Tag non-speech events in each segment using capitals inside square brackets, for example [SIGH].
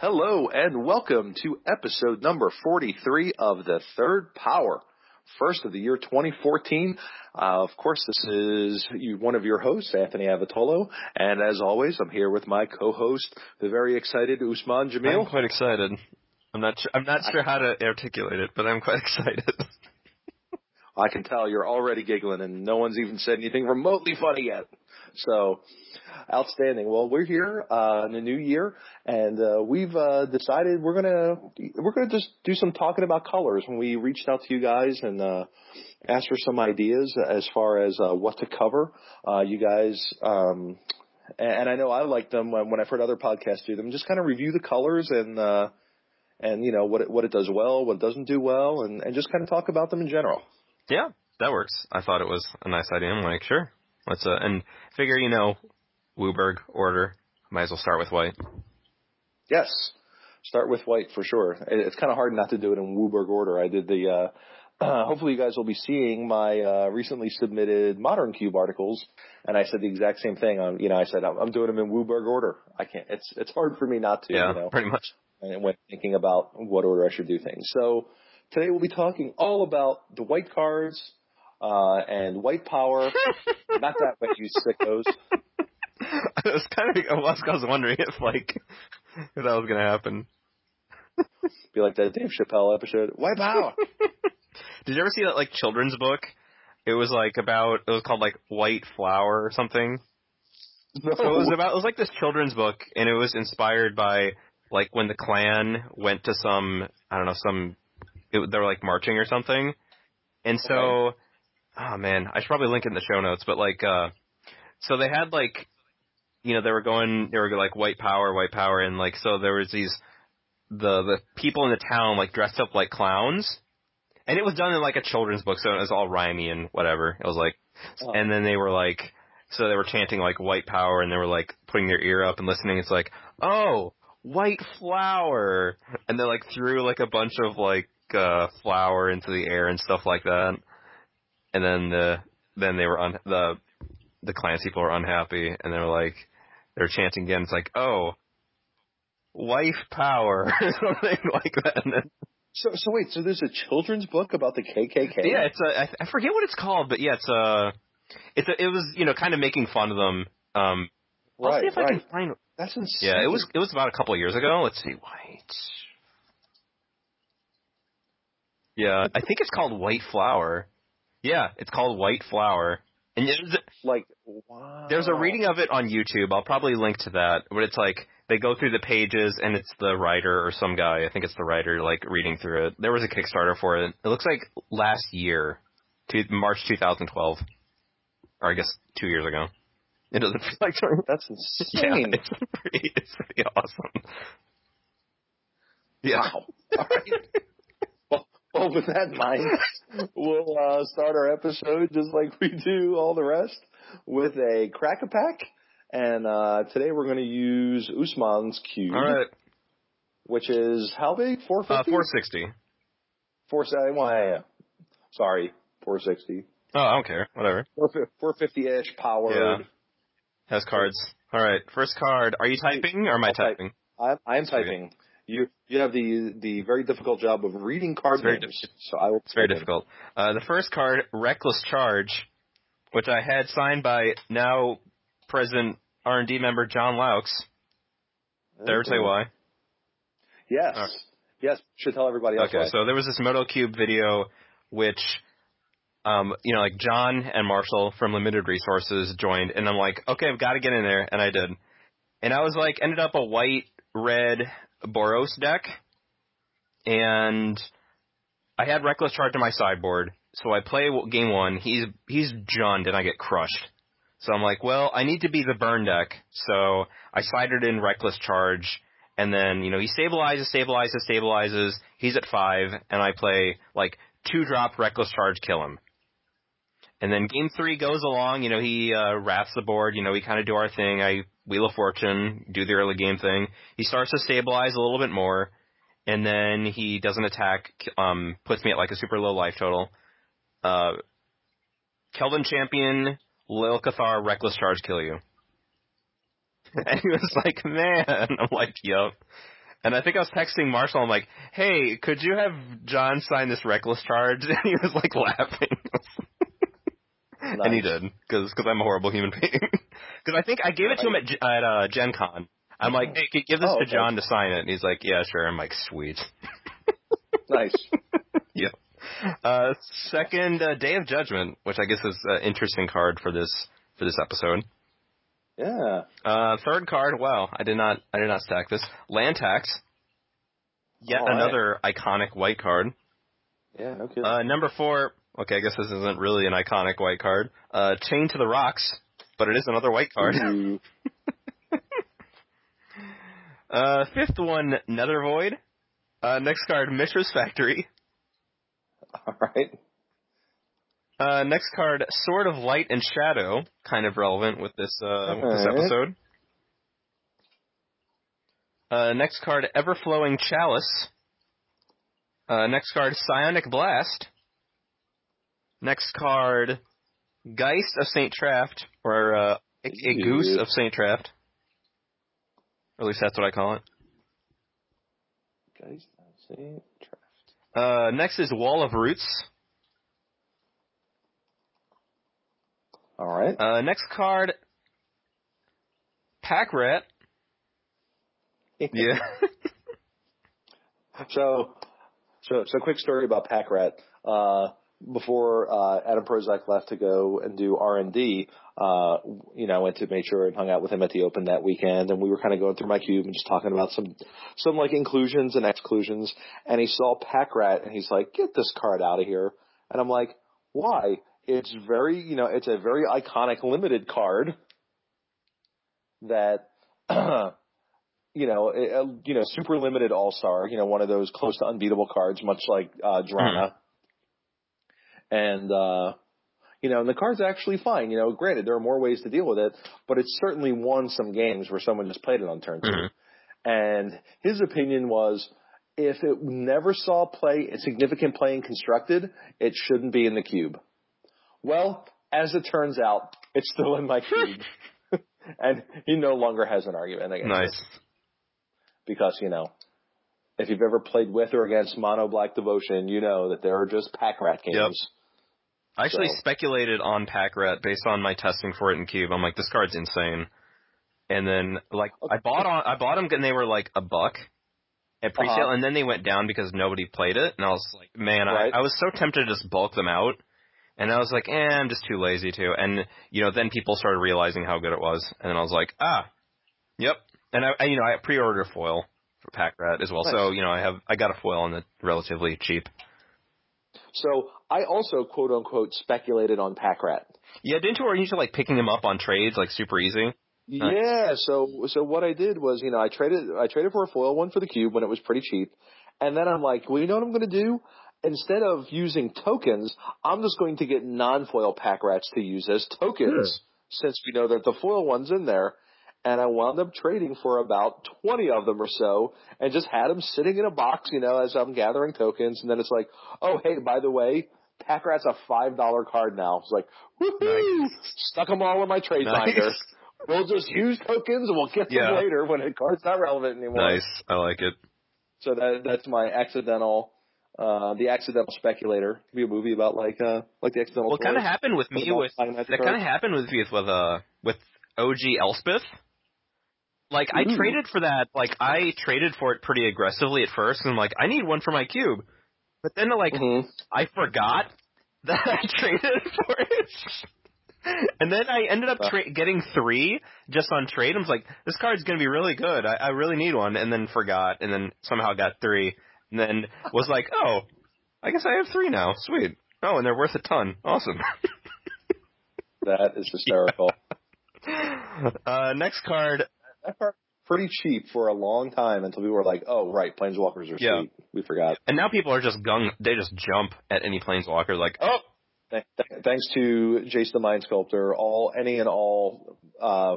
Hello and welcome to episode number 43 of The Third Power, first of the year 2014. Uh, of course, this is one of your hosts, Anthony Avitollo, and as always, I'm here with my co-host, the very excited Usman Jamil. I'm quite excited. I'm not sure, I'm not sure how to articulate it, but I'm quite [LAUGHS] excited. I can tell you're already giggling and no one's even said anything remotely funny yet. So, outstanding. Well, we're here uh, in the new year, and uh, we've uh, decided we're gonna we're gonna just do some talking about colors. When we reached out to you guys and uh, asked for some ideas as far as uh, what to cover, uh, you guys. Um, and I know I like them when, when I've heard other podcasts do them. Just kind of review the colors and uh, and you know what it, what it does well, what it doesn't do well, and, and just kind of talk about them in general. Yeah, that works. I thought it was a nice idea. I'm like, sure, let's uh, and figure you know, WUBRG order. Might as well start with white. Yes, start with white for sure. It's kind of hard not to do it in WUBRG order. I did the. Uh, uh, [CLEARS THROAT] hopefully, you guys will be seeing my uh, recently submitted Modern Cube articles, and I said the exact same thing. On you know, I said I'm, I'm doing them in WUBRG order. I can't. It's it's hard for me not to. Yeah, you know, pretty much. When thinking about what order I should do things, so Today we'll be talking all about the white cards uh, and white power. [LAUGHS] Not that way, you sickos. [LAUGHS] I was kind of I was, wondering if like if that was gonna happen. Be like that Dave Chappelle episode. White power. [LAUGHS] Did you ever see that like children's book? It was like about it was called like White Flower or something. No. So it was about it was like this children's book and it was inspired by like when the Klan went to some I don't know some it, they were like marching or something. And so, Okay. oh man, I should probably link it in the show notes, but like, uh, so they had like, you know, they were going, they were like white power, white power, and like, so there was these, the, the people in the town like dressed up like clowns. And it was done in like a children's book, so it was all rhymey and whatever. It was like, Oh. and then they were like, so they were chanting like white power and they were like putting their ear up and listening. It's like, oh, white flower. And they like threw like a bunch of like, uh, flour into the air and stuff like that. And then the, then they were un- the, the Klans people were unhappy and they were like, they were chanting again. It's like, oh, wife power [LAUGHS] or something like that. And then, So, so wait. So there's a children's book about the KKK. yeah, it's a, I, I forget what it's called, but yeah, it's a, it's a, it was, you know, kind of making fun of them. Um, I'll see if I can find. That's insane. Yeah, it was, it was about a couple of years ago. Let's see, white. Yeah, I think it's called White Flower. Yeah, it's called White Flower. And there's, like wow. there's a reading of it on YouTube. I'll probably link to that. But it's like they go through the pages and it's the writer or some guy. I think it's the writer like reading through it. There was a Kickstarter for it. It looks like last year, to March 2012, or I guess two years ago. It doesn't feel like That's yeah, insane. it's pretty, it's pretty awesome. Yeah. Wow. All right. well, well, with that in mind, we'll uh, start our episode just like we do all the rest with a crack a pack. And uh, today we're going to use Usman's cube, All right. which is how big? 450? Uh, 460. 470. Well, yeah, yeah. Sorry, 460. Oh, I don't care. Whatever. 450-ish power. Yeah. Has cards. All right. First card. Are you typing or am I I'll typing? I'm, I'm typing. You you have the the very difficult job of reading card It's very names. diff- so I will. It's very in. difficult. Uh, the first card, Reckless Charge, which I had signed by now President R&D member Jon Loucks. Did I ever tell you why? Yes. Alright. Yes. Should tell everybody else. Okay, why. so there was this MotoCube video, which, um, you know, like John and Marshall from Limited Resources joined, and I'm like, okay, I've got to get in there, and I did. And I was like, ended up a white, red Boros deck, and I had Reckless Charge in my sideboard, so I play game one. He's he's Jund, and I get crushed. So I'm like, well, I need to be the burn deck. So I sided in Reckless Charge, and then you know he stabilizes, stabilizes, stabilizes. He's at five, and I play like two drop Reckless Charge, kill him. And then game three goes along, you know, he uh, wraths the board, you know, we kind of do our thing. I Wheel of Fortune, do the early game thing. He starts to stabilize a little bit more, and then he doesn't attack, um, puts me at like a super low life total. Uh, Kelvin Champion, Lil Cathar, Reckless Charge, kill you. [LAUGHS] and he was like, man. I'm like, yup. And I think I was texting Marshall. I'm like, "Hey, could you have John sign this reckless charge?" [LAUGHS] And he was like laughing. Nice. [LAUGHS] And he did, because cause I'm a horrible human being. [LAUGHS] Because I think I gave it to him at, at uh, Gen Con. I'm like, hey, give this Oh, to okay. John to sign it. And he's like, yeah, sure. I'm like, sweet. [LAUGHS] Nice. yep. Uh, second, uh, Day of Judgment, which I guess is an interesting card for this for this episode. Yeah. Uh, third card, wow, I did not I did not stack this. Land tax. Yet All right. another iconic white card. Yeah. No kidding. Uh, number four, okay, I guess this isn't really an iconic white card. Uh, Chain to the Rocks, but it is another white card. [LAUGHS] Uh, fifth one, Nether Void. Uh, next card, Mishra's Factory. [LAUGHS] All right. Uh, next card, Sword of Light and Shadow, kind of relevant with this uh, with this Alright. episode. Uh, next card, Everflowing Chalice. Uh, next card, Psionic Blast. Next card, Geist of Saint Traft, or uh, a, a Goose of Saint Traft. Or at least that's what I call it. Guys, let's see. Draft. Uh, next is Wall of Roots. All right. Uh, next card, Pack Rat. [LAUGHS] Yeah. So, so, so quick story about Pack Rat. Uh, before uh, Adam Prosak left to go and do R and D, uh, you know, I went to make sure and hung out with him at the Open that weekend, and we were kind of going through my cube and just talking about some, some like inclusions and exclusions. And he saw Pack Rat, and he's like, "Get this card out of here!" And I'm like, "Why?" It's very, you know, it's a very iconic limited card that. [CLEARS THROAT] you know, uh, you know, super limited all star, you know, one of those close to unbeatable cards, much like uh, Drana. And uh, you know, and the card's actually fine. You know, granted there are more ways to deal with it, but it's certainly won some games where someone just played it on turn two. Mhm. And his opinion was, if it never saw play, significant playing constructed, it shouldn't be in the cube. Well, as it turns out, it's still in my cube. [LAUGHS] [LAUGHS] and he no longer has an argument against it nice. because you know if you've ever played with or against Mono Black Devotion, you know that there are just pack rat games. Yep. I actually So- speculated on Pack Rat based on my testing for it in Cube. I'm like, this card's insane. And then, like, I bought on, I bought them and they were like a buck at pre-sale, Uh-huh. and then they went down because nobody played it, and I was like, man, Right. I, I was so tempted to just bulk them out, and I was like, eh, I'm just too lazy to. And you know, then people started realizing how good it was, and then I was like, ah, yep. And I, I you know, I pre-ordered a foil for Pack Rat as well, so you know, I have, I got a foil on it's relatively cheap. So I also quote unquote speculated on pack rat. Yeah, didn't you? Or you to like picking them up on trades like super easy? Nice. Yeah, so so what I did was, you know, I traded I traded for a foil one for the cube when it was pretty cheap, and then I'm like, well, you know what I'm going to do? Instead of using tokens, I'm just going to get non-foil pack rats to use as tokens, since we know that the foil one's in there. And I wound up trading for about 20 of them or so, and just had them sitting in a box, you know, as I'm gathering tokens. And then it's like, oh, hey, by the way, pack rat's a five dollar card now. It's like, woohoo! Stuck them all in my trade Nice. binder. We'll just use tokens and we'll get them Yeah. later when a card's not relevant anymore. Nice, I like it. So that that's my accidental, uh, the accidental speculator. Could be a movie about like uh like the accidental. It kind of happened with me with that kind of happened with me with uh with OG Elspeth. Like I Ooh. traded for that. Like I traded for it pretty aggressively at first, and I'm like, I need one for my cube. But then like Mhm. I forgot [LAUGHS] that I traded for it. And then I ended up tra- getting three just on trade. I was like, this card's gonna be really good. I, I really need one. And then forgot, and then somehow got three. And then was like, oh, I guess I have three now. Sweet. Oh, and they're worth a ton. Awesome. That is [LAUGHS] hysterical. uh, next card. [LAUGHS] Pretty cheap for a long time until people were like, "Oh, right, planeswalkers are Yeah. sweet." We forgot. And now people are just gung. They just jump at any planeswalker. Like, oh, Th- th- Thanks to Jace the Mind Sculptor, all any and all uh,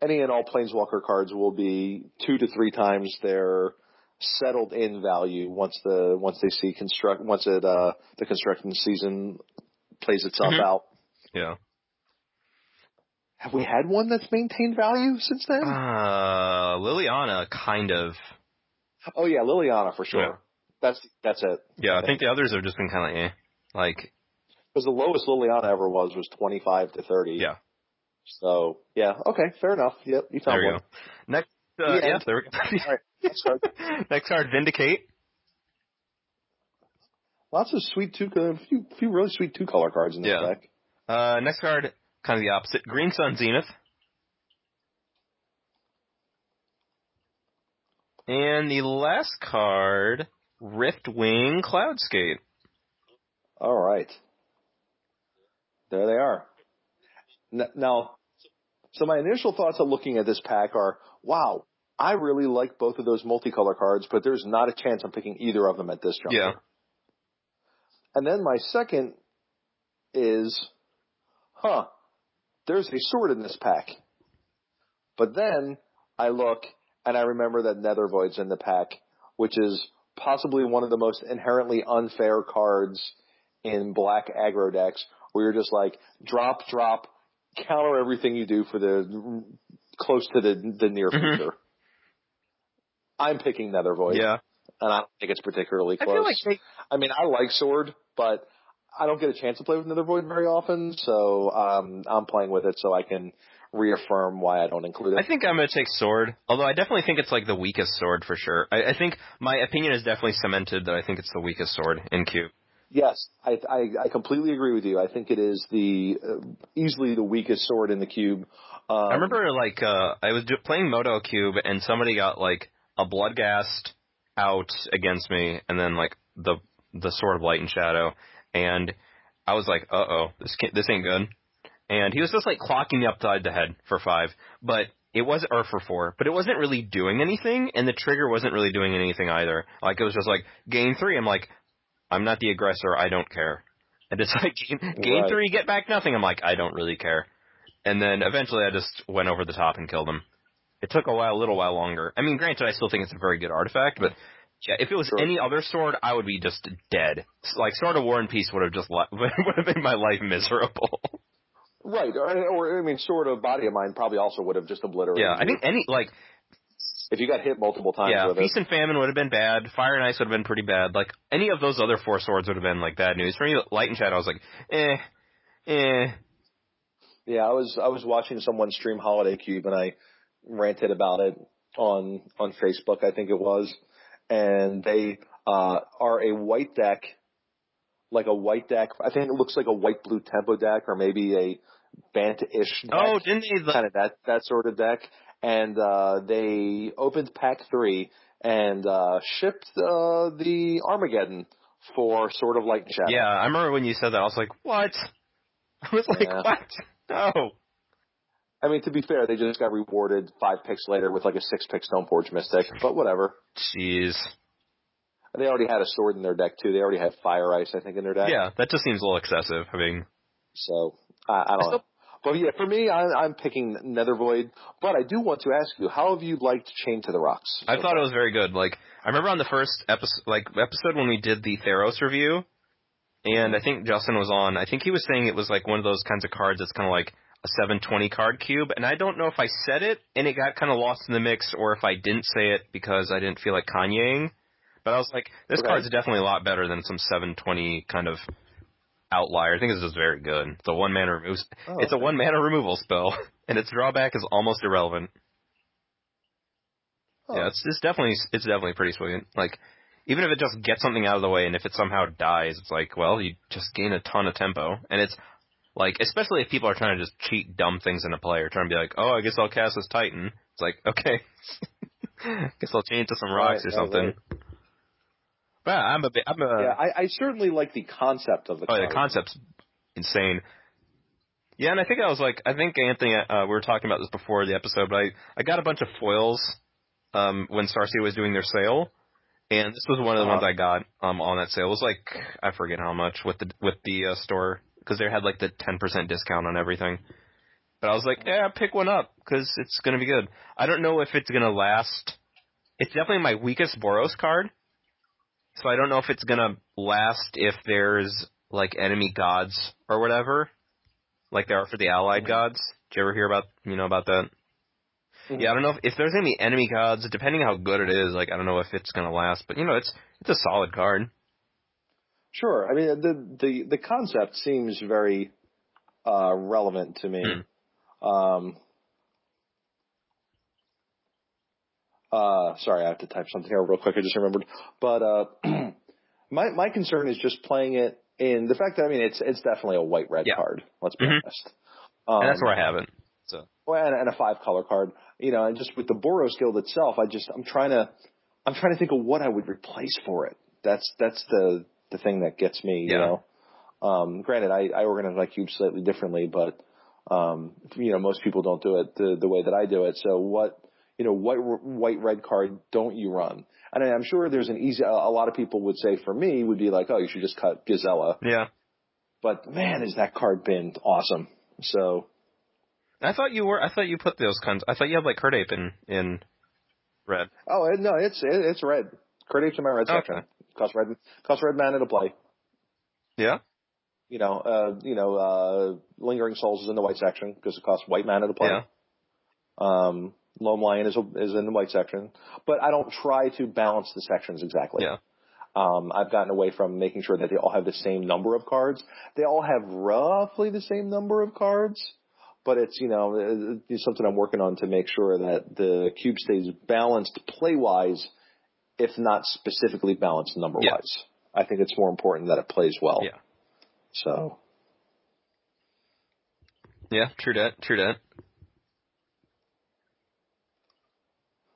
any and all planeswalker cards will be two to three times their settled in value once the once they see construct once it uh, the construction season plays itself Mhm. out. yeah. Have we had one that's maintained value since then? Uh, Liliana, kind of. oh yeah, Liliana for sure. Yeah. That's that's it. Yeah, I think the others have just been kind of eh. Like, Because the lowest Liliana ever was was twenty five to thirty. yeah. So yeah, okay, fair enough. Yep, you found There you one. go. Next, uh, yeah, there we go. All right, next card. [LAUGHS] Next card, Vindicate. Lots of sweet two, a few, few really sweet two color cards in this Yeah. deck. Uh, next card, kind of the opposite. Green Sun Zenith. And the last card, Riftwing Cloudscape. All right, there they are. Now, so my initial thoughts of looking at this pack are, wow, I really like both of those multicolor cards, but there's not a chance I'm picking either of them at this juncture. Yeah. And then my second is, huh, there's a sword in this pack. But then I look and I remember that Nethervoid's in the pack, which is possibly one of the most inherently unfair cards in black aggro decks, where you're just like, drop, drop, counter everything you do for the close to the, the near Mhm. future. I'm picking Nethervoid, Yeah. and I don't think it's particularly I close. feel like they, I mean, I like Sword, but I don't get a chance to play with Nether Void very often, so um, I'm playing with it so I can reaffirm why I don't include it. I think I'm gonna take sword. Although I definitely think it's like the weakest sword for sure. I, I think my opinion is definitely cemented that I think it's the weakest sword in Cube. Yes, I, I, I completely agree with you. I think it is the uh, easily the weakest sword in the cube. Um, I remember like uh I was playing Moto Cube and somebody got like a Bloodgast out against me and then like the the Sword of Light and Shadow and I was like, uh oh, this can't, this ain't good. And he was just like clocking me upside the head for five, but it was or for four, but it wasn't really doing anything, and the trigger wasn't really doing anything either. Like it was just like gain three. I'm like, I'm not the aggressor. I don't care. And it's [LAUGHS] like gain, gain Right. three, get back nothing. I'm like, I don't really care. And then eventually I just went over the top and killed him. It took a while, a little while longer. I mean, granted, I still think it's a very good artifact, but yeah, if it was Sure. any other sword, I would be just dead. Like Sword of War and Peace would have just li- [LAUGHS] would have made my life miserable. right, or, or I mean, Sword of Body and Mind probably also would have just obliterated. yeah, I you think any like if you got hit multiple times yeah, with Feast it. and Famine would have been bad. Fire and Ice would have been pretty bad. Like any of those other four swords would have been like bad news. For me, Light and Shadow, I was like, eh, eh. Yeah, I was I was watching someone stream Holiday Cube and I ranted about it on on Facebook, I think it was, and they uh, are a white deck, like a white deck. I think it looks like a white blue tempo deck or maybe a Bant-ish. Deck, Oh, didn't they? The, kind of that that sort of deck. And uh, they opened pack three and uh, shipped uh, the Armageddon for sort of like Shadow. yeah, I remember when you said that. I was like, what? [LAUGHS] I was like, Yeah. what? No. I mean, to be fair, they just got rewarded five picks later with like a six pick Stoneforge Mystic, but whatever. Jeez. They already had a sword in their deck too. They already had Fire Ice, I think, in their deck. Yeah, that just seems a little excessive. I mean, So I, I don't know. But yeah, for me, I, I'm picking Nethervoid. But I do want to ask you, how have you liked Chain to the Rocks? I thought far? it was very good. Like I remember on the first episode, like episode when we did the Theros review, and I think Justin was on. I think he was saying it was like one of those kinds of cards that's kind of like a 720 card cube. And I don't know if I said it and it got kind of lost in the mix, or if I didn't say it because I didn't feel like Kanyeing. But I was like, this Okay. card's definitely a lot better than some 720 kind of outlier. I think this is very good. It's a one mana removes. Oh, it's a one mana removal spell, [LAUGHS] and its drawback is almost irrelevant. Oh. Yeah, it's it's definitely it's definitely pretty sweet. Like even if it just gets something out of the way, and if it somehow dies, it's like well, you just gain a ton of tempo, and it's like especially if people are trying to just cheat dumb things in a play or trying to be like, oh, I guess I'll cast this Titan. It's like [LAUGHS] okay, I guess I'll change to some rocks Right, or right, something. right. But I'm a bit. I'm a. yeah, I, I certainly like the concept of the oh, card. the concept's insane. Yeah, and I think I was like, I think Anthony, uh, we were talking about this before the episode, but I I got a bunch of foils um when Star City was doing their sale, and this was one of the Uh-huh. ones I got um on that sale. It was like I forget how much with the with the uh, store because they had like the ten percent discount on everything. But I was like, yeah, pick one up because it's gonna be good. I don't know if it's gonna last. It's definitely my weakest Boros card, so I don't know if it's gonna last if there's like enemy gods or whatever, like there are for the allied Mhm. gods. Did you ever hear about you know about that? Mhm. Yeah, I don't know if, if there's any enemy gods, depending how good it is. Like I don't know if it's gonna last, but you know it's it's a solid card. Sure. I mean, the the the concept seems very uh, relevant to me. Um, uh, sorry, I have to type something here real quick. I just remembered. But uh, [CLEARS THROAT] my my concern is just playing it in the fact that I mean it's it's definitely a white red Yeah. card. Let's be Mhm. honest. Um, and that's where I have it. So well, and, and a five color card. You know, and just with the Boros Guild itself, I just I'm trying to I'm trying to think of what I would replace for it. That's that's the the thing that gets me. You know, um, granted, I, I organize my cubes slightly differently, but um, you know, most people don't do it the the way that I do it. So what you know, white white red card don't you run? And I'm sure there's an easy. A lot of people would say for me would be like, oh, you should just cut Gazella. yeah, But man, is that card been awesome. So I thought you were. I thought you put those kinds. I thought you had like Herd Ape in in red. Oh no, it's it, it's red. Credit to my red Okay. section. Cost red cost red mana to play. Yeah. You know, uh, you know, uh, lingering souls is in the white section because it costs white mana to play. Yeah. Um, Lone Lion is is in the white section, but I don't try to balance the sections exactly. Yeah. Um, I've gotten away from making sure that they all have the same number of cards. They all have roughly the same number of cards, but it's you know it's something I'm working on to make sure that the cube stays balanced play wise, if not specifically balanced number wise. I think it's more important that it plays well. Yeah. So Yeah. True that. True that.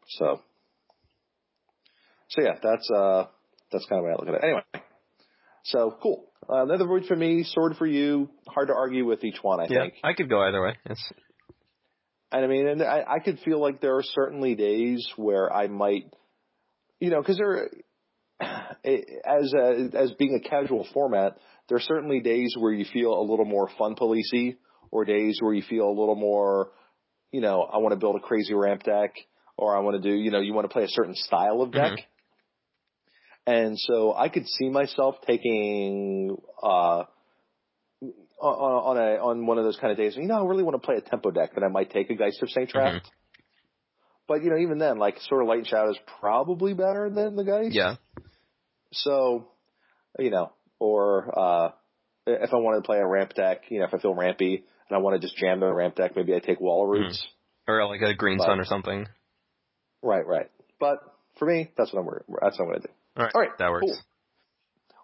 so so yeah, that's uh that's kind of the way I look at it. Anyway, so cool. Uh, Nether Void for me, sword for you. Hard to argue with each one, I yeah. think. I could go either way. It's And I mean, and I, I could feel like there are certainly days where I might, you know, because there, as a, as being a casual format, there are certainly days where you feel a little more fun policey, or days where you feel a little more, you know, I want to build a crazy ramp deck, or I want to do, you know, you want to play a certain style of deck. And so I could see myself taking uh on, on a on one of those kind of days. You know, I really want to play a tempo deck, then I might take a Geist of Saint Traft. Mhm. But you know, even then, like Sword of Light and Shadow is probably better than the Geist. yeah. So, you know, or uh if I wanted to play a ramp deck, you know, if I feel rampy and I want to just jam the ramp deck, maybe I take Wall Roots. Or like a green But- sun or something. Right, right. But for me, that's what I'm that's what I'm gonna do. All right. All right, That works. cool.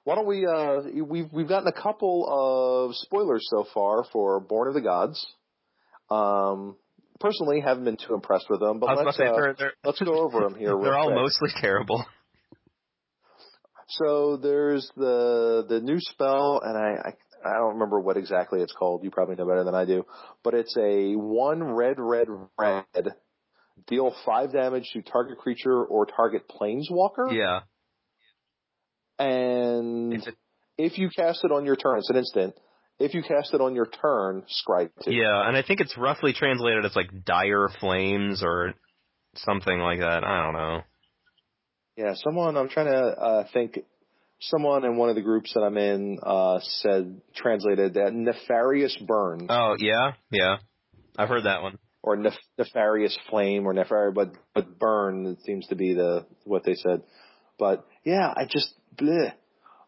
Why don't we? Uh, we've we've gotten a couple of spoilers so far for Born of the Gods. Um, personally, haven't been too impressed with them, but let's say uh, they're, they're, let's go over them here. [LAUGHS] they're all quick. mostly terrible. So there's the the new spell, and I, I I don't remember what exactly it's called. You probably know better than I do, but it's a one red red red. Deal five damage to target creature or target planeswalker. Yeah. And if you cast it on your turn, it's an instant. If you cast it on your turn, scry two. Yeah, and I think it's roughly translated as like dire flames or something like that. I don't know. Yeah, someone I'm trying to uh, think. Someone in one of the groups that I'm in uh, said translated that nefarious burn Oh yeah, yeah. I've heard that one. or nef- nefarious flame or nefarious, but but burn it seems to be the what they said. But yeah, I just bleh.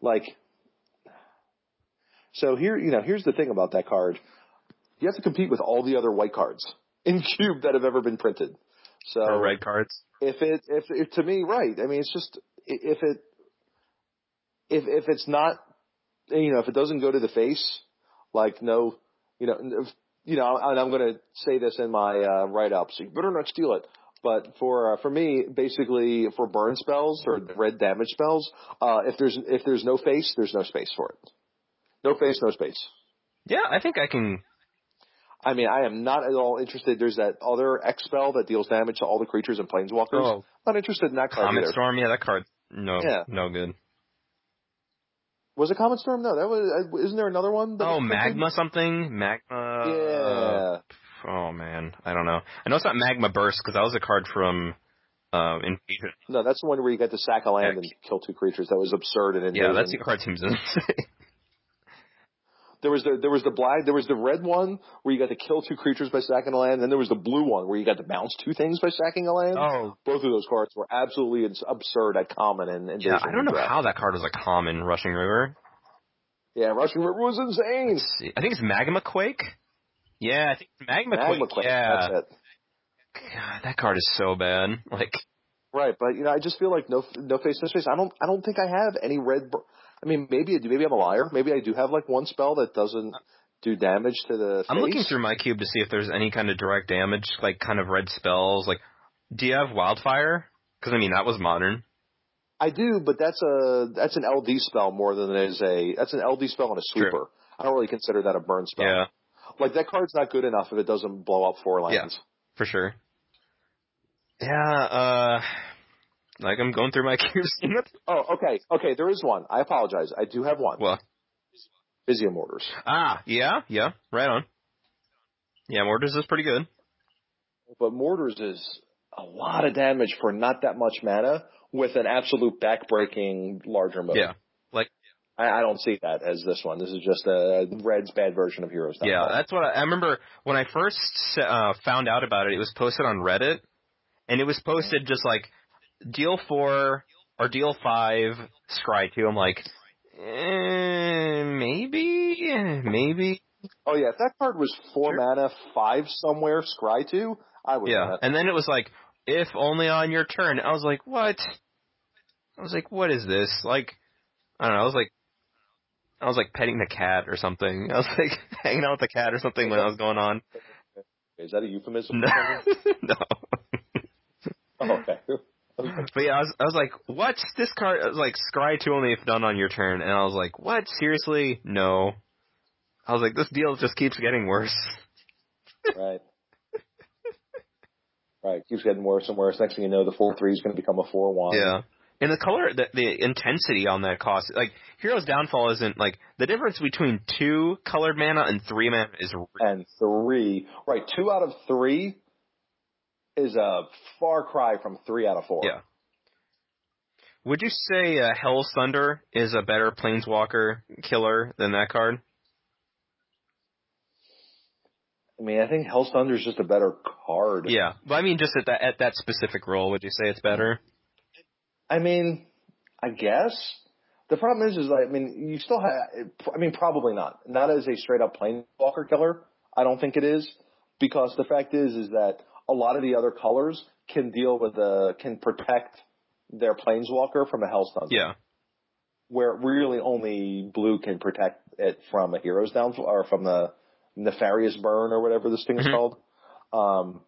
like. So here, you know, here's the thing about that card. You have to compete with all the other white cards [LAUGHS] in cube that have ever been printed. So Or red cards. if it if, if to me right i mean it's just if it if if it's not you know if it doesn't go to the face like no you know if, you know and i'm going to say this in my uh write up so you better not steal it But for uh, for me, basically for burn spells or red damage spells, uh, if there's if there's no face, there's no space for it. No face, no space. Yeah, I think I can. I mean, I am not at all interested. There's that other X spell that deals damage to all the creatures and planeswalkers. Oh. Not interested in that card Comet either. Storm, yeah, that card, no, Yeah. no good. Was it Comet Storm? No, that was. Uh, isn't there another one? Oh? Magma something? Magma. Yeah. Oh man, I don't know. I know it's not Magma Burst because that was a card from uh, Invasion. No, that's the one where you get to sack a land and kill two creatures. That was absurd and Yeah, that's the card seems insane. There was the there was the black there was the red one where you got to kill two creatures by sacking a land. And then there was the blue one where you got to bounce two things by sacking a land. oh, Both of those cards were absolutely absurd at common and invasion. yeah. I don't know draft. how that card was a common Rushing River. Yeah, Rushing River was insane. I think it's Magma Quake. Yeah, I think it's Magma, Magma Quake. Quake, Yeah, that's it. God, that card is so bad. Like, Right, but you know, I just feel like no no face no face. I don't I don't think I have any red. br- I mean, maybe. Maybe I'm a liar. Maybe I do have like one spell that doesn't do damage to the. I'm looking through my cube to see if there's any kind of direct damage, like kind of red spells. Like, do you have Wildfire? Because I mean, that was modern. I do, but that's a that's an LD spell more than it is a that's an LD spell and a True. sweeper. I don't really consider that a burn spell. Yeah, Like that card's not good enough if it doesn't blow up four lands. for sure. Yeah, uh, like I'm going through my [LAUGHS] cubes. Oh, okay, okay. There is one. I apologize. I do have one. Well, Mizzium Mortars. ah, yeah, yeah, right on. Yeah, Mortars is pretty good. But Mortars is a lot of damage for not that much mana with an absolute backbreaking larger mode. Yeah, like I, I don't see that as this one. This is just a Red's bad version of Heroes. yeah, that's what I, I remember when I first uh, found out about it. It was posted on Reddit, and it was posted just like deal four or deal five, scry two. I'm like, eh, maybe, maybe. Oh yeah, if that card was four Sure. mana, five somewhere, Scry two, I would. Yeah, and then it was like, if only on your turn. I was like, what? I was like, what is this? Like, I don't know. I was like, I was like petting the cat or something. [LAUGHS] I was like hanging out with the cat or something when I was going on. Is that a euphemism? [LAUGHS] No, [LAUGHS] no. Oh, okay. But yeah, I was, I was like, what? This card, I was like, scry two only if done on your turn. And I was like, what? Seriously? No. I was like, this deal just keeps getting worse. right. Right. Keeps getting worse and worse. Next thing you know, the four three is going to become a four one. Yeah. And the color, the, the intensity on that cost, like, Hero's Downfall isn't, like, the difference between two colored mana and three mana is, And three. Right. Two out of three is a far cry from three out of four. yeah. Would you say uh, Hell's Thunder is a better Planeswalker killer than that card? I mean, I think Hell's Thunder is just a better card. Yeah. But I mean, just at that, at that specific role, would you say it's better? I mean, I guess. The problem is, is like, I mean, you still have. I mean, probably not. Not as a straight up planeswalker killer. I don't think it is because the fact is, is that a lot of the other colors can deal with the can protect their planeswalker from a Hellstone. Yeah. Where really only blue can protect it from a hero's downfall or from the nefarious burn or whatever this thing is Mhm. called. Um,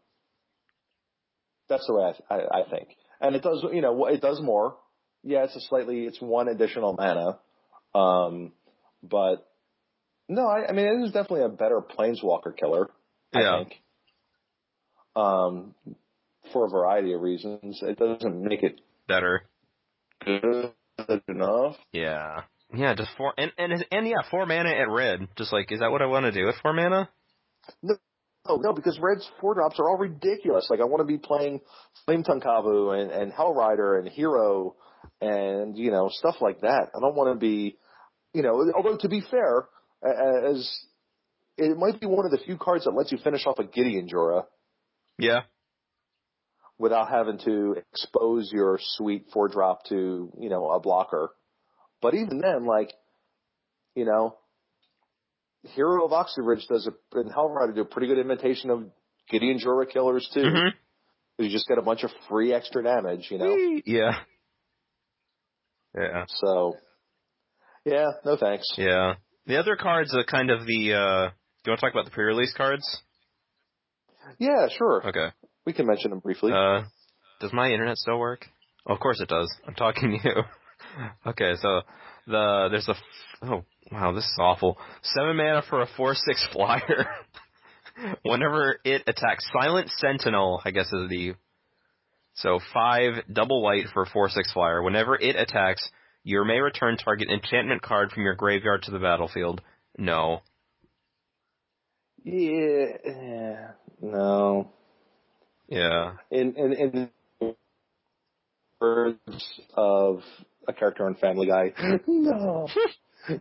that's the way I, I, I think. And it does, you know, it does more. Yeah, it's a slightly, it's one additional mana. Um, but no, I, I mean, it is definitely a better planeswalker killer. I Yeah. think. Um, for a variety of reasons, it doesn't make it Better. good enough. Yeah. Yeah, just four and and and yeah, four mana at red. Just like, is that what I want to do with four mana? Oh no, because Red's four drops are all ridiculous. Like I want to be playing Flame Tongue Kavu and, and Hellrider and Hero and you know stuff like that. I don't want to be, you know. Although to be fair, as it might be one of the few cards that lets you finish off a Gideon Jura Yeah. without having to expose your sweet four drop to you know a blocker. But even then, like you know, Hero of Oxid Ridge does a and Hellrider do a pretty good imitation of Gideon Jura killers too. Mhm. You just get a bunch of free extra damage, you know. Yeah. Yeah. So, yeah, no thanks. Yeah. The other cards are kind of the. uh Do you want to talk about the pre-release cards? Yeah, sure. Okay. We can mention them briefly. Uh, does my internet still work? Oh, of course it does. I'm talking to you. [LAUGHS] okay, so the there's a oh wow this is awful. Seven mana for a four six flyer. [LAUGHS] Whenever it attacks, Silent Sentinel, I guess is the so five double white for a four six flyer. Whenever it attacks, you may return target enchantment card from your graveyard to the battlefield. No. yeah, no. Yeah. In in in words of a character on Family Guy. No,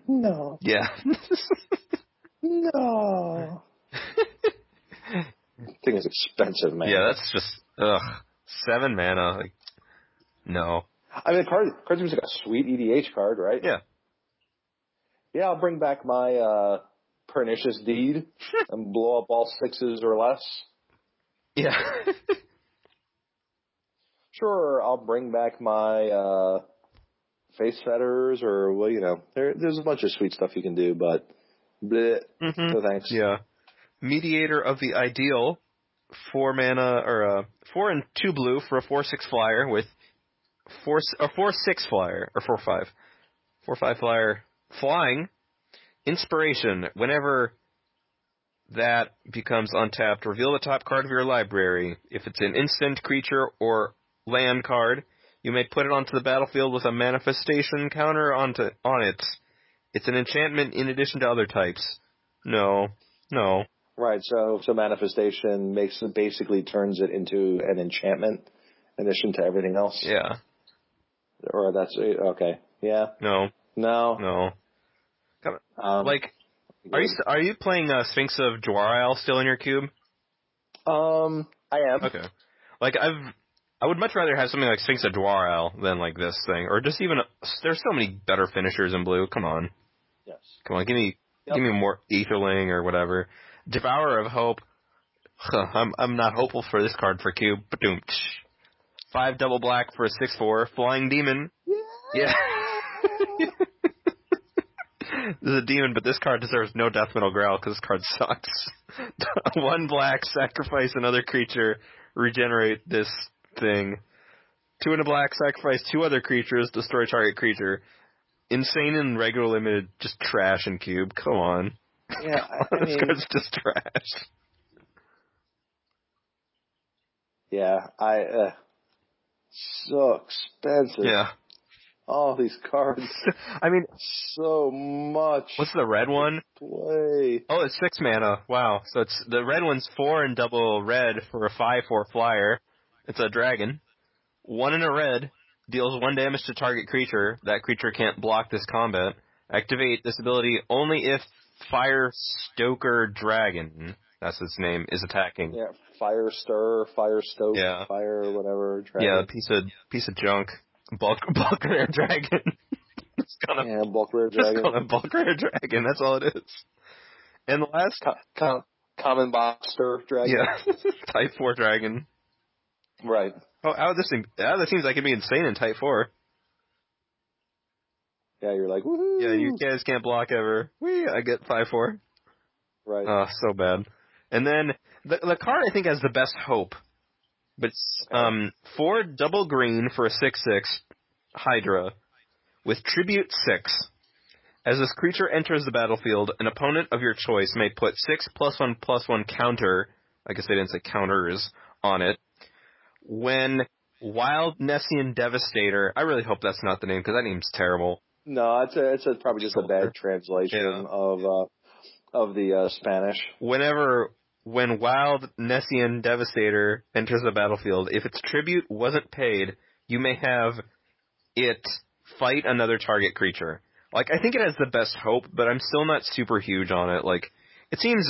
no, Yeah. no. Thing is expensive, man. yeah, that's just ugh. Seven mana. Like, no. I mean, card card seems like a sweet EDH card, right? Yeah. Yeah, I'll bring back my uh pernicious deed and blow up all sixes or less. Yeah. [LAUGHS] Sure, I'll bring back my uh Faith's Fetters or well, you know, there, there's a bunch of sweet stuff you can do, but bleh, Mhm. no thanks. Yeah. Mediator of the Ideal, four mana or uh, four and two blue for a four six flyer with four or four six flyer or four five, four five flyer flying. Inspiration. Whenever that becomes untapped, reveal the top card of your library. If it's an instant creature or land card, you may put it onto the battlefield with a manifestation counter onto on it. It's an enchantment in addition to other types. No, no. Right. So so manifestation makes it basically turns it into an enchantment in addition to everything else. Yeah, Or that's okay. Yeah. no, No. no. Um, Like, are you are you playing uh, Sphinx of Jwar still in your cube? Um, I am. Okay. Like I've, I would much rather have something like Sphinx of Jwar than like this thing, or just even. There's so many better finishers in blue. Come on, Yes. come on, give me, Yep. give me more Etherling or whatever. Devourer of Hope. Huh, I'm I'm not hopeful for this card for cube. Ba-doom. Five double black for a six four flying demon. Yeah. [LAUGHS] this is a demon, but this card deserves no death metal growl because this card sucks. [LAUGHS] One black, sacrifice another creature, regenerate this thing. Two in a black, sacrifice two other creatures, destroy target creature. Insane and regular limited, just trash and cube. Come on. Yeah. I, [LAUGHS] I this mean, card's just trash. yeah. I. Uh, so expensive. Yeah. All these cards. [LAUGHS] I mean, So much. what's the red one? play? Oh, it's six mana. Wow. So it's the red one's four and double red for a five four flyer. It's a dragon. One in a red deals one damage to target creature. That creature can't block this combat. Activate this ability only if Fire Stoker Dragon, that's its name, is attacking. Yeah. Fire stir, fire stoke, Yeah. fire whatever. Dragon. Yeah, piece of piece of junk. Bulk [LAUGHS] bulk rare dragon. it's gonna Yeah. Bulk rare just dragon. call it bulk rare dragon. That's all it is. And the last, Co- co- common boxer dragon. yeah, [LAUGHS] Type Four dragon. Right. Oh, of this thing, out of the teams, I can be insane in Type Four. Yeah. You're like, woohoo. Yeah, you guys can't block ever. Wee, I get five four. Right. Oh, so bad. And then the the card I think has the best hope, but it's um four double green for a six six Hydra with tribute six. As this creature enters the battlefield, an opponent of your choice may put six plus one plus one counter. I guess they didn't say counters on it. When Wild Nessian Devastator, I really hope that's not the name because that name's terrible. No, it's a, it's a, probably just a bad translation Yeah. of uh, of the uh, Spanish. whenever when Wild Nessian Devastator enters the battlefield, if its tribute wasn't paid, you may have it fight another target creature. Like I think it has the best hope, but I'm still not super huge on it. Like it seems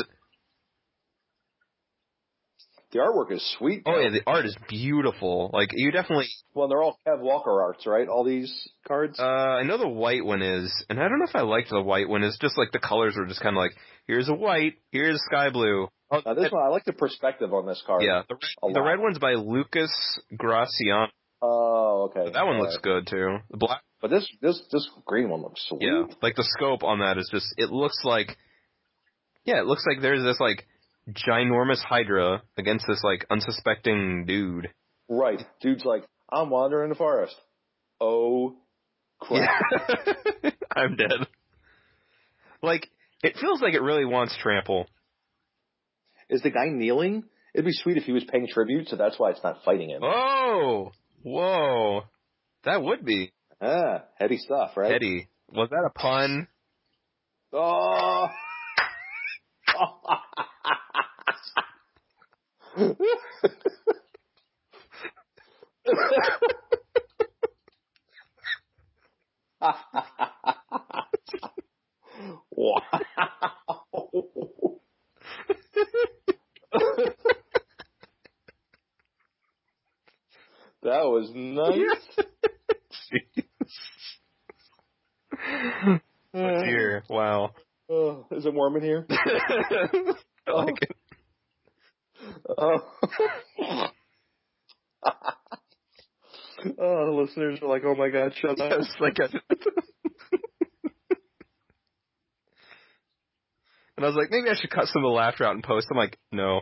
The artwork is sweet. oh yeah, the art is beautiful. Like you definitely Well, they're all Kev Walker arts, right? All these cards. uh I know the white one is, and I don't know if I liked the white one. It's just like the colors were just kind of like here's a white, here's sky blue. Oh, now this one, I like the perspective on this card. yeah, the red, the red one's by Lucas Graciano. Oh, okay. That one looks good too. The black, But this this this green one looks sweet. yeah, like the scope on that is just. It looks like, yeah, it looks like there's this like ginormous Hydra against this like unsuspecting dude. Right. Dude's like, I'm wandering the forest. Oh crap. Yeah. [LAUGHS] I'm dead. Like, it feels like it really wants trample. Is the guy kneeling? It'd be sweet if he was paying tribute, so that's why it's not fighting him. Oh, whoa, that would be Ah, heady stuff, right? Eddie. Was that a pun? Oh. [LAUGHS] [LAUGHS] [LAUGHS] wow. That was nice. [LAUGHS] oh dear! Wow. Oh, is it warm in here? [LAUGHS] I like it. Oh. [LAUGHS] oh, the listeners are like, oh my god, shut up. Yes, like. And I was like, maybe I should cut some of the laughter out and post. I'm like, no.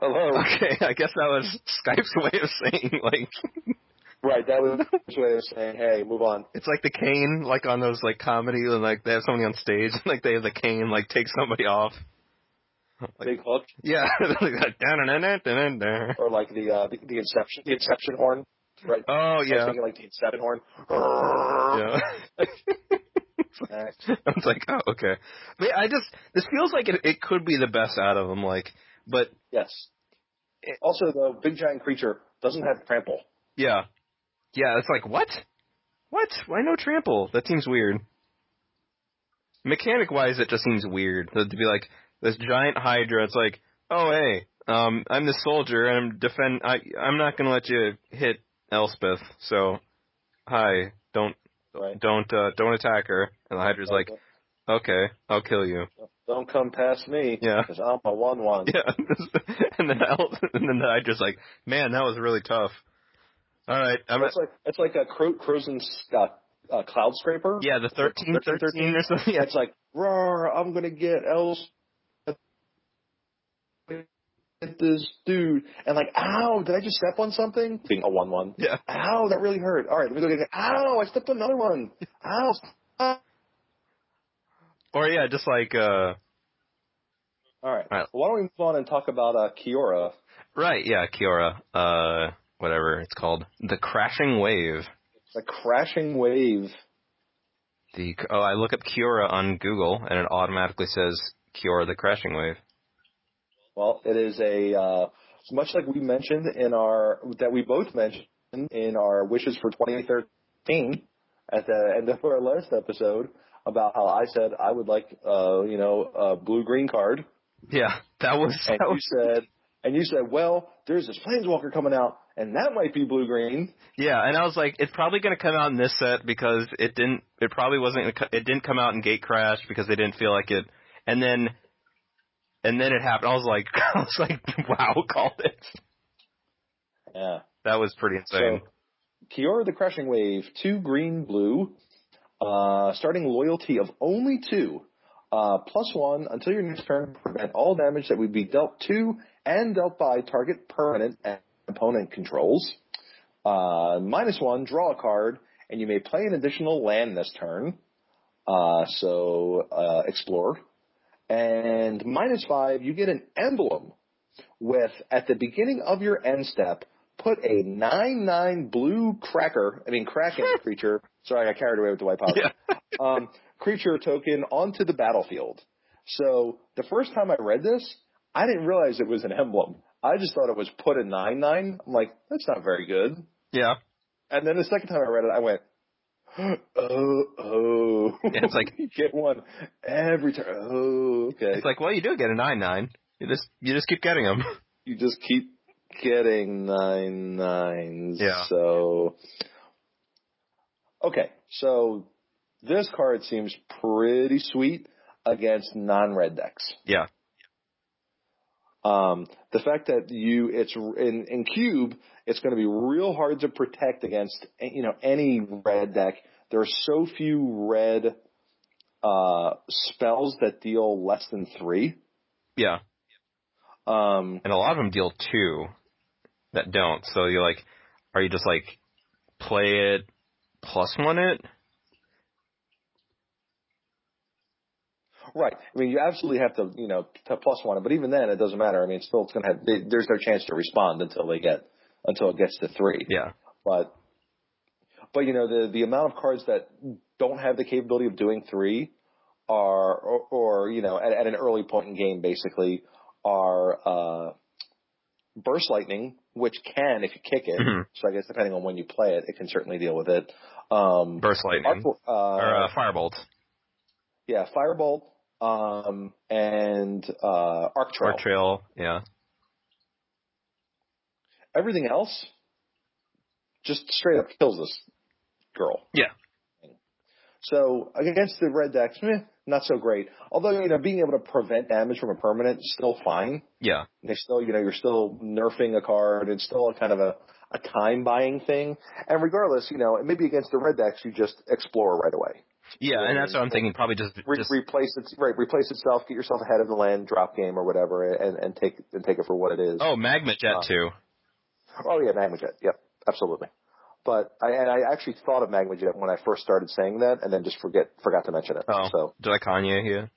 Hello. [LAUGHS] Okay, I guess that was Skype's [LAUGHS] way of saying like [LAUGHS] Right, that was his way of saying, hey, move on. it's like the cane, like on those like comedy and like they have somebody on stage and like they have the cane like take somebody off. Like- Big hook. Yeah, like. Or like the, uh, the, the Inception, the Inception horn. Right. Oh I was yeah, thinking like the Inception horn. yeah. [LAUGHS] I was like, oh okay. But yeah, I just this feels like it, it could be the best out of them. Like, but Yes. Also, the big giant creature doesn't have trample. yeah, yeah. It's like what? What? Why no trample? That seems weird. Mechanic wise, it just seems weird to to be like this giant Hydra. It's like, oh hey, um, I'm the soldier and I'm defend. I I'm not gonna let you hit Elspeth. So, hi, don't Right. don't uh, don't attack her. And the Hydra's like, okay, I'll kill you. don't come past me. Yeah. Because I'm a one one. Yeah, [LAUGHS] and then El- [LAUGHS] and then the Hydra's like, man, that was really tough. All right, I'm It's like it's like a Cro- Krosan's uh, uh, cloud scraper. yeah, the thirteen thirteen or something. [LAUGHS] Yeah, It's like, roar, I'm gonna get Els get this dude. And like, ow, did I just step on something? Being a one one. yeah. Ow, that really hurt. All right, let me go get it. Ow, I stepped on another one. [LAUGHS] Ow. Ah. Or yeah, just like uh, All right. All right. Why don't we move on and talk about uh, Kiora? right, yeah, Kiora, uh, whatever it's called, the crashing wave. The crashing wave. The oh, I look up Kiora on Google and it automatically says Kiora the crashing wave. Well, it is a uh, much like we mentioned in our that we both mentioned in our wishes for 2013 at the end of our last episode about how I said I would like uh, you know a blue green card, Yeah, that was and that you was said and you said, well, there's this planeswalker coming out, and that might be blue green. Yeah, and I was like, it's probably going to come out in this set because it didn't. It probably wasn't. It didn't come out in Gatecrash because they didn't feel like it. And then, and then it happened. I was like, [LAUGHS] I was like, wow, called it. Yeah. That was pretty insane. So, Kiora the Crashing Wave, two green, blue, uh, starting loyalty of only two, uh, plus one until your next turn, prevent all damage that would be dealt to and dealt by target permanent and opponent controls. Uh, minus one, draw a card, and you may play an additional land this turn. Uh, so, uh, explore. And minus five, you get an emblem with, at the beginning of your end step, put a 9-9 blue cracker, I mean kraken [LAUGHS] creature, sorry I got carried away with the white powder, yeah, [LAUGHS] um, creature token onto the battlefield. So the first time I read this, I didn't realize it was an emblem. I just thought it was put a 9-9. I'm like, that's not very good. yeah. And then the second time I read it, I went, [GASPS] oh, oh. Yeah, it's like- [LAUGHS] you get one every turn. Oh, okay. It's like, well, you do get a nine nine. You just you just keep getting them. [LAUGHS] you just keep getting nine nines. Yeah. So, okay. So this card seems pretty sweet against non-red decks. Yeah, Um, the fact that you, it's in, in cube, it's going to be real hard to protect against, you know, any red deck. There are so few red, uh, spells that deal less than three. Yeah, Um, and a lot of them deal two that don't. So you're like, are you just like play it plus one it? right. I mean, you absolutely have to, you know, to plus one it, but even then, it doesn't matter. I mean, still, it's going to have. They, there's no chance to respond until they get until it gets to three. Yeah, But, but you know, the the amount of cards that don't have the capability of doing three are, or, or you know, at, at an early point in game, basically, are uh, burst lightning, which can, if you kick it. Mhm. So I guess depending on when you play it, it can certainly deal with it. Um, burst lightning uh, or uh, firebolt, yeah, firebolt, um, and uh, arc trail. or trail. Yeah, Everything else just straight up kills this girl. Yeah. So against the red decks, meh, not so great. Although you know, being able to prevent damage from a permanent is still fine. yeah, They still, you know, you're still nerfing a card. It's still a kind of a, a time buying thing. And regardless, you know, maybe against the red decks, you just explore right away. yeah. And that's what I'm thinking. Probably just Re- just replace it, right? Replace itself. Get yourself ahead of the land, drop game or whatever, and, and take and take it for what it is. oh magma jet Uh, too. Oh yeah, Magma Jet. Yep, absolutely. But I and I actually thought of Magma Jet when I first started saying that, and then just forget forgot to mention it. Oh, So did I Kanye here?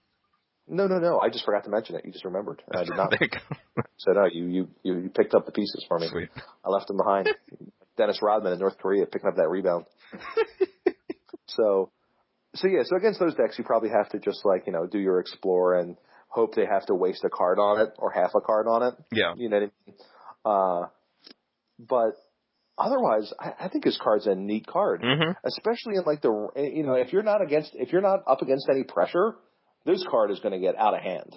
no, no, no. I just forgot to mention it. You just remembered. I did not. [LAUGHS] There you go. [LAUGHS] so no, you you you you picked up the pieces for me. Sweet. I left them behind. [LAUGHS] Dennis Rodman in North Korea picking up that rebound. so, so yeah. So against those decks, you probably have to just like you know do your explore and hope they have to waste a card on it or half a card on it. Yeah. You know what I mean? Uh, but otherwise, I, I think his card's a neat card, hmm especially in like the you know if you're not against if you're not up against any pressure, this card is going to get out of hand.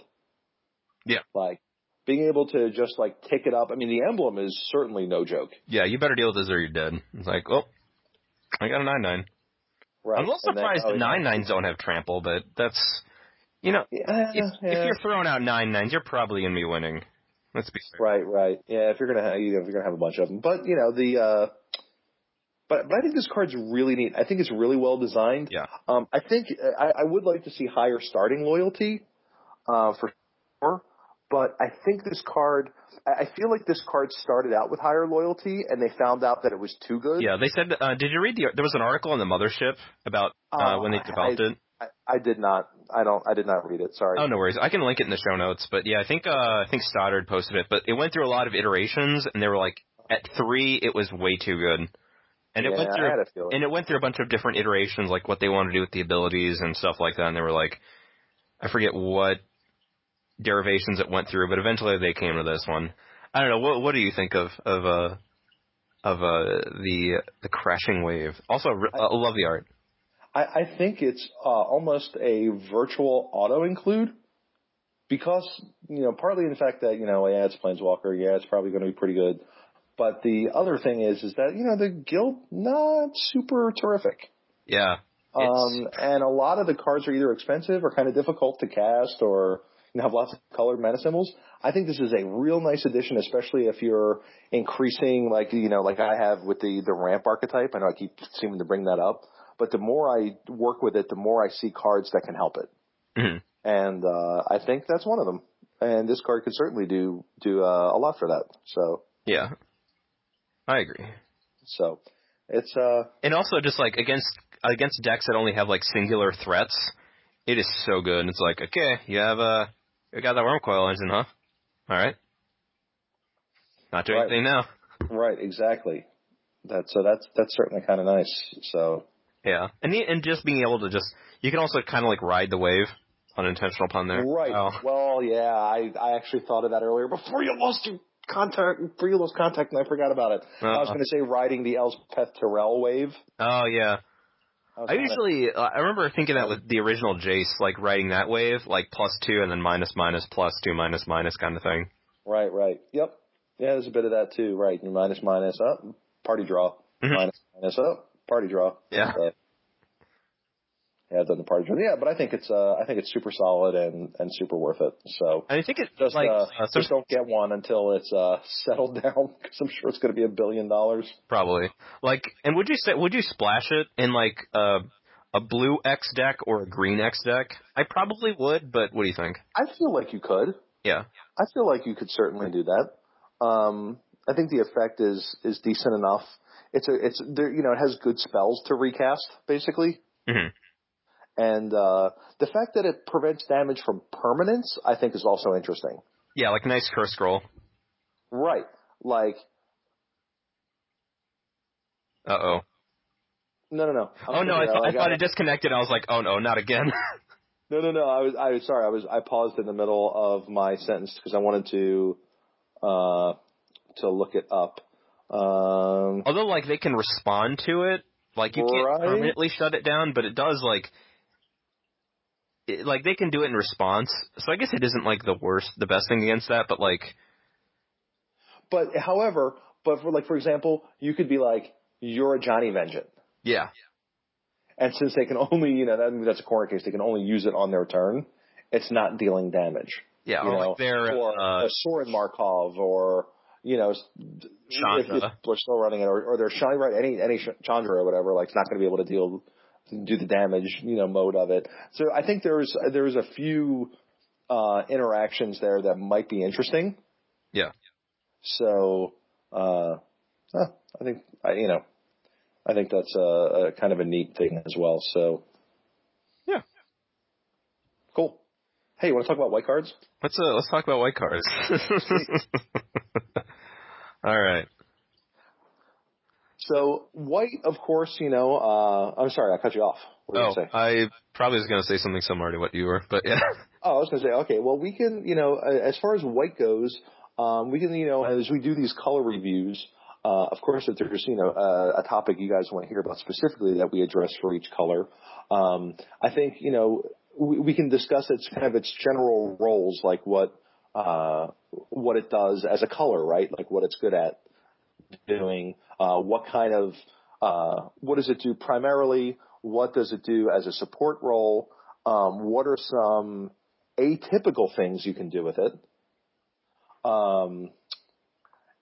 Yeah. Like being able to just like take it up. I mean, the emblem is certainly no joke. Yeah, you better deal with this or you're dead. It's like, oh, I got a nine nine. Right. I'm a little And then- surprised oh, that yeah. nine nines don't have trample, but that's you know, Yeah, if, yeah. if you're throwing out nine nines, you're probably gonna be winning. Let's be fair. Right, right. Yeah, if you're gonna have, you know, if you're gonna have a bunch of them, but you know the. uh but, but I think this card's really neat. I think it's really well designed. Yeah. Um, I think I, I would like to see higher starting loyalty, uh, for sure. But I think this card, I I feel like this card started out with higher loyalty, and they found out that it was too good. Yeah, they said. Uh, did you read the? There was an article in the Mothership about uh, Uh, when they I- developed it. I, I did not. I don't. I did not read it. Sorry. Oh no worries. I can link it in the show notes. But yeah, I think uh, I think Stoddard posted it. But it went through a lot of iterations, and they were like, at three, it was way too good. And it yeah, went through I had a feeling. and it went through a bunch of different iterations, like what they wanted to do with the abilities and stuff like that. And they were like, I forget what derivations it went through, but eventually they came to this one. I don't know. What what do you think of of uh of uh the the crashing wave? Also, re- I love the art. I, I think it's uh, almost a virtual auto include because you know partly in the fact that you know yeah it's Planeswalker yeah it's probably going to be pretty good, but the other thing is is that you know the guild not super terrific. Yeah, Um, and a lot of the cards are either expensive or kind of difficult to cast or you know, have lots of colored mana symbols. I think this is a real nice addition, especially if you're increasing like, you know, like I have with the, the ramp archetype. I know I keep seeming to bring that up, but the more I work with it, the more I see cards that can help it. Mhm. And, uh, I think that's one of them. And this card could certainly do, do, uh, a lot for that. So, yeah. I agree. so it's, uh, And also, just like against against decks that only have like singular threats, it is so good. And It's like, okay, you have a you got that Wurmcoil Engine, huh? All right. Not doing Right. anything now. right, exactly. That, so that's, that's certainly kind of nice. So, Yeah, and the, and just being able to just you can also kind of like ride the wave, unintentional pun there. Right. Oh. Well, yeah, I I actually thought of that earlier before you lost your contact, before you lost contact, and I forgot about it. I was Uh-uh. going to say riding the Elspeth Tirel wave. Oh yeah. I, usually uh, I remember thinking that with the original Jace, like riding that wave, like plus two and then minus minus plus two minus minus kind of thing. right, right. Yep. Yeah, there's a bit of that too. Right. Minus minus up, party draw. Mhm. Minus minus up, party draw. Yeah. So, yeah, done the party draw. Yeah, but I think it's uh I think it's super solid and and super worth it. So. And I think it's Just, like uh, uh, just don't get one until it's uh [LAUGHS] settled down because I'm sure it's going to be a billion dollars. Probably. Like, and would you say would you splash it in like a a blue X deck or a green X deck? I probably would, but what do you think? I feel like you could. Yeah. I feel like you could certainly do that. Um, I think the effect is is decent enough. It's a it's there you know it has good spells to recast basically, hmm and uh, the fact that it prevents damage from permanents I think is also interesting. Yeah, like nice Cursed Scroll. Right, like Uh oh. no no no. I'm Oh no, I, th- I thought it disconnected. I was like, oh no, not again. [LAUGHS] No, no, no. I was, I was sorry. I was, I paused in the middle of my sentence because I wanted to, uh, to look it up. Um, Although like they can respond to it, like you can't permanently shut it down, but it does like. It, like they can do it in response, so I guess it isn't like the worst, the best thing against that, but like, but however, but for like, for example, you could be like, you're Ajani Vengeance. yeah, And since they can only, you know, that, that's a corner case, they can only use it on their turn. It's not dealing damage. yeah, or know, like they're or uh, a Sorin Markov, or you know, if, if we're still running it, or, or they're Chandra, right? Any any Chandra or whatever, like, it's not going to be able to deal do the damage, you know, mode of it. So I think there's there's a few uh, interactions there that might be interesting. yeah, So uh, I think I, you know, I think that's a, a kind of a neat thing as well. So Yeah. cool. Hey, you want to talk about white cards? let's uh, let's talk about white cards. [LAUGHS] All right. So white, of course, you know. Uh, I'm sorry, I cut you off. What Oh, you say? I probably was gonna say something similar to what you were, but yeah. [LAUGHS] Oh, I was going to say, okay, well, we can, you know, as far as white goes, um, we can, you know, as we do these color reviews, uh, of course, if there's, you know, uh, a topic you guys want to hear about specifically that we address for each color, um, I think, you know, we, can discuss its kind of its general roles, like what, uh, what it does as a color, right? Like what it's good at doing, uh, what kind of, uh, what does it do primarily? What does it do as a support role? Um, what are some atypical things you can do with it? Um,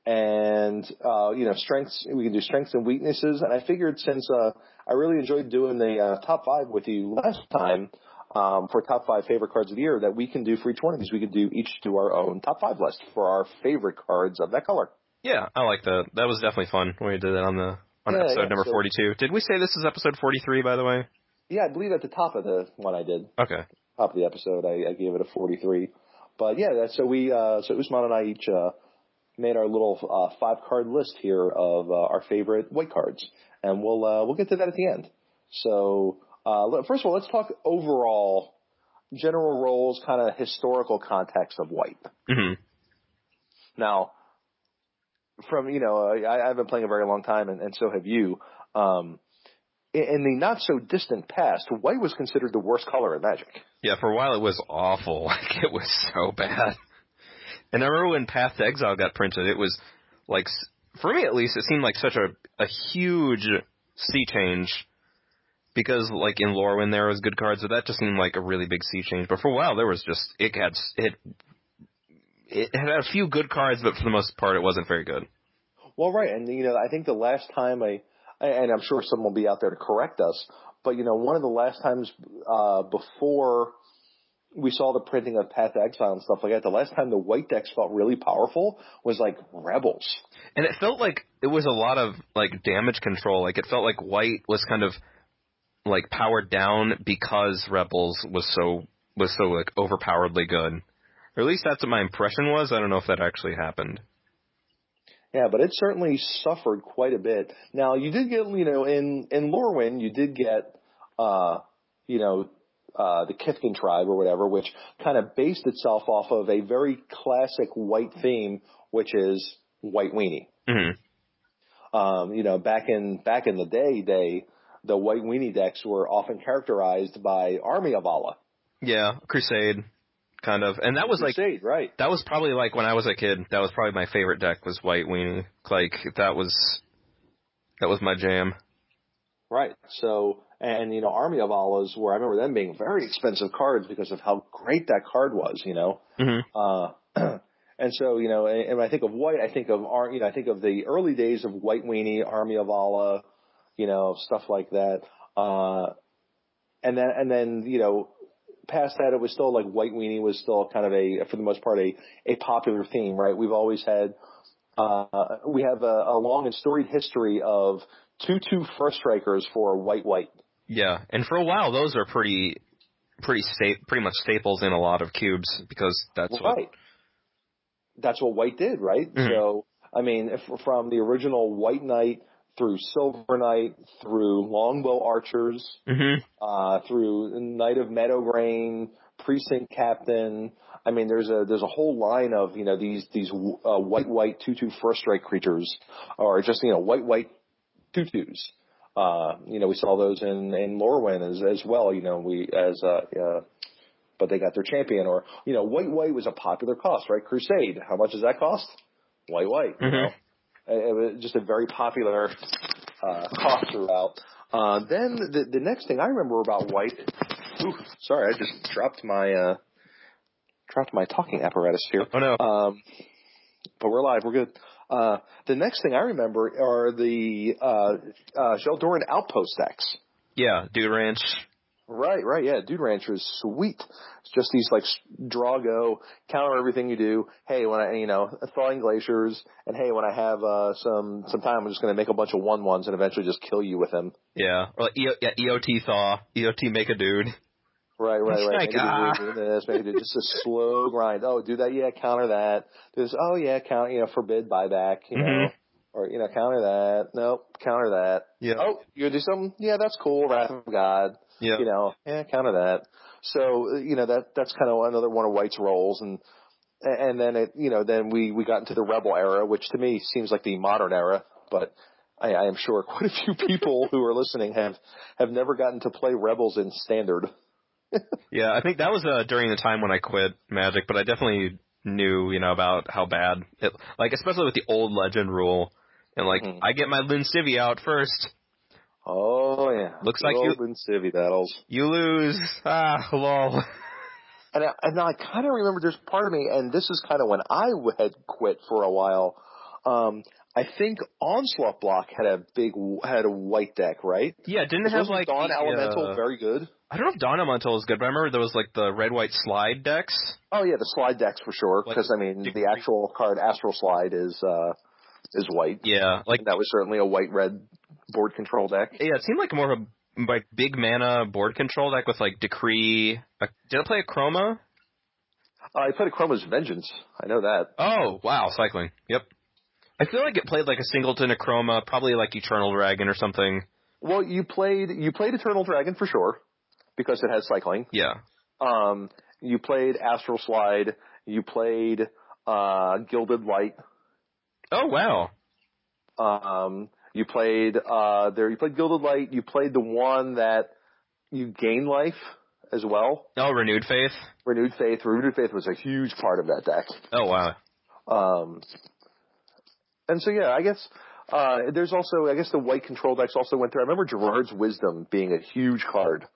and, uh, you know, strengths, we can do strengths and weaknesses. And I figured since, uh, I really enjoyed doing the, uh, top five with you last time, um, for top five favorite cards of the year that we can do for each one of these. We can do each do our own top five list for our favorite cards of that color. Yeah, I like that. That was definitely fun when we did that on the on Yeah, episode yeah, number so- 42. Did we say this is episode 43 by the way? Yeah, I believe at the top of the one I did. Okay. top of the episode, I, I gave it a 43. But yeah, that's, so we, uh, so Usman and I each, uh, made our little, uh, five card list here of, uh, our favorite white cards. And we'll, uh, we'll get to that at the end. So, uh, first of all, let's talk overall general roles, kind of historical context of white. hmm Now, from, you know, I, I've been playing a very long time and, and so have you. Um, in, in the not so distant past, white was considered the worst color in Magic. Yeah, for a while it was awful. [LAUGHS] Like it was so bad. And I remember when Path to Exile got printed, it was like for me at least, it seemed like such a a huge sea change. Because like in Lorwyn there was good cards, but that just seemed like a really big sea change. But for a while there was just it had it it had a few good cards, but for the most part it wasn't very good. Well, right, and you know, I think the last time I, and I'm sure someone will be out there to correct us, but you know, one of the last times uh, before we saw the printing of Path to Exile and stuff like that, the last time the white decks felt really powerful was like Rebels. And it felt like it was a lot of like damage control. Like it felt like white was kind of like powered down because Rebels was so was so like overpoweredly good. Or at least that's what my impression was. I don't know if that actually happened. Yeah, but it certainly suffered quite a bit. Now you did get, you know, in in Lorwyn, you did get, uh, you know, uh, the Kithkin tribe or whatever, which kind of based itself off of a very classic white theme, which is white weenie. hmm Um, you know, back in back in the day, they the white weenie decks were often characterized by Army of Allah. Yeah, Crusade, kind of. And that was like Crusade, right? that was probably like when I was a kid. That was probably my favorite deck was White Weenie. Like that was that was my jam. Right. So, and you know, Army of Allahs were I remember them being very expensive cards because of how great that card was. You know, hmm uh, [CLEARS THROAT] and so you know, and, and when I think of white, I think of you know, I think of the early days of White Weenie, Army of Allah, you know, stuff like that. Uh, and then and then you know, past that, it was still like White Weenie was still kind of a, for the most part, a, a popular theme, right? We've always had, uh, we have a, a long and storied history of two-two first strikers for White White. Yeah, and for a while those are pretty, pretty sta- pretty much staples in a lot of cubes because that's Well, what. right. That's what White did, right? Mhm. So, I mean, if, from the original White Knight through Silver Knight through Longbow Archers, hmm uh, through Knight of Meadowgrain, Precinct Captain. I mean, there's a there's a whole line of you know these these uh, white white two two first strike creatures, or just you know white white twos. Uh, you know, we saw those in in Lorwyn as as well. You know, we as uh, uh, but they got their champion, or you know, white white was a popular cost, right? Crusade, how much does that cost? White white, you Mhm. know, it, it was just a very popular uh, cost throughout. Uh, then the the next thing I remember about white. Ooh, sorry, I just dropped my uh, dropped my talking apparatus here. Oh no. Um, but we're live. We're good. Uh, the next thing I remember are the uh, uh, Kjeldoran outpost decks. yeah, Dude Ranch. Right, right, yeah. Dude Rancher is sweet. It's just these like s- draw go, counter everything you do. Hey, when I, you know, thawing glaciers, and hey, when I have uh, some some time, I'm just going to make a bunch of one ones and eventually just kill you with them. Yeah, or like EO, yeah, EOT thaw. EOT make a dude. Right, right, right. Like, ah. do this, make it do just a slow grind. Oh, do that, yeah, counter that. There's oh yeah, count you know, forbid buyback, you know. Mhm. Or, you know, counter that. Nope, counter that. Yeah. Oh, you do something? Yeah, that's cool. Wrath of God. Yeah. You know, yeah, counter that. So, uh, you know, that, that's kind of another one of White's roles. And, and then it, you know, then we, we got into the Rebel era, which to me seems like the modern era, but I, I am sure [LAUGHS] quite a few people who are listening have, have never gotten to play Rebels in standard. [LAUGHS] Yeah, I think that was uh, during the time when I quit Magic, but I definitely knew, you know, about how bad it, like especially with the old Legend rule, and like Mhm. I get my Lin Sivvi out first, Oh yeah. Looks Good like you- Sivvi battles. you lose. Ah, lol. [LAUGHS] And I, and I kind of remember there's part of me, and this is kind of when I had quit for a while. Um, I think Onslaught Block had a big, had a white deck, right? Yeah, didn't it have like Dawn Elemental uh, very good? I don't know if Dawn Elemental is good, but I remember there was like the red white slide decks. Oh yeah, the slide decks for sure. Like, Because I mean, the actual card Astral Slide is uh is white. Yeah, like And that was certainly a white red board control deck. yeah, it seemed like more of a like big mana board control deck with like Decree. Did I play Akroma? Uh, I played Akroma's Vengeance. I know that. Oh wow, cycling. Yep. I feel like it played like a singleton, Akroma, probably like Eternal Dragon or something. Well, you played you played Eternal Dragon for sure because it has cycling. Yeah. Um, you played Astral Slide. You played uh, Gilded Light. Oh wow. Um, you played uh, there. You played Gilded Light. You played the one that you gain life as well. Oh, renewed faith. Renewed Faith. Renewed Faith was a huge part of that deck. Oh wow. Um, and so yeah, I guess uh, there's also I guess the white control decks also went through. I remember Gerard's Wisdom being a huge card.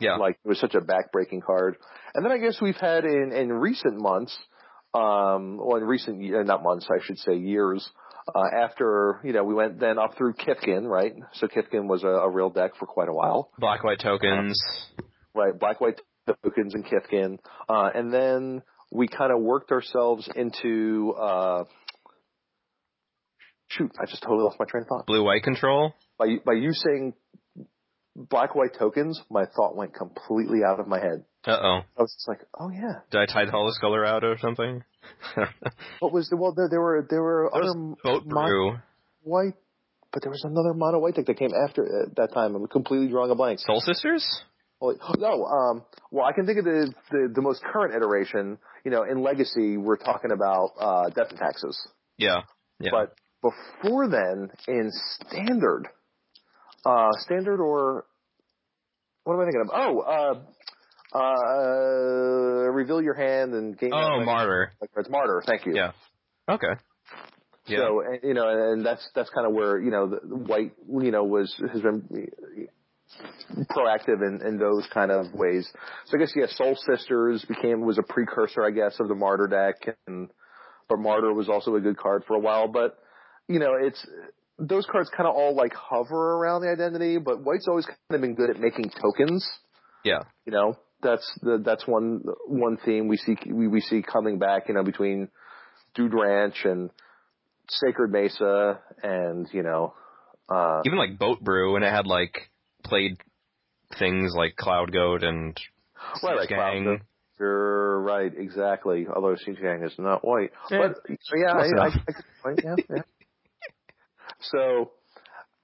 Yeah. Like it was such a backbreaking card. And then I guess we've had in in recent months, um, well in recent ye- not months I should say years. Uh, after you know we went then up through Kithkin, right? So Kithkin was a, a real deck for quite a while, Black white tokens. right? Black white tokens and Kifkin, uh, and then we kind of worked ourselves into uh, shoot. I just totally lost my train of thought. Blue white control. By by you saying black white tokens, my thought went completely out of my head. Uh oh. I was just like, oh yeah, Did I tie the Hollis color out or something? [LAUGHS] what was the well? There, there were there were was other Boat brew. white, but there was another mono white deck that came after at that time. I'm completely drawing a blank. Soul Sisters? Well, [GASPS] no, um, well, I can think of the, the the most current iteration. You know, in Legacy, we're talking about uh, death and taxes. Yeah. Yeah. But before then, in Standard, uh, Standard or what am I thinking of? Oh, uh, uh, reveal your hand and gain. oh, like, Martyr. like, it's Martyr. Thank you. Yeah. Okay. Yeah. So and, you know, and that's that's kind of where you know the white you know was has been proactive in, in those kind of ways. So I guess yeah, Soul Sisters became was a precursor, I guess, of the Martyr deck, and but Martyr was also a good card for a while. But you know, it's those cards kind of all like hover around the identity, but White's always kind of been good at making tokens. yeah. You know, that's the, that's one one theme we see we, we see coming back. You know, between Dude Ranch and Sacred Mesa, and you know, uh, Even like Boat Brew, and it had like played things like Cloud Goat and right, right, Gang. Cloud Goat. You're right, exactly. Although Siege Gang is not white, Yeah. but so yeah, Close I, I. I get the point. Yeah, yeah. [LAUGHS] So,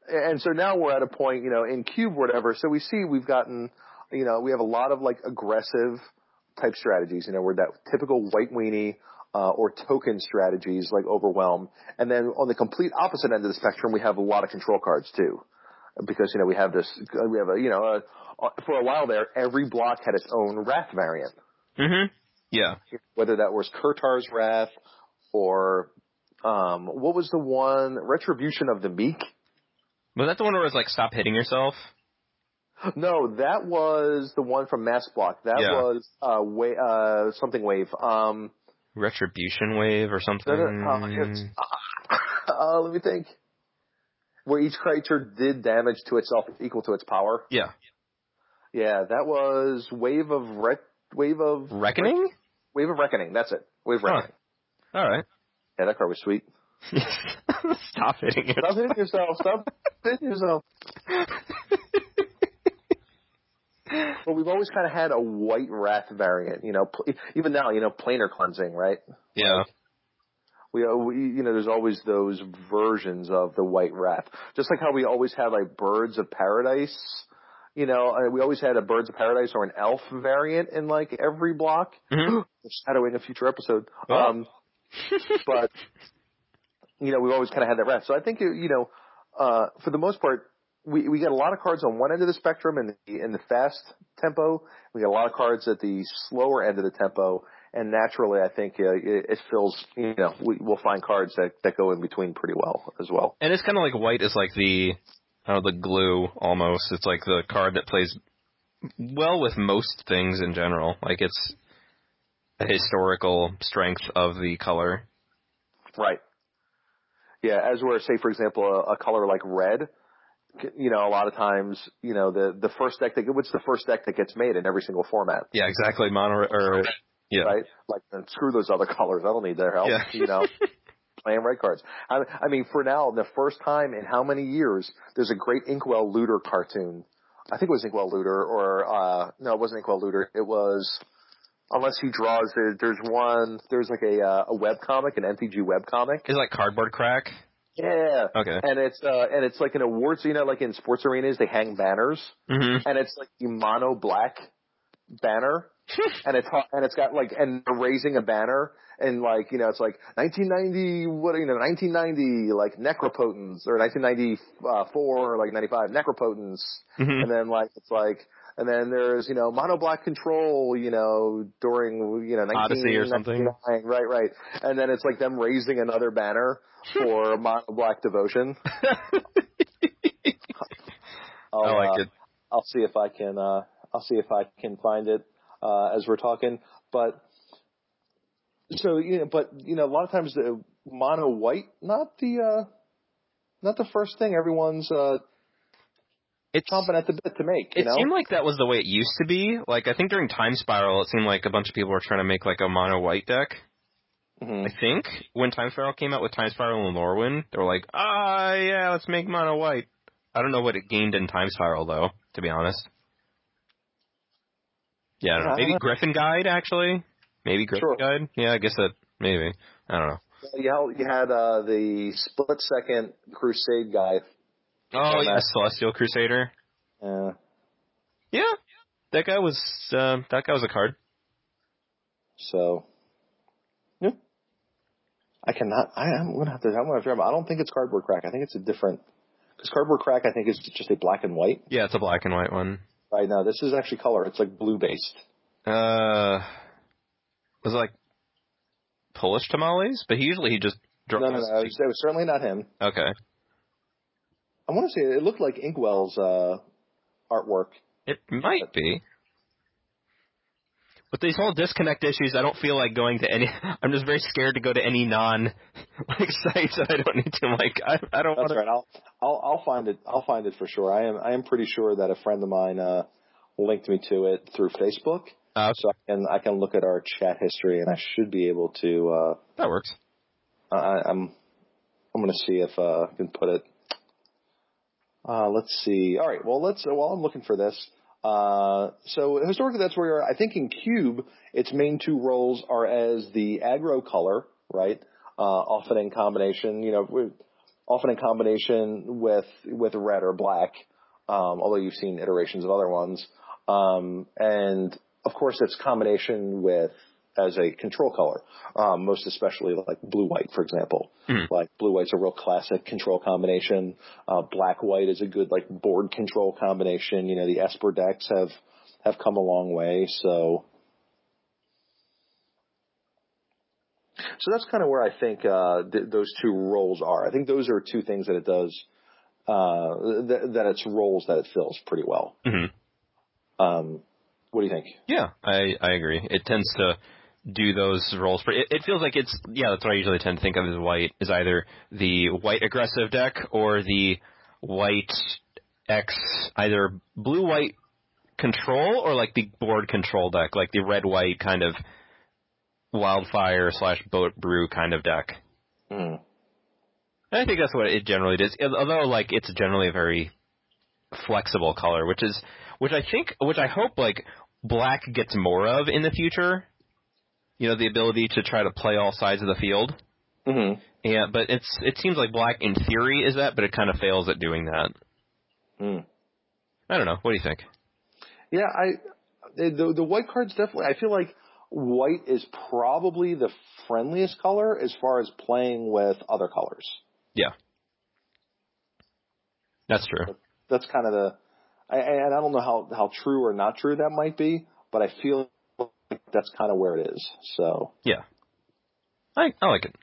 and so now we're at a point, you know, in Cube, whatever. So we see we've gotten, you know, we have a lot of like aggressive type strategies. You know, where that typical white weenie. Uh, or token strategies like Overwhelm. And then on the complete opposite end of the spectrum, we have a lot of control cards too. Because, you know, we have this, we have a, you know, uh, for a while there, every block had its own Wrath variant. hmm Yeah. Whether that was Kirtar's Wrath or, um, what was the one, Retribution of the Meek? Was that the one where it was like stop hitting yourself? No, that was the one from Mass Block. That Yeah. was, uh, wa- uh, something wave. Um, Retribution wave or something? no, no, uh, uh, let me think. Where each creature did damage to itself equal to its power. yeah. Yeah, that was Wave of Ret- Wave of Reckoning? Wave of Reckoning. That's it. Wave of Huh. Reckoning. Alright. Yeah, that card was sweet. [LAUGHS] Stop hitting it. Stop hitting yourself. Stop hitting yourself. [LAUGHS] [LAUGHS] Well, we've always kind of had a white wrath variant, you know. Pl- even now, you know, planar cleansing, right? Yeah. We, uh, we, you know, there's always those versions of the white wrath. Just like how we always had like birds of paradise. You know, uh, we always had a birds of paradise or an elf variant in like every block. [GASPS] Mhm. Shadowing a future episode. Oh. Um, [LAUGHS] but you know, we've always kind of had that wrath. So I think you know, uh, for the most part, we we get a lot of cards on one end of the spectrum in the in the fast tempo. We get a lot of cards at the slower end of the tempo, and naturally, I think uh, it, it fills. You know, we, we'll find cards that that go in between pretty well as well. And it's kind of like white is like the, I don't the glue almost. It's like the card that plays well with most things in general. Like it's a historical strength of the color. Right. Yeah, as where, say, for example, a, a color like red, you know, a lot of times, you know, the the first deck that what's the first deck that gets made in every single format, Yeah, exactly. Mono or yeah. right? Like, screw those other [LAUGHS] colors. I don't need their help. Yeah. You know, [LAUGHS] playing red cards. I, I mean, for now, the first time in how many years, there's a great Inkwell Looter cartoon. I think it was Inkwell Looter, or uh no, it wasn't Inkwell Looter. It was. Unless he draws, it. there's one. There's like a uh, a web comic, an MTG web comic. Is it like cardboard crack? Yeah. Okay. And it's uh and it's like an awards, you know, like in sports arenas they hang banners, Mm-hmm. and it's like the mono black banner, [LAUGHS] and it's and it's got like and they're raising a banner, and like you know it's like 1990 what you know 1990 like necropotence or 1994 or like 95 necropotence, hmm and then like it's like. And then there's, you know, mono black control, you know, during, you know, 19, Odyssey or something. Right, right. And then it's like them raising another banner for [LAUGHS] mono black devotion. I'll, [LAUGHS] I like uh, it. I'll see if I can. Uh, I'll see if I can find it uh, as we're talking. But so you know, but you know, a lot of times the mono white, not the uh, not the first thing everyone's uh, It's chomping at the bit to make. You It know, seemed like that was the way it used to be. Like I think during Time Spiral, it seemed like a bunch of people were trying to make like a mono white deck. Mhm. I think when Time Spiral came out with Time Spiral and Lorwyn, they were like, ah, yeah, let's make mono white. I don't know what it gained in Time Spiral though, to be honest. Yeah, I don't know. Maybe [LAUGHS] Griffin Guide actually. Maybe Griffin Sure. Guide. Yeah, I guess that maybe. I don't know. you had, you had uh, the split second Crusade guy. Oh Yeah. yeah, Celestial Crusader. Uh, Yeah, that guy was uh, that guy was a card. so, yeah. I cannot. I, I'm gonna have to. I'm gonna have to. I don't think it's cardboard crack. I think it's a different. Because cardboard crack, I think is just a black and white. Yeah, it's a black and white one. Right now, this is actually color. It's like blue based. Uh, was it like Polish tamales? But usually he just No, no, no. It was, it was certainly not him. Okay, I want to say it looked like Inkwell's uh, artwork. it might be. With these whole disconnect issues, I don't feel like going to any. [LAUGHS] I'm just very scared to go to any non [LAUGHS] like sites that I don't need to. Like I, I don't want That's to. right. I'll, I'll, I'll find it. I'll find it for sure. I am, I am pretty sure that a friend of mine, uh, linked me to it through Facebook, Uh, so I can I can look at our chat history, and I should be able to. Uh, that works. I, I'm I'm going to see if uh, I can put it. Uh, let's see. All right. Well, let's. While I'm looking for this, uh, so historically, that's where. I think in Cube, its main two roles are as the aggro color, right? Uh, often in combination, you know, often in combination with with red or black. Um, although you've seen iterations of other ones, um, and of course, it's combination with as a control color, um, most especially like blue white, for example. Mhm. Like blue white's a real classic control combination. Uh, black white is a good like board control combination. You know, the Esper decks have have come a long way. So, so that's kind of where I think uh, th- those two roles are. I think those are two things that it does. Uh, th- that its roles that it fills pretty well. hmm Um, what do you think? Yeah, I I agree. It tends to do those roles. It, it feels like it's yeah. That's what I usually tend to think of as white is either the white aggressive deck or the white X either blue white control or like the board control deck, like the red white kind of wildfire slash boat brew kind of deck. Mm. And I think that's what it generally does. Although like it's generally a very flexible color, which is which I think which I hope like black gets more of in the future. You know, the ability to try to play all sides of the field. Mm-hmm. Yeah, but it's it seems like black in theory is that, but it kind of fails at doing that. Mm. I don't know. What do you think? Yeah, I the the white cards definitely. I feel like white is probably the friendliest color as far as playing with other colors. Yeah, that's true. That's kind of the. I, and I don't know how how true or not true that might be, but I feel that's kind of where it is. So, Yeah, I I like it.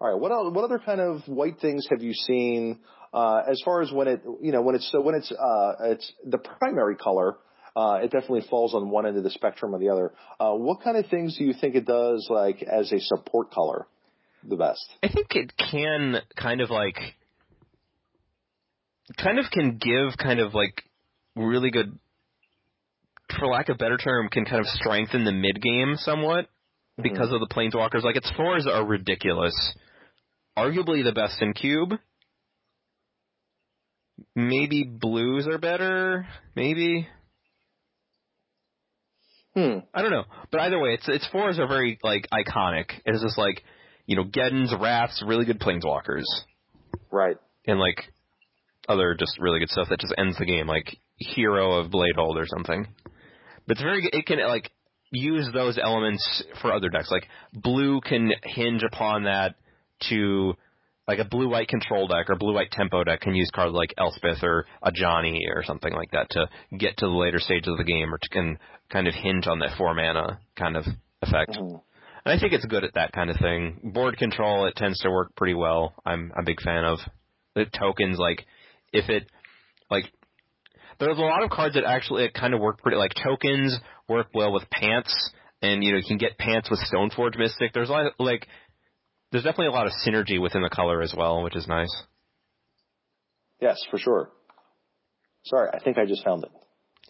all right, what else, what other kind of white things have you seen uh, as far as when it you know when it's so when it's uh, it's the primary color? Uh, it definitely falls on one end of the spectrum or the other. Uh, what kind of things do you think it does, like as a support color, the best? I think it can kind of like kind of can give kind of like really good for lack of a better term can kind of strengthen the mid game somewhat because of the planeswalkers. Like its fours are ridiculous. Arguably the best in cube. Maybe blues are better. Maybe. Hmm. I don't know, but either way, its its fours are very like iconic. It's just like you know, Geddons, Wraths, really good planeswalkers, Right. and like other just really good stuff that just ends the game, like Hero of Bladehold or something. But it's very good. It can like use those elements for other decks. Like blue can hinge upon that to like a blue white control deck or blue white tempo deck can use cards like Elspeth or Ajani or something like that to get to the later stages of the game or to can kind of hinge on that four mana kind of effect. Mhm. And I think it's good at that kind of thing. Board control, it tends to work pretty well. I'm a big fan of the tokens. Like, if it, like, there's a lot of cards that actually it kind of work pretty. Like tokens work well with pants, and you know you can get pants with Stoneforge Mystic. There's a lot, like, there's definitely a lot of synergy within the color as well, which is nice. Yes, for sure. Sorry, I think I just found it.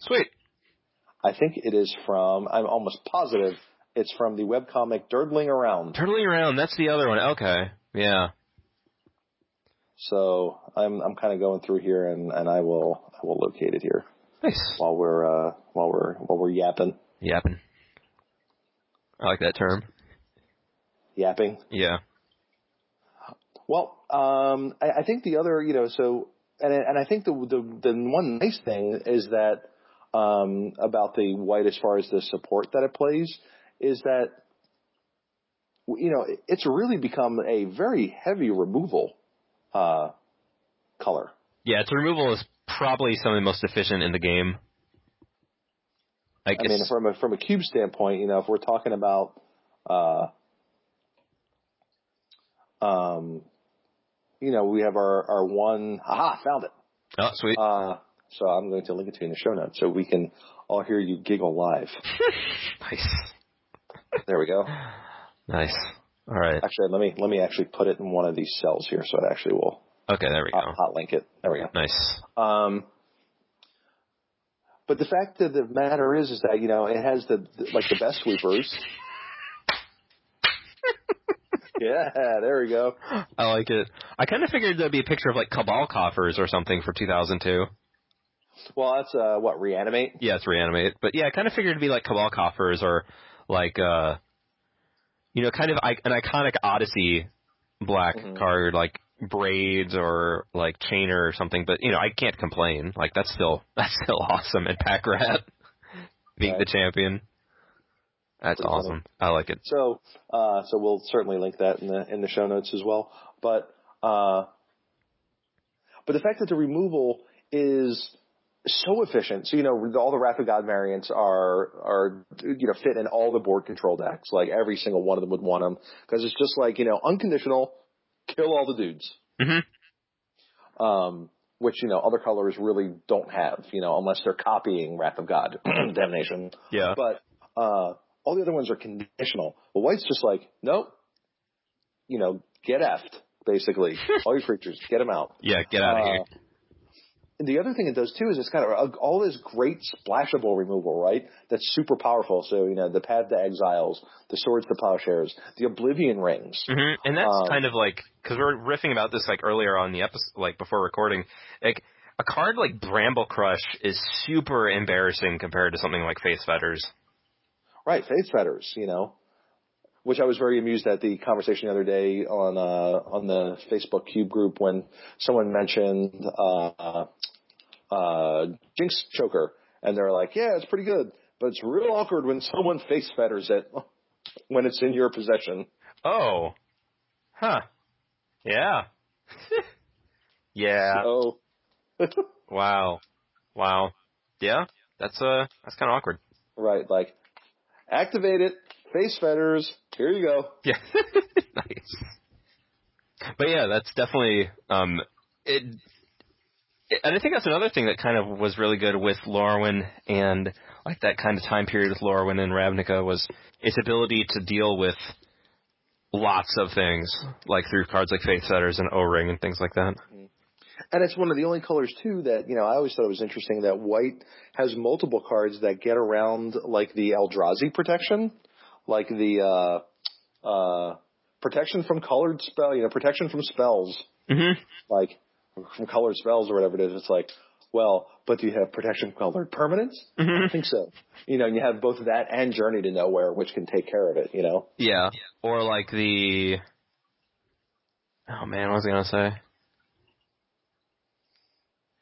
Sweet. I think it is from. I'm almost positive it's from the webcomic Durdling Around. Turtling around. That's the other one. Okay. Yeah. So I'm I'm kind of going through here, and, and I will I will locate it here Nice. while we're uh, while we're while we're yapping Yapping. I like that term. yapping. Yeah. Well, um, I, I think the other, you know, so and and I think the the the one nice thing is that um, about the white as far as the support that it plays is that you know it's really become a very heavy removal uh, color. Yeah, its removal is probably some of the most efficient in the game. Like I mean, from a from a cube standpoint, you know, if we're talking about, uh, um, you know, we have our our one. Aha, found it. oh, sweet. Uh, so I'm going to link it to you in the show notes so we can all hear you giggle live. [LAUGHS] nice. There we go. Nice. All right. Actually, let me let me actually put it in one of these cells here so it actually will Okay, there we go. hot, hot link it. There we go. Nice. Um, But the fact of the matter is, is that you know it has the like the best sweepers. [LAUGHS] yeah, there we go. I like it. I kind of figured there'd be a picture of like Cabal coffers or something for 2002. Well, that's uh, what reanimate. Yeah, it's reanimate. But yeah, I kind of figured it'd be like Cabal coffers or like uh, you know, kind of I- an iconic Odyssey black Mhm. card like braids or like chainer or something. But you know, I can't complain. Like that's still [LAUGHS] that's still awesome. And Pack Rat being Right. the champion. That's Pretty funny. awesome. I like it. So, uh, so we'll certainly link that in the in the show notes as well. But, uh, but the fact that the removal is so efficient. So you know, all the Wrath of God variants are are you know fit in all the board control decks. Like every single one of them would want them because it's just like you know unconditional, kill all the dudes. hmm Um, which you know other colors really don't have. You know, unless they're copying Wrath of God, [CLEARS THROAT] Damnation. Yeah. But uh, all the other ones are conditional. Well, white's just like, nope. You know, get effed, basically. [LAUGHS] all your creatures, get them out. Yeah. Get out of Uh, here. And the other thing it does too is it's kind of all this great splashable removal, right? That's super powerful. So you know, the Path to Exiles, the Swords to Plowshares, the Oblivion Rings. hmm And that's Um, kind of like because we we're riffing about this like earlier on the episode, like before recording. Like a card like Bramble Crush is super embarrassing compared to something like Faith's Fetters. Right, Faith Fetters, you know. Which I was very amused at the conversation the other day on uh, on the Facebook Cube group when someone mentioned uh, uh, Jinxed Choker, and they're like, "Yeah, it's pretty good, but it's real awkward when someone Faith's Fetters it [LAUGHS] when it's in your possession." Oh, huh? Yeah. [LAUGHS] yeah. So, [LAUGHS] Wow. Wow. Yeah. That's uh that's kind of awkward. right, like activate it, Faith's Fetters. Here you go. Yeah. nice. But yeah, that's definitely um it, it and I think that's another thing that kind of was really good with Lorwyn and like that kind of time period with Lorwyn and Ravnica was its ability to deal with lots of things, like through cards like Faith's Fetters and O Ring and things like that. And it's one of the only colors too that, you know, I always thought it was interesting that white has multiple cards that get around like the Eldrazi protection, like the, uh, uh, protection from colored spell, you know, protection from spells, Mm-hmm. like from colored spells or whatever it is. It's like, well, but do you have protection from colored permanents? I Mm-hmm. don't think so. You know, and you have both that and Journey to Nowhere, which can take care of it, you know? Yeah. Or like the Oh man, what was I gonna say?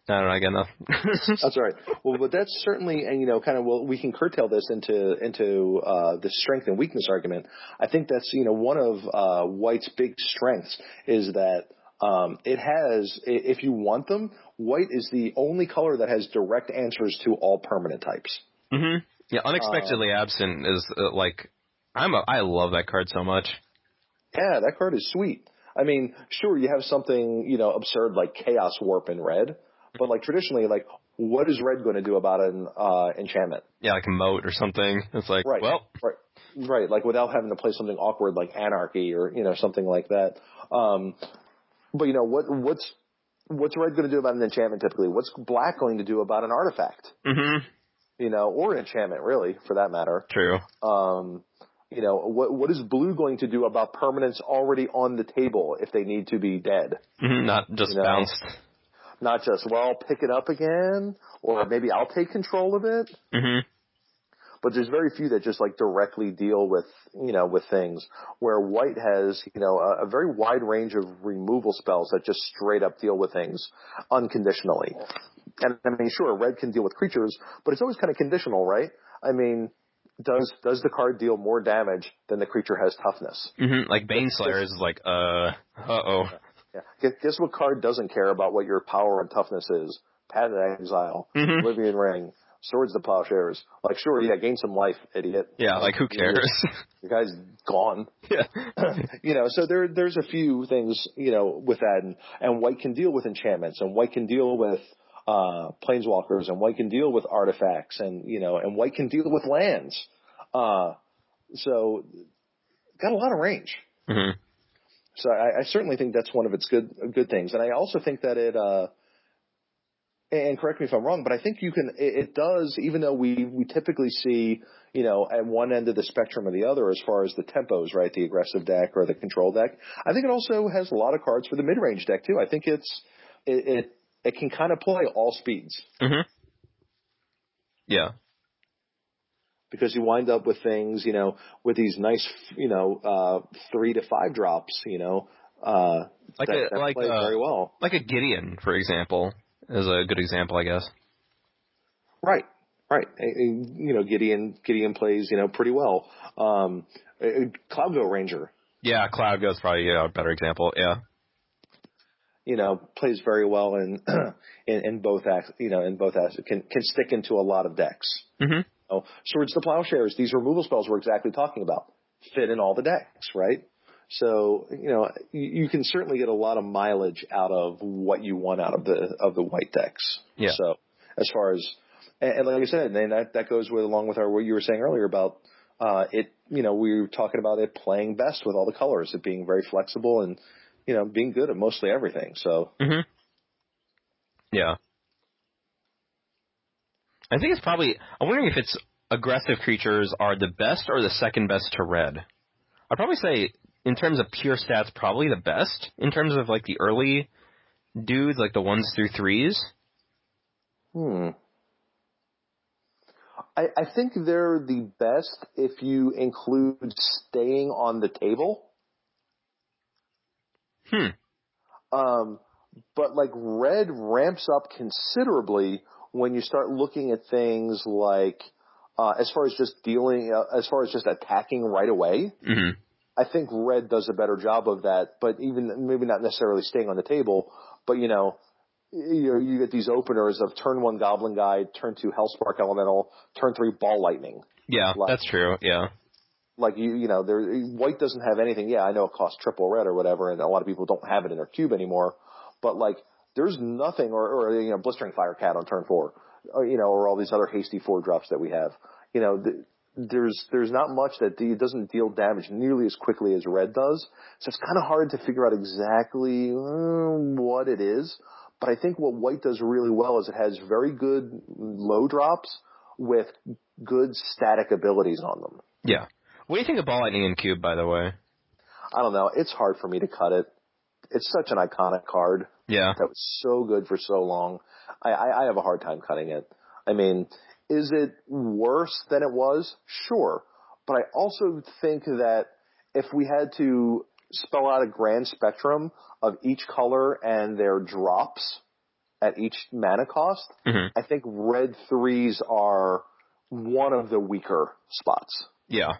I don't know, I got nothing. [LAUGHS] That's all right. Well, but that's certainly, and you know, kind of, well, we can curtail this into into uh, the strength and weakness argument. I think that's you know one of uh, White's big strengths is that um, it has, if you want them, White is the only color that has direct answers to all permanent types. hmm Yeah, unexpectedly absent is uh, like I'm a I love that card so much. Yeah, that card is sweet. I mean, sure, you have something you know absurd like Chaos Warp in red, but like traditionally, like what is red going to do about an uh, enchantment? Yeah, like a moat or something. It's like, Right. well, Right. Right. Like without having to play something awkward like anarchy or, you know, something like that. Um, but you know, what, what's, what's red going to do about an enchantment typically? What's black going to do about an artifact? hmm You know, or an enchantment really, for that matter. true. Um, you know, what, what is blue going to do about permanents already on the table if they need to be dead? hmm Not just You know. bounced. Not just, well, I'll pick it up again, or maybe I'll take control of it. hmm but there's very few that just like directly deal with you know with things where white has you know a, a very wide range of removal spells that just straight up deal with things unconditionally. And i mean sure red can deal with creatures but it's always kind of conditional right? I mean does does the card deal more damage than the creature has toughness? Hmm Like Baneslayer is like, uh, uh oh. yeah. Guess, what card doesn't care about what your power and toughness is? Path of Exile, Mhm. Oblivion Ring, Swords to Plowshares. Like, sure, yeah, gain some life, idiot. Yeah, like who cares? [LAUGHS] The guy's gone. yeah. [LAUGHS] you know, so there there's a few things you know with that, and, and white can deal with enchantments, and white can deal with uh, planeswalkers, and white can deal with artifacts, and you know, and white can deal with lands. Uh, so got a lot of range. hmm So I, I certainly think that's one of its good good things, and I also think that it uh, and correct me if I'm wrong, but I think you can. It, it does, even though we we typically see, you know, at one end of the spectrum or the other as far as the tempos, right? The aggressive deck or the control deck. I think it also has a lot of cards for the mid range deck too. I think it's it it, it can kind of play all speeds. Mm-hmm. Yeah. Because you wind up with things, you know, with these nice, you know, uh, three to five drops, you know, uh, Like that, a that like play uh, very well. like a Gideon, for example, is a good example, I guess. Right, right. You know, Gideon Gideon plays, you know, pretty well. Um, Cloudgoat Ranger, Yeah, Cloudgoat's probably yeah, a better example. Yeah. you know, plays very well in [CLEARS THROAT] in, in both acts. You know, in both acts, can can stick into a lot of decks. Mhm. Oh, Swords to Plowshares. These removal spells we're exactly talking about fit in all the decks, right? So you know, you, you can certainly get a lot of mileage out of what you want out of the of the white decks. Yeah. So as far as and, like I said, and that that goes with along with our what you were saying earlier about uh, it. You know, we were talking about it playing best with all the colors, it being very flexible and you know being good at mostly everything. So Mhm. Yeah. I think it's probably. I'm wondering if it's aggressive creatures are the best or the second best to red. I'd probably say in terms of pure stats, probably the best. In terms of like the early dudes, like the ones through threes. Hmm. I, I think they're the best if you include staying on the table. Hmm. Um, but like red ramps up considerably when you start looking at things like, uh, as far as just dealing, uh, as far as just attacking right away. hmm I think red does a better job of that, but even maybe not necessarily staying on the table, but you know, you know, you get these openers of turn one Goblin Guide, turn two Hellspark Elemental, turn three Ball Lightning. Yeah, Like- that's true. Yeah. Like you, you know, there white doesn't have anything. Yeah, I know it costs triple red or whatever, and a lot of people don't have it in their cube anymore. But like, there's nothing, or, or you know, blistering fire cat on turn four, or, you know, or all these other hasty four drops that we have. You know, th- there's there's not much that de- doesn't deal damage nearly as quickly as red does. So it's kind of hard to figure out exactly uh, what it is. But I think what white does really well is it has very good low drops with good static abilities on them. Yeah. What do you think of ball lightning in cube, by the way? I don't know. It's hard for me to cut it. It's such an iconic card Yeah. that was so good for so long. I, I, I have a hard time cutting it. I mean, is it worse than it was? Sure. But I also think that if we had to spell out a grand spectrum of each color and their drops at each mana cost, Mhm. I think red threes are one of the weaker spots. Yeah.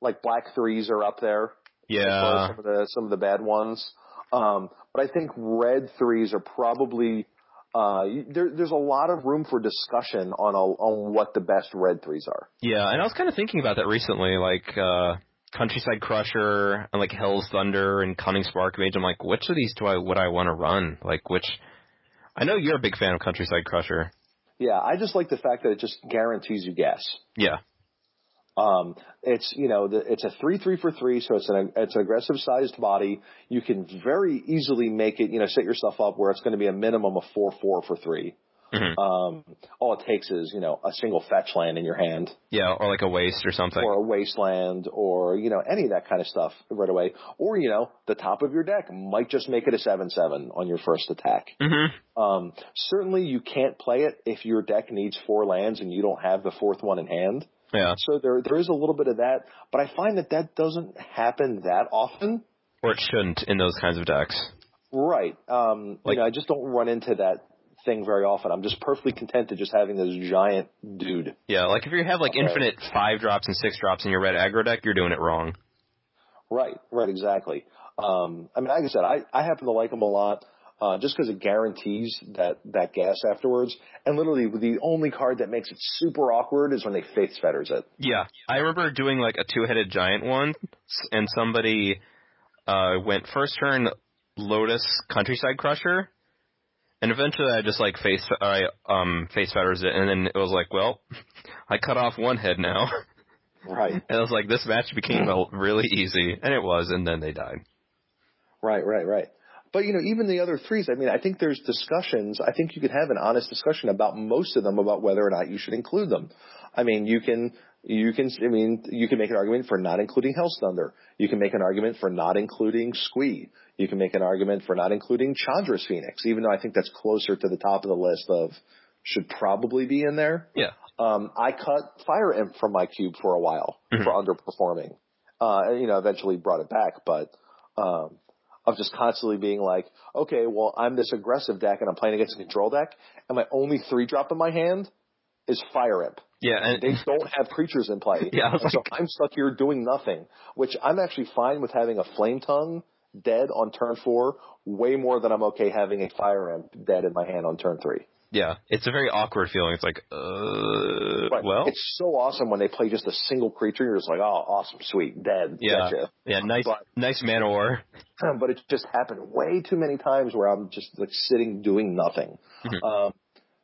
Like black threes are up there. as far as Yeah. some of the some of the bad ones. Um, but I think red threes are probably uh, there, there's a lot of room for discussion on a, on what the best red threes are. Yeah, and I was kind of thinking about that recently, like uh Countryside Crusher and like Hell's Thunder and Cunning Spark Mage. I'm like, which of these do I would I want to run? Like which? I know you're a big fan of Countryside Crusher. Yeah, I just like the fact that it just guarantees you gas. Yeah. Um, it's you know the, it's a three three for three, so it's an it's an aggressive sized body. You can very easily make it you know set yourself up where it's going to be a minimum of four four for 3 Mhm. Um, all it takes is you know a single fetch land in your hand. Yeah, or like a waste or something. or a wasteland or, you know, any of that kind of stuff right away. Or, you know, the top of your deck might just make it a 7-7 on your first attack. hmm Um, certainly you can't play it if your deck needs four lands and you don't have the fourth one in hand. Yeah. So there, there is a little bit of that, but I find that that doesn't happen that often. Or it shouldn't in those kinds of decks. Right. Um, Like- you know, I just don't run into that thing very often. I'm just perfectly content to just having this giant dude. Yeah, like if you have like Okay. infinite five drops and six drops in your red aggro deck, you're doing it wrong. Right, right, exactly. Um, I mean, like I said, I, I happen to like them a lot, uh, just because it guarantees that, that gas afterwards. And literally, the only card that makes it super awkward is when they Faith Fetters it. Yeah, I remember doing like a two-headed giant one, and somebody uh went first turn Lotus Countryside Crusher, and eventually I just like face I um Faith's Fetters it, and then it was like, well, [LAUGHS] I cut off one head now, Right, [LAUGHS] and I was like, this match became a- really easy, and it was, and then they died. right, right, right. But you know, even the other threes, I mean, I think there's discussions. I think you could have an honest discussion about most of them about whether or not you should include them. I mean, you can you can I mean you can make an argument for not including Hell's Thunder. You can make an argument for not including Squee. You can make an argument for not including Chandra's Phoenix, even though I think that's closer to the top of the list of should probably be in there. Yeah. Um, I cut Fire Imp from my cube for a while Mhm. for underperforming. Uh, and, you know, eventually brought it back, but um, of just constantly being like, okay, well, I'm this aggressive deck and I'm playing against a control deck, and my only three drop in my hand is Fire Imp. Yeah, and They don't have creatures in play. [LAUGHS] Yeah, like, so I'm stuck here doing nothing, which I'm actually fine with having a Flame Tongue dead on turn four, way more than I'm okay having a Fire Imp dead in my hand on turn three. Yeah, it's a very awkward feeling. It's like, uh, well, it's so awesome when they play just a single creature. You're just like, oh, awesome, sweet, dead, Yeah. gotcha. yeah, nice, but- nice mana war. [CLEARS THROAT] But it just happened way too many times where I'm just like sitting doing nothing. Mhm. Um,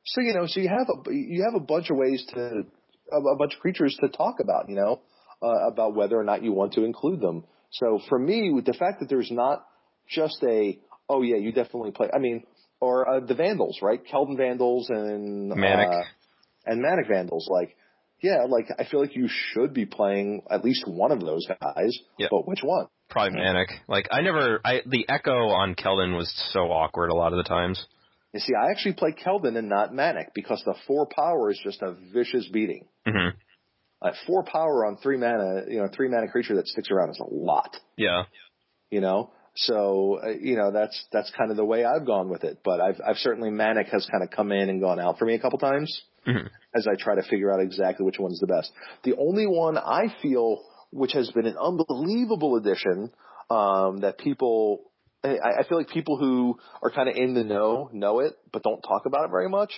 so you know, so you have a you have a bunch of ways to a, a bunch of creatures to talk about. You know, uh, about whether or not you want to include them. So for me, with the fact that there's not just a oh yeah, you definitely play. I mean, or uh, the Vandals, right? Keldon Vandals and Manic. uh, and Manic Vandals, like. Yeah, like I feel like you should be playing at least one of those guys, Yeah. but which one? Probably manic. Like I never, I the echo on Keldon was so awkward a lot of the times. You see, I actually play Keldon and not Manic because the four power is just a vicious beating. Mm-hmm. Uh, four power on three mana, you know, three mana creature that sticks around is a lot. Yeah, You know, so uh, you know that's that's kind of the way I've gone with it. But I've I've certainly Manic has kind of come in and gone out for me a couple times hmm as I try to figure out exactly which one's the best. The only one I feel which has been an unbelievable addition um, that people. I, I feel like people who are kind of in the know know it, but don't talk about it very much.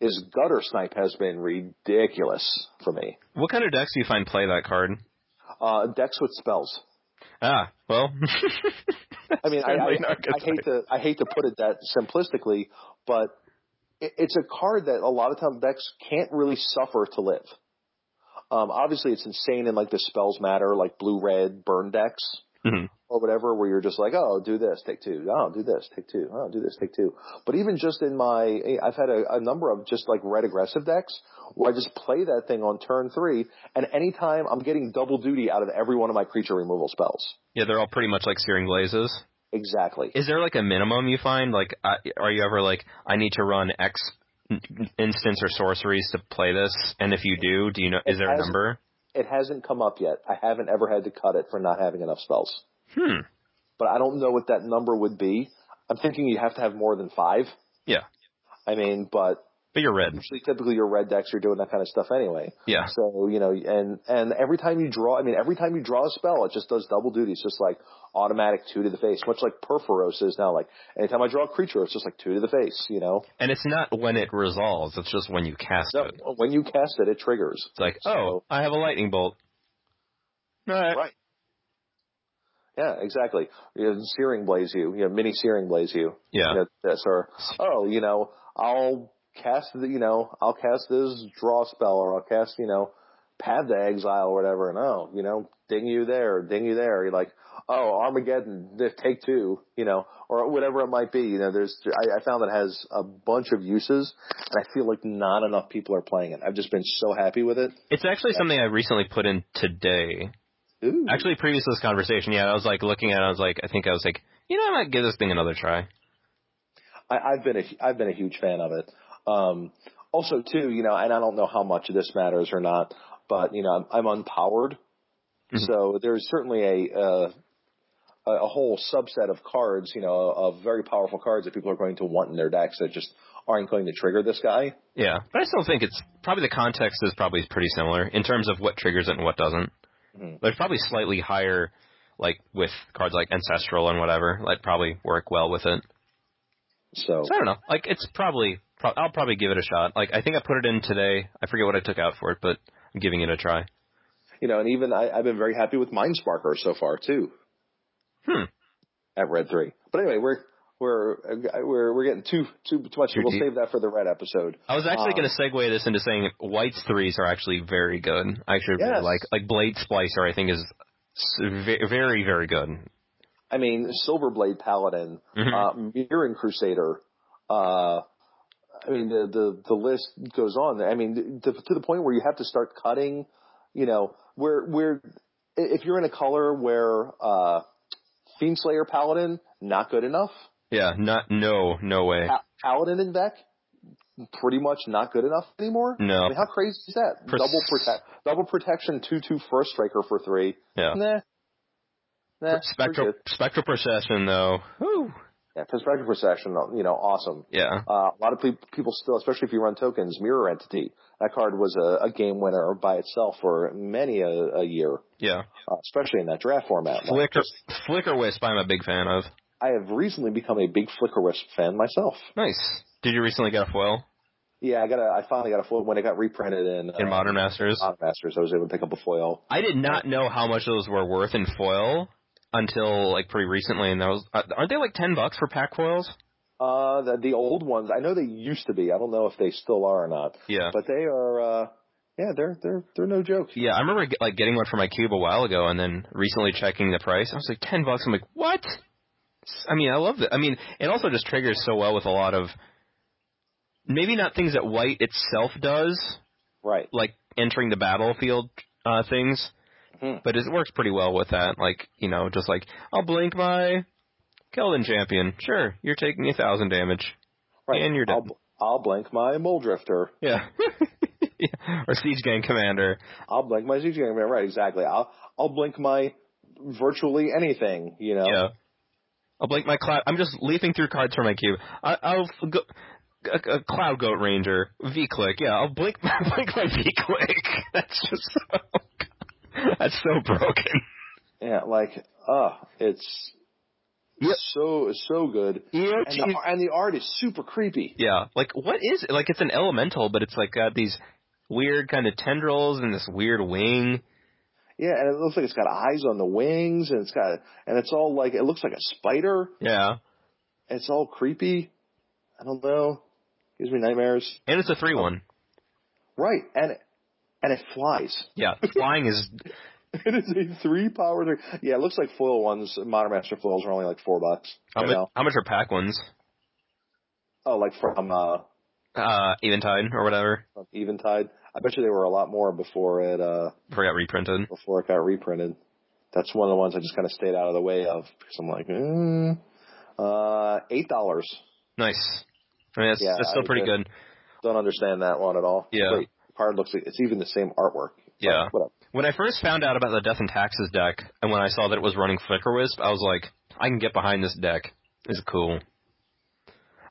Is gutter snipe has been ridiculous for me. What kind of decks do you find play that card? Uh, decks with spells. Ah, well. [LAUGHS] [LAUGHS] I mean, I, I, Certainly not good I hate to I hate to put it that simplistically, but it, it's a card that a lot of times decks can't really suffer to live. Um, obviously, it's insane in like the spells matter, like blue red burn decks Mhm. or whatever, where you're just like, oh, do this, take two. Oh, do this, take two. Oh, do this, take two. But even just in my, I've had a, a number of just like red aggressive decks where I just play that thing on turn three, and anytime I'm getting double duty out of every one of my creature removal spells. Yeah, they're all pretty much like Searing Blazes. Exactly. Is there like a minimum you find? Like, uh, are you ever like, I need to run X instants or sorceries to play this? And if you do, do you know? Is there a number? It hasn't come up yet. I haven't ever had to cut it for not having enough spells. Hmm. But I don't know what that number would be. I'm thinking you have to have more than five. Yeah, I mean, but but you're red. usually typically your red decks are doing that kind of stuff anyway. Yeah. So, you know, and, and every time you draw, I mean, every time you draw a spell, it just does double duty. It's just like automatic two to the face, much like Purphoros is now. Like anytime I draw a creature, it's just like two to the face, you know? And it's not when it resolves; it's just when you cast So it. when you cast it, it triggers. It's like, So- oh, I have a lightning bolt. All right. Right. Yeah, exactly. You know, searing blaze you, you know, mini searing blaze you. Yeah. You know, this or oh, you know, I'll cast the, you know, I'll cast this draw spell or I'll cast, you know, Path to Exile or whatever, and oh, you know, ding you there, ding you there. You're like, oh, Armageddon, take two, you know, or whatever it might be. You know, there's, I, I found that it has a bunch of uses, and I feel like not enough people are playing it. I've just been so happy with it. It's actually something I recently put in today. Ooh. Actually, previous to this conversation, yeah, I was like looking at it, I was like, I think I was like, you know, I might give this thing another try. I, I've been a I've been a huge fan of it. Um, also, too, you know, and I don't know how much this matters or not, but you know, I'm, I'm unpowered, Mhm. so there's certainly a, uh, a a whole subset of cards, you know, of very powerful cards that people are going to want in their decks that just aren't going to trigger this guy. Yeah, but I still think it's probably the context is probably pretty similar in terms of what triggers it and what doesn't. Mhm. There's probably slightly higher, like with cards like Ancestral and whatever, that probably work well with it. So, So I don't know. Like it's probably, pro- I'll probably give it a shot. Like I think I put it in today. I forget what I took out for it, but I'm giving it a try. you know, and even I, I've been very happy with Mindsparker so far too. Hmm. At Red Three, but anyway, we're we're we're we're getting too too too much. Too We'll deep. save that for the Red episode. I was actually Um, going to segue this into saying White's threes are actually very good. I actually really Yes. like like Blade Splicer. I think is very very good. I mean, Silverblade Paladin, Mhm. uh, Mirran Crusader. Uh, I mean, the, the the list goes on. I mean, to, to the point where you have to start cutting. You know, where where if you're in a color where uh, Fiendslayer Paladin not good enough, Yeah, not no, no way. Pa- Paladin in deck pretty much not good enough anymore. No. I mean, how crazy is that? Pres- double protect, double protection, two two first striker for three. Yeah. Nah. Nah. Spectral spectral procession though. Whew. Yeah, perspective procession, you know, awesome. Yeah. Uh, a lot of pe- people still, especially if you run tokens, mirror entity. That card was a, a game winner by itself for many a, a year, Yeah. uh, especially in that draft format. Flicker just- Flicker Wisp I'm a big fan of. I have recently become a big Flicker Wisp fan myself. Nice. Did you recently get a foil Yeah, I got a, I finally got a foil when it got reprinted in, in uh, Modern Masters? Modern Masters. I was able to pick up a foil. I did not know how much those were worth in foil until like pretty recently, and those uh, aren't they like ten bucks for pack coils? Uh, the, the old ones, I know they used to be. I don't know if they still are or not, Yeah. but they are. uh Yeah, they're they're they're no joke. Yeah, I remember like getting one for my cube a while ago, and then recently checking the price. I was like ten bucks. I'm like, what? I mean, I love it. I mean, it also just triggers so well with a lot of maybe not things that white itself does, Right. like entering the battlefield uh, things, Mhm. but it works pretty well with that. Like you know, just like I'll blink my Keldon champion. Sure, you're taking a thousand damage. Right. And you're I'll, dead. I'll blank my Mulldrifter. Yeah. [LAUGHS] yeah. Or siege gang commander. I'll blink my Siege-Gang. Right, exactly. I'll I'll blink my virtually anything. You know. Yeah. I'll blink my cloud. I'm just leafing through cards from my cube. I, I'll f- go. A, a cloud goat ranger V click. Yeah, I'll blink [LAUGHS] my blink my V click. [LAUGHS] That's just so. [LAUGHS] That's so broken. Yeah, like, uh, it's Yep. so so good, Yeah, and the, and the art is super creepy. yeah. Like what is it? Like it's an elemental, but it's like got these weird kind of tendrils and this weird wing. Yeah, and it looks like it's got eyes on the wings, and it's got and it's all like it looks like a spider. Yeah. It's all creepy. I don't know. Gives me nightmares. And it's a three one. Right, and and it flies. Yeah. Flying is [LAUGHS] It is a three power. Three. Yeah, it looks like foil ones. Modern Master foils are only like four bucks how right much? How much are pack ones? Oh, like from uh, Uh, Eventide or whatever. Eventide. I bet you they were a lot more before it uh Before it got reprinted. before it got reprinted. That's one of the ones I just kind of stayed out of the way of because I'm like, mm, uh, eight dollars. Nice. I mean, that's, Yeah, that's still I pretty good. Don't understand that one at all. Yeah. Great. Card looks like it's even the same artwork. Yeah. When I first found out about the Death and Taxes deck, and when I saw that it was running Flicker Wisp, I was like, I can get behind this deck. It's cool.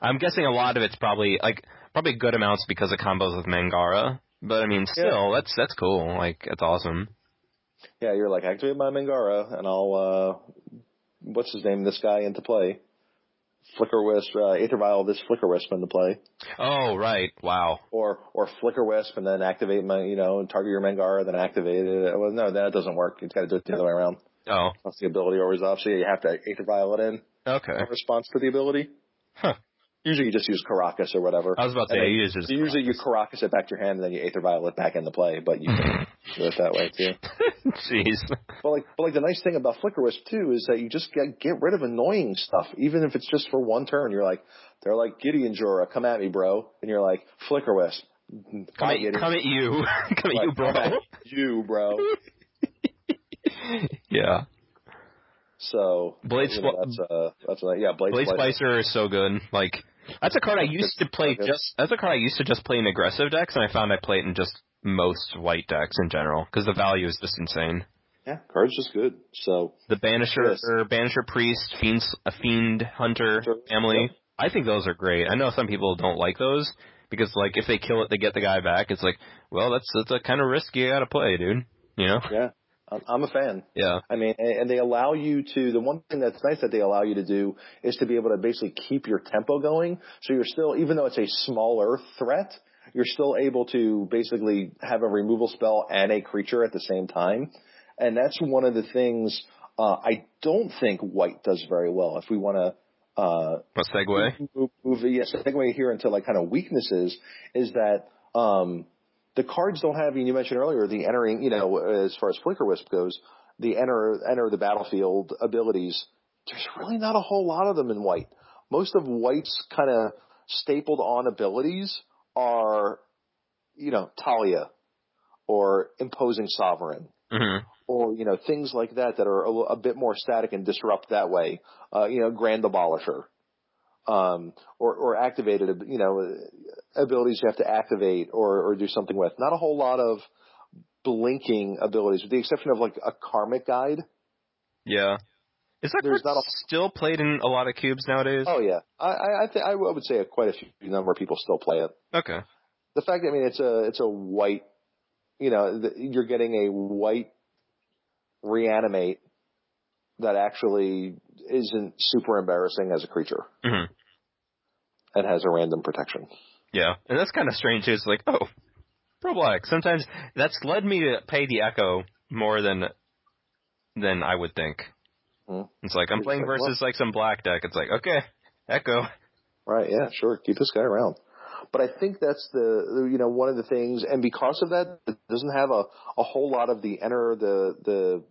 I'm guessing a lot of it's probably like probably good amounts because of combos with Mangara. But I mean, still, that's that's cool. Like, that's awesome. Yeah, you're like activate my Mangara and I'll uh, what's his name? This guy into play. Flicker Wisp, uh, Aether Vial, this Flicker Wisp into play, Oh, right. Wow. or or Flicker Wisp and then activate my, you know, target your Mangara, then activate it. Well, no, that doesn't work. You've got to do it the other way around. Oh, Once the ability always off, so you have to Aether Vial it in okay. in response to the ability. Huh. Usually you just use Karakas or whatever. I was about to And say, you just usually you Karakas it back to your hand and then you Aether Vial it back into play, but you can [LAUGHS] do it that way too. [LAUGHS] Jeez. But like, but like the nice thing about Flicker Wisp too is that you just get get rid of annoying stuff, even if it's just for one turn. You're like, they're like Gideon Jura, come at me, bro, and you're like Flicker Wisp, Come at, come at you. [LAUGHS] come at you, bro. come at you, bro. yeah. So Blade you know, that's uh that's a, yeah Blade, Blade Splicer. Splicer is so good. Like that's a card I used to play just. That's a card I used to just play in aggressive decks, and I found I play it in just most white decks in general because the value is just insane. Yeah, card's just good. So The Banisher, Yes. or Banisher Priest, Fiend, a Fiend Hunter Hunter, family. yep. I think those are great. I know some people don't like those because, like, if they kill it, they get the guy back. It's like, well, that's that's a kind of risk you got to play, dude. You know? yeah, I'm, a fan. Yeah. I mean, and they allow you to, the one thing that's nice that they allow you to do is to be able to basically keep your tempo going. So you're still, even though it's a smaller threat, you're still able to basically have a removal spell and a creature at the same time. And that's one of the things, uh, I don't think white does very well. If we want to, uh, A segue. move, move yes, segue here into like kind of weaknesses is that um, the cards don't have. And you mentioned earlier the entering. You know, as far as Flicker Wisp goes, the enter enter the battlefield abilities there's really not a whole lot of them in white. Most of white's kind of stapled on abilities are, you know, Thalia or imposing sovereign hmm or you know things like that that are a, a bit more static and disrupt that way. Uh, you know, grand abolisher, um, or or activated you know abilities you have to activate or or do something with. Not a whole lot of blinking abilities, with the exception of like a karmic guide. Yeah. Is that There's not a- still played in a lot of cubes nowadays? Oh yeah, I I I, th- I would say quite a few number of people still play it. Okay. The fact, I mean, it's a it's a white, you know, the, you're getting a white reanimate that actually isn't super embarrassing as a creature hmm and has a random protection. Yeah, and that's kind of strange. too. It's like, oh, pro black. Sometimes that's led me to pay the echo more than than I would think. Hmm. It's like I'm You're playing like, versus like some black deck. It's like, okay, echo. Right? Yeah, sure. Keep this guy around. But I think that's the you know one of the things, and because of that, it doesn't have a a whole lot of the enter the the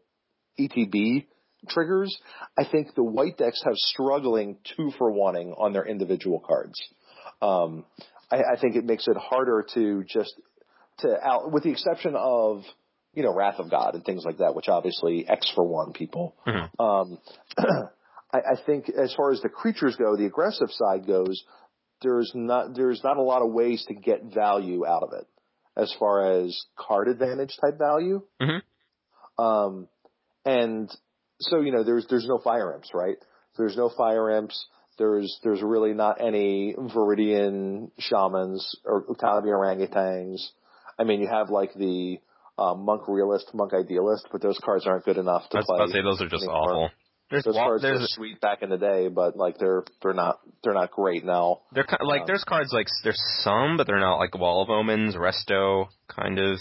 ETB triggers. I think the white decks have struggling two for wanting on their individual cards. Um, I, I think it makes it harder to just to out with the exception of you know Wrath of God and things like that, which obviously X for one people. Mhm. Um, [CLEARS THROAT] I, I think as far as the creatures go, the aggressive side goes, there's not there's not a lot of ways to get value out of it as far as card advantage type value. Mhm. Um, and so you know there's there's no fire imps, right? There's no fire imps. There's there's really not any Viridian shamans or Uktabi orangutans. I mean, you have like the uh, monk realist, monk idealist, but those cards aren't good enough to I was play. about to say those are just anymore. awful. There's Those wa- cards were there's sweet back in the day, but like they're they're not they're not great now. they're kind like um, there's cards like there's some, but they're not like Wall of Omens, Resto, kind of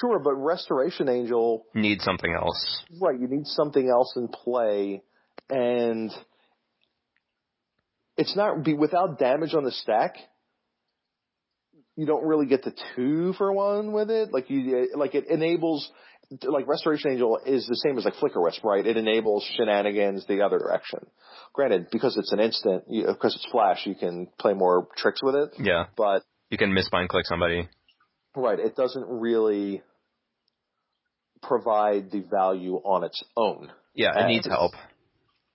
Sure, but Restoration Angel, needs something else. right? You need something else in play, and it's not be without damage on the stack. You don't really get the two for one with it. Like you, like it enables, like Restoration Angel is the same as like Flicker Wisp, right? It enables shenanigans the other direction. Granted, because it's an instant, you, because it's flash, you can play more tricks with it. Yeah, But you can misbind click somebody. Right. It doesn't really provide the value on its own. Yeah, it needs help.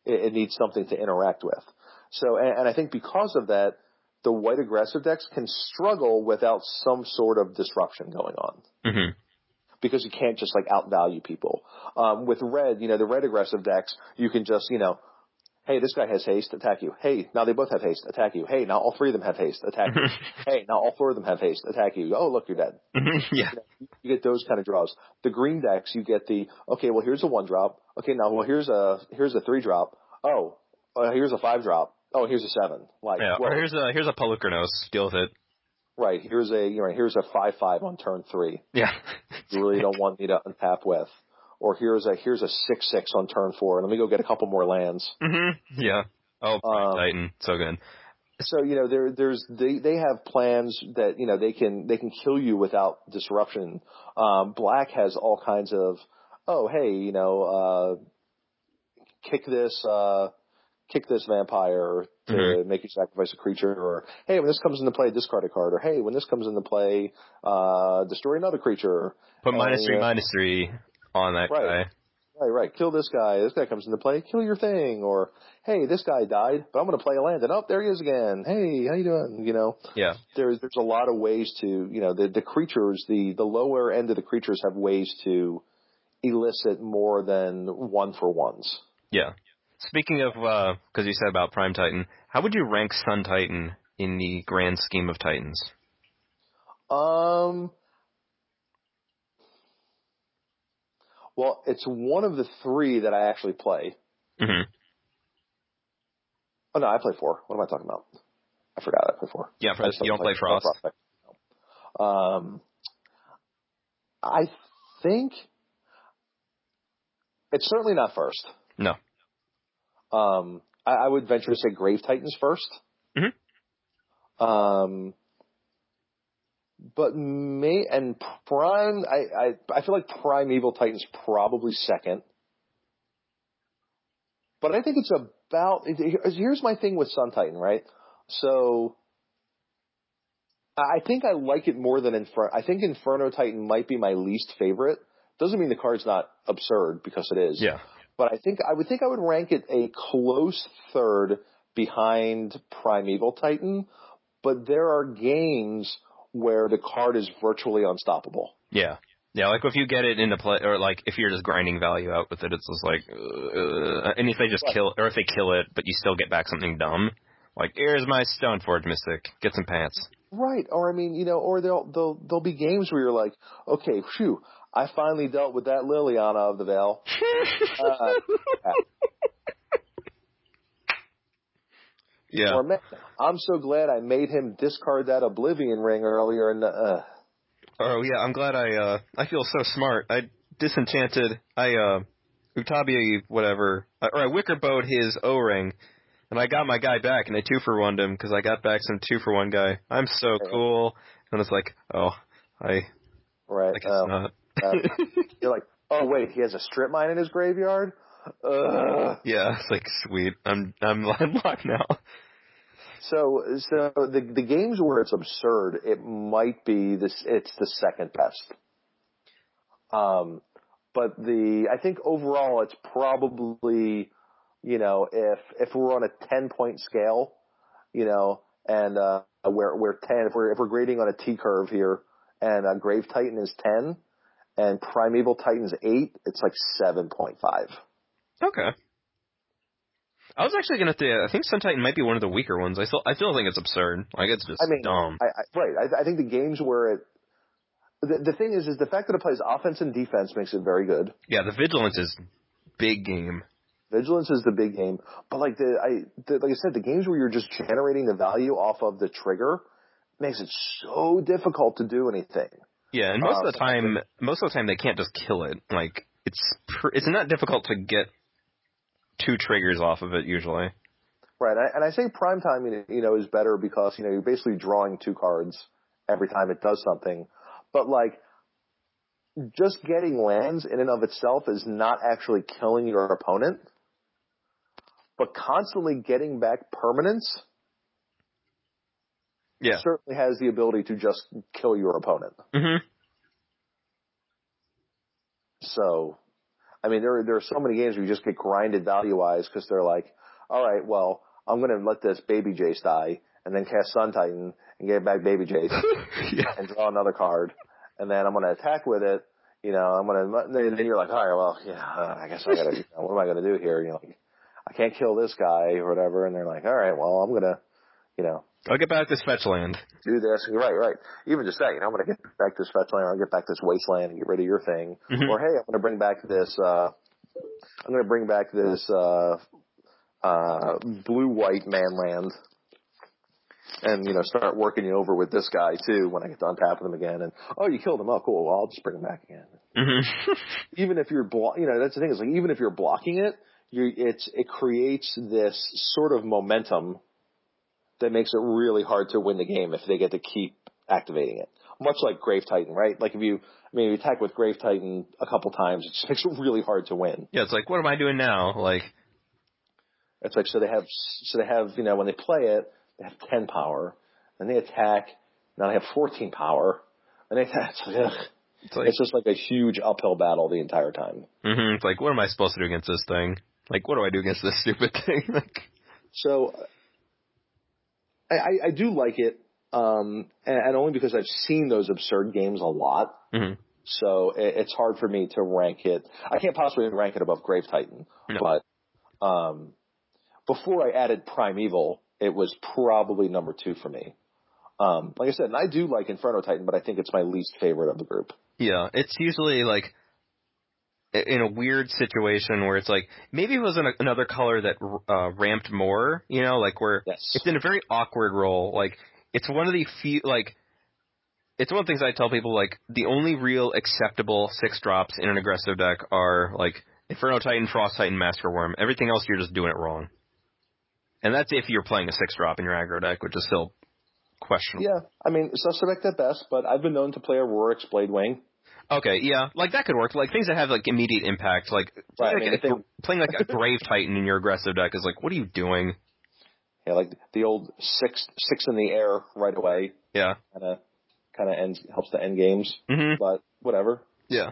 It, it needs something to interact with. So, and, and I think because of that, the white aggressive decks can struggle without some sort of disruption going on. hmm Because you can't just like outvalue people. Um, with red, you know, the red aggressive decks, you can just, you know, hey, this guy has haste, attack you. Hey, now they both have haste, attack you. Hey, now all three of them have haste, attack you. [LAUGHS] hey, now all four of them have haste, attack you. Oh, look, you're dead. [LAUGHS] yeah. you get those kind of draws. The green decks, you get the okay. Well, here's a one drop. Okay, now well here's a here's a three drop. Oh, uh, here's a five drop. Oh, here's a seven. Like, Yeah, well, or here's a here's a Polukranos. Deal with it. right. Here's a you know here's a five five on turn three. Yeah. You really don't want me to untap with. Or here's a here's a six six on turn four. and Let me go get a couple more lands. hmm Yeah. Oh, Um, Titan, so good. So you know there there's they they have plans that you know they can they can kill you without disruption. Um, Black has all kinds of oh hey you know uh, kick this uh, kick this vampire to Mhm. make you sacrifice a creature or hey when this comes into play discard a card or hey when this comes into play uh, destroy another creature. Put minus and, three, uh, minus three on that Right. guy. Right, right. Kill this guy. This guy comes into play. Kill your thing. Or, hey, this guy died, but I'm going to play a land. And oh, there he is again. Hey, how you doing? You know, Yeah. there's there's a lot of ways to you know the the creatures the the lower end of the creatures have ways to elicit more than one for ones. Yeah. Speaking of, because you said about Prime Titan, how would you rank Sun Titan in the grand scheme of Titans? Um. Well, it's one of the three that I actually play. hmm Oh no, I play four. What am I talking about? I forgot I play four. Yeah, for I this, just you don't play Frost. No. Um, I think it's certainly not first. No. Um, I, I would venture to say Grave Titans 1st Mhm. Um, but may and Prime, I, I I feel like Primeval Titans probably second. but I think it's about. Here's my thing with Sun Titan, right? So I think I like it more than Inferno. I think Inferno Titan might be my least favorite. Doesn't mean the card's not absurd because it is. Yeah. But I think I would think I would rank it a close third behind Primeval Titan. But there are games where the card is virtually unstoppable. Yeah. Yeah, like if you get it into play, or like if you're just grinding value out with it, it's just like, uh, and if they just Right. kill, or if they kill it, but you still get back something dumb, like here's my Stoneforge Mystic, get some pants. Right. Or I mean, you know, or there'll there'll there'll be games where you're like, okay, phew, I finally dealt with that Liliana of the Veil. [LAUGHS] Uh, Yeah. Man, I'm so glad I made him discard that Oblivion ring earlier in the. Uh, Oh yeah, I'm glad I uh I feel so smart. I disenchanted I uh Uktabi whatever uh, or I wickerbowed his O ring and I got my guy back and I two for one him because I got back some two for one guy. I'm so cool. And it's like, oh, I right. I guess uh, not. uh, [LAUGHS] you're like, oh wait, he has a strip mine in his graveyard. Ugh. yeah, [LAUGHS] it's like sweet. I'm I'm [LAUGHS] landlocked now. So, so the the games where it's absurd, it might be this. It's the second best. Um, but the I think overall it's probably, you know, if if we're on a ten point scale, you know, and uh, we're we're ten if we're if we're grading on a T curve here, and uh, Grave Titan is ten, and Primeval Titan's eight, it's like seven point five. Okay. I was actually gonna say I think Sun Titan might be one of the weaker ones. I still I still think it's absurd. Like it's just I mean, dumb. I, I, right. I, I think the games where it, the, the thing is, is the fact that it plays offense and defense makes it very good. Yeah, the vigilance is big game. Vigilance is the big game, but like the, I, the, like I said, the games where you're just generating the value off of the trigger makes it so difficult to do anything. Yeah, and most Uh, of the time, most of the time they can't just kill it. Like it's pr- it's not difficult to get two triggers off of it usually. Right. I, and I say prime time, you know, is better because, you know, you're basically drawing two cards every time it does something. But like, just getting lands in and of itself is not actually killing your opponent. But constantly getting back permanents Yeah. certainly has the ability to just kill your opponent. Mhm. So, I mean, there are, there are so many games where you just get grinded value wise because they're like, all right, well, I'm going to let this baby Jace die and then cast Sun Titan and get back baby Jace [LAUGHS] yeah. and draw another card, and then I'm going to attack with it. You know, I'm going to. Then you're like, all right, well, yeah, I guess I got to. You know, what am I going to do here? You know, like, I can't kill this guy or whatever, and they're like, all right, well, I'm going to, you know, I'll get back this fetch land. do this. Right, right. Even just that, you know, I'm going to get back this fetchland, or I'll get back this wasteland and get rid of your thing. Mhm. Or hey, I'm going to bring back this. uh I'm going to bring back this uh uh blue white manland, and you know, start working you over with this guy too when I get to untap them again. And oh, you killed him. Oh, cool. Well, I'll just bring him back again. Mhm. [LAUGHS] Even if you're blo- you know, that's the thing is like even if you're blocking it, you it's it creates this sort of momentum that makes it really hard to win the game if they get to keep activating it. Much like Grave Titan, right? Like if you, I mean, if you attack with Grave Titan a couple times, it just [LAUGHS] makes it really hard to win. yeah, it's like what am I doing now? Like It's like so they have, so they have, you know, when they play it, they have ten power, then they attack, now they have fourteen power, and they attack. [LAUGHS] It's, like, it's like it's just like a huge uphill battle the entire time. mhm, it's like what am I supposed to do against this thing? Like what do I do against this [LAUGHS] stupid thing? like So I, I, do like it, um, and, and only because I've seen those absurd games a lot. mhm. So it, it's hard for me to rank it. I can't possibly rank it above Grave Titan, No. but um, before I added Primeval, it was probably number two for me. Um, like I said, and I do like Inferno Titan, but I think it's my least favorite of the group. Yeah, it's usually like in a weird situation where it's like maybe it was in a, another color that uh, ramped more, you know, like where Yes. it's in a very awkward role. Like it's one of the few like it's one of the things I tell people like the only real acceptable six drops in an aggressive deck are like Inferno Titan, Frost Titan, Master Worm. Everything else you're just doing it wrong. And that's if you're playing a six drop in your aggro deck, which is still questionable. Yeah, I mean suspect at best, but I've been known to play a Rorix Blade Wing. Okay, yeah, like that could work. Like things that have like immediate impact, like Right, I playing, mean, like, a, thing- playing like a Grave Titan in your aggressive deck is like, what are you doing? Yeah, like the old six six in the air right away Yeah. kind of kind of ends helps the end games. hmm But whatever. Yeah.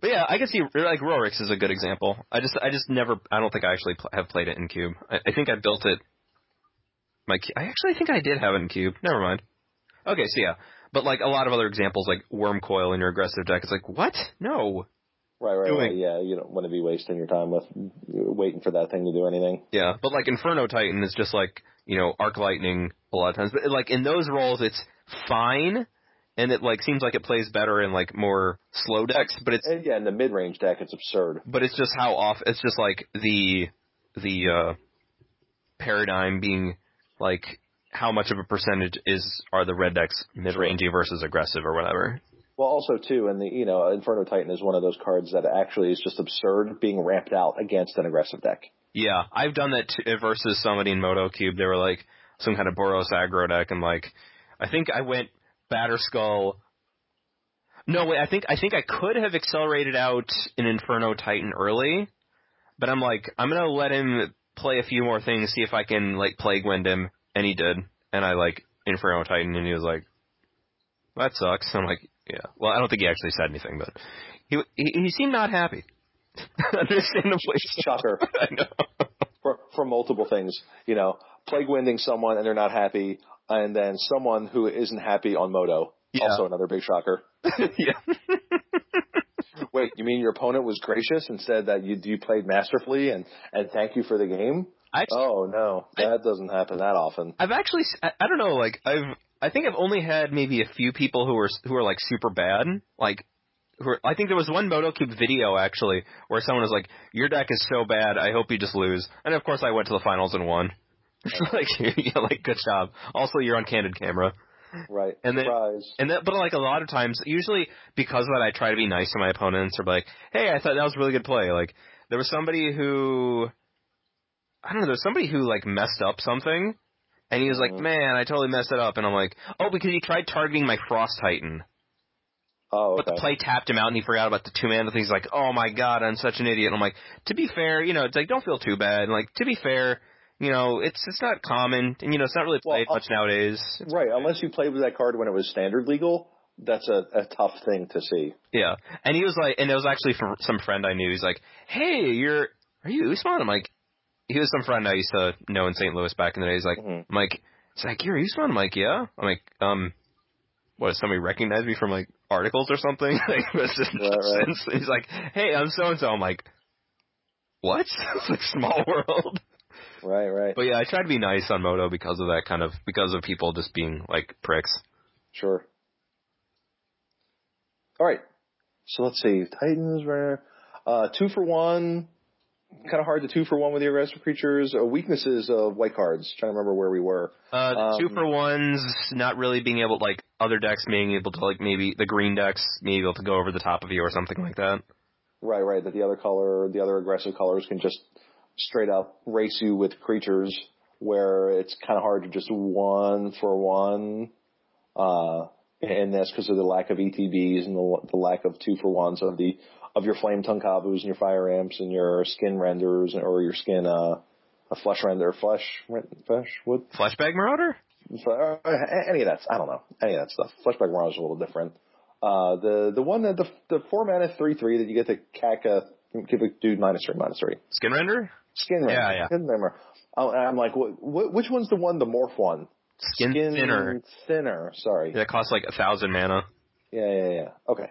But yeah, I can see like Rorix is a good example. I just I just never I don't think I actually pl- have played it in Cube. I, I think I built it. My I actually think I did have it in Cube. Never mind. Okay, so yeah, but like a lot of other examples, like Wurmcoil in your aggressive deck, it's like what? No. Right, right, Doing- right. Yeah, you don't want to be wasting your time with waiting for that thing to do anything. Yeah, but like Inferno Titan is just like you know Arc Lightning a lot of times. But like in those roles, it's fine, and it like seems like it plays better in like more slow decks. But it's And yeah, in the mid range deck, it's absurd. but it's just how off. It's just like the the uh paradigm being like how much of a percentage is are the red decks mid rangey versus aggressive or whatever. Well, also too, and the you know Inferno Titan is one of those cards that actually is just absurd being ramped out against an aggressive deck. Yeah, I've done that t- versus somebody in Moto Cube. They were like some kind of Boros aggro deck, and like I think I went Batterskull. No, wait, I think I think I could have accelerated out an Inferno Titan early, but I'm like I'm gonna let him play a few more things, see if I can like plague wind him, and he did, and I like Inferno Titan, and he was like, that sucks. [LAUGHS] I'm like, yeah. Well, I don't think he actually said anything, but he he, he seemed not happy. [LAUGHS] Understandably. Shocker. [LAUGHS] I know. for for multiple things. You know, plague winding someone and they're not happy, and then someone who isn't happy on Moto. Yeah. Also another big shocker. yeah. Wait, you mean your opponent was gracious and said that you you played masterfully and and thank you for the game? I, Oh no, that doesn't happen that often. I've actually, I don't know, like I've, I think I've only had maybe a few people who were who are like super bad, like. Who are, I think there was one MotoCube video actually where someone was like, "Your deck is so bad, I hope you just lose." And of course, I went to the finals and won. [LAUGHS] like, [LAUGHS] yeah, like good job. Also, you're on candid camera. Right. And then- Surprise. And that, but like a lot of times, usually because of that, I try to be nice to my opponents or be like, "Hey, I thought that was a really good play." Like there was somebody who, I don't know, there's somebody who like messed up something, and he was like, Mhm. "Man, I totally messed it up," and I'm like, "Oh, because he tried targeting my Frost Titan, oh, but the play tapped him out, and he forgot about the two mana thing." He's like, "Oh my god, I'm such an idiot." And I'm like, "To be fair, you know, it's like don't feel too bad. And like to be fair." You know, it's it's not common, and you know, it's not really Well, played uh, much nowadays. Right. Unless you played with that card when it was standard legal, that's a, a tough thing to see. Yeah, and he was like, and it was actually from some friend I knew. He's like, "Hey, you're are you Usman?" I'm like, he was some friend I used to know in St. Louis back in the day. He's like, Mhm. I'm like, you're Usman? I'm like, yeah. I'm like, um, what? Does somebody recognize me from like articles or something? [LAUGHS] like, this is Right. He's like, hey, I'm so and so. I'm like, what? [LAUGHS] it's like small [LAUGHS] world. Right. Right. But yeah, I try to be nice on Moto because of that kind of because of people just being like pricks. Sure. All right. So let's see. Titans were uh, two for one. Kind of hard to two for one with the aggressive creatures. Uh, weaknesses of white cards. Trying to remember where we were. Uh, the Um, two for ones, not really being able like other decks being able to like maybe the green decks being able to go over the top of you or something like that. Right. Right. That the other color, the other aggressive colors can just straight up race you with creatures, where it's kind of hard to just one for one. Uh, in this because of the lack of ETBs and the, the lack of two for ones of the of your Flametongue Kavus and your Fire Imps and your skin renders or your skin uh a flesh render flesh flesh what Fleshbag Marauder? uh, any of that I don't know any of that stuff fleshback Mirage is a little different uh the the one that the the four mana three three that you get to cack a give a dude minus three minus three Skin Render? skin render Yeah, yeah. Skin render. I'm like what, what which one's the one the morph one Skin, Thinner. thinner sorry That costs like a thousand mana. Yeah, yeah, yeah. Okay.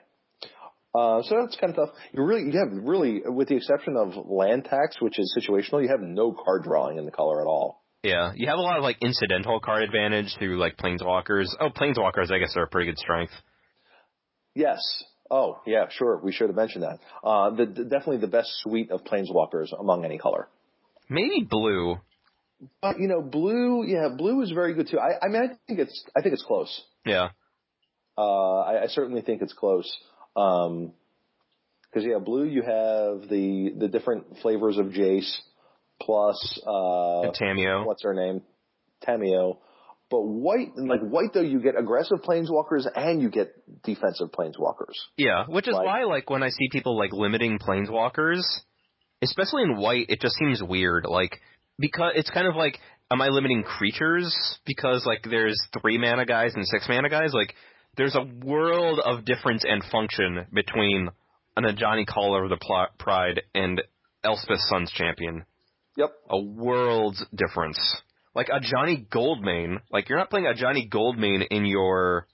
Uh, so that's kind of tough. You really, you have really, with the exception of land tax, which is situational, you have no card drawing in the color at all. Yeah, you have a lot of like incidental card advantage through like Planeswalkers. Oh, Planeswalkers, I guess, are a pretty good strength. Yes. Oh, yeah, sure. We should have mentioned that. Uh, the, the definitely the best suite of planeswalkers among any color. Maybe blue. But you know, blue, yeah, blue is very good too. I, I mean, I think it's, I think it's close. Yeah. Uh, I, I certainly think it's close. Um 'cause cause yeah, blue, you have the, the different flavors of Jace plus, uh, And Tamiyo. what's her name? Tamiyo, But white, like white though, you get aggressive planeswalkers and you get defensive planeswalkers. Yeah, which is Like- why like when I see people like limiting planeswalkers, especially in white, it just seems weird. Like because it's kind of like, am I limiting creatures because like there's three mana guys and six mana guys? Like there's a world of difference and function between an Ajani Caller of the Pl- Pride and Elspeth Sun's Champion. Yep. A world's difference. Like a Ajani Goldmane, like you're not playing a Ajani Goldmane in your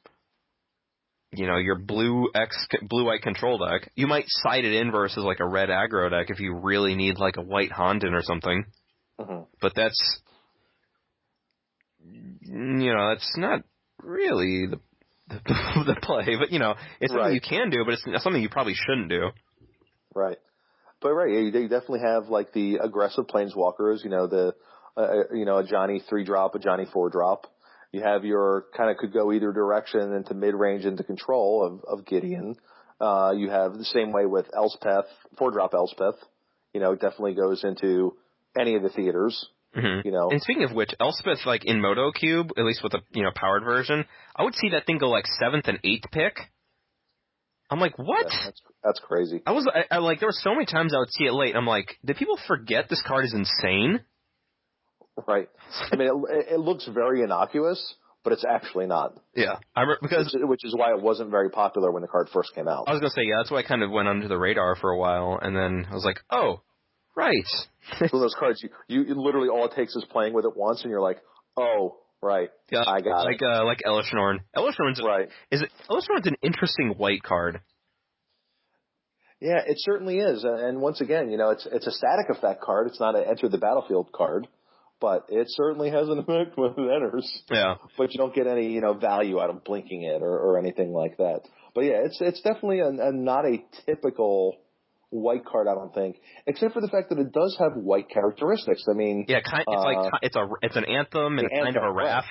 you know, your blue X blue white control deck. You might side it in versus like a red aggro deck if you really need like a white Honden or something. Mhm. But that's you know, that's not really the the, [LAUGHS] the play. But you know, it's something Right. you can do, but it's something you probably shouldn't do. Right. But right, you, you definitely have like the aggressive planeswalkers. You know the, uh, you know a Ajani three drop, a Ajani four drop. You have your kind of could go either direction into mid range into control of of Gideon. Uh, you have the same way with Elspeth, four drop Elspeth. You know, definitely goes into any of the theaters. Mhm. You know, And speaking of which, Elspeth, like in Moto Cube, at least with the you know powered version, I would see that thing go like seventh and eighth pick. I'm like, what? Yeah, that's that's crazy. I was I, I like there were so many times I would see it late. I'm like, did people forget this card is insane? Right. I mean, it, it looks very innocuous, but it's actually not. Yeah, I re- because Which, which is why it wasn't very popular when the card first came out. I was gonna say yeah, that's why I kind of went under the radar for a while, and then I was like, oh, right. It's one of those cards you, you literally all it takes is playing with it once, and you're like, oh, right, Yeah, I got it. like uh, like Elesh Norn. Elishnorn's right. is it Elesh Norn's an interesting white card. Yeah, it certainly is. And and once again, you know, it's it's a static effect card. It's not an enter the battlefield card, but it certainly has an effect when it enters. Yeah, But you don't get any you know value out of blinking it or, or anything like that. But yeah, it's it's definitely a, a not a typical white card. I don't think, except for the fact that it does have white characteristics. I mean, yeah, kind. It's Uh, like it's a it's an anthem and the a kind of a anthem, right. wrath.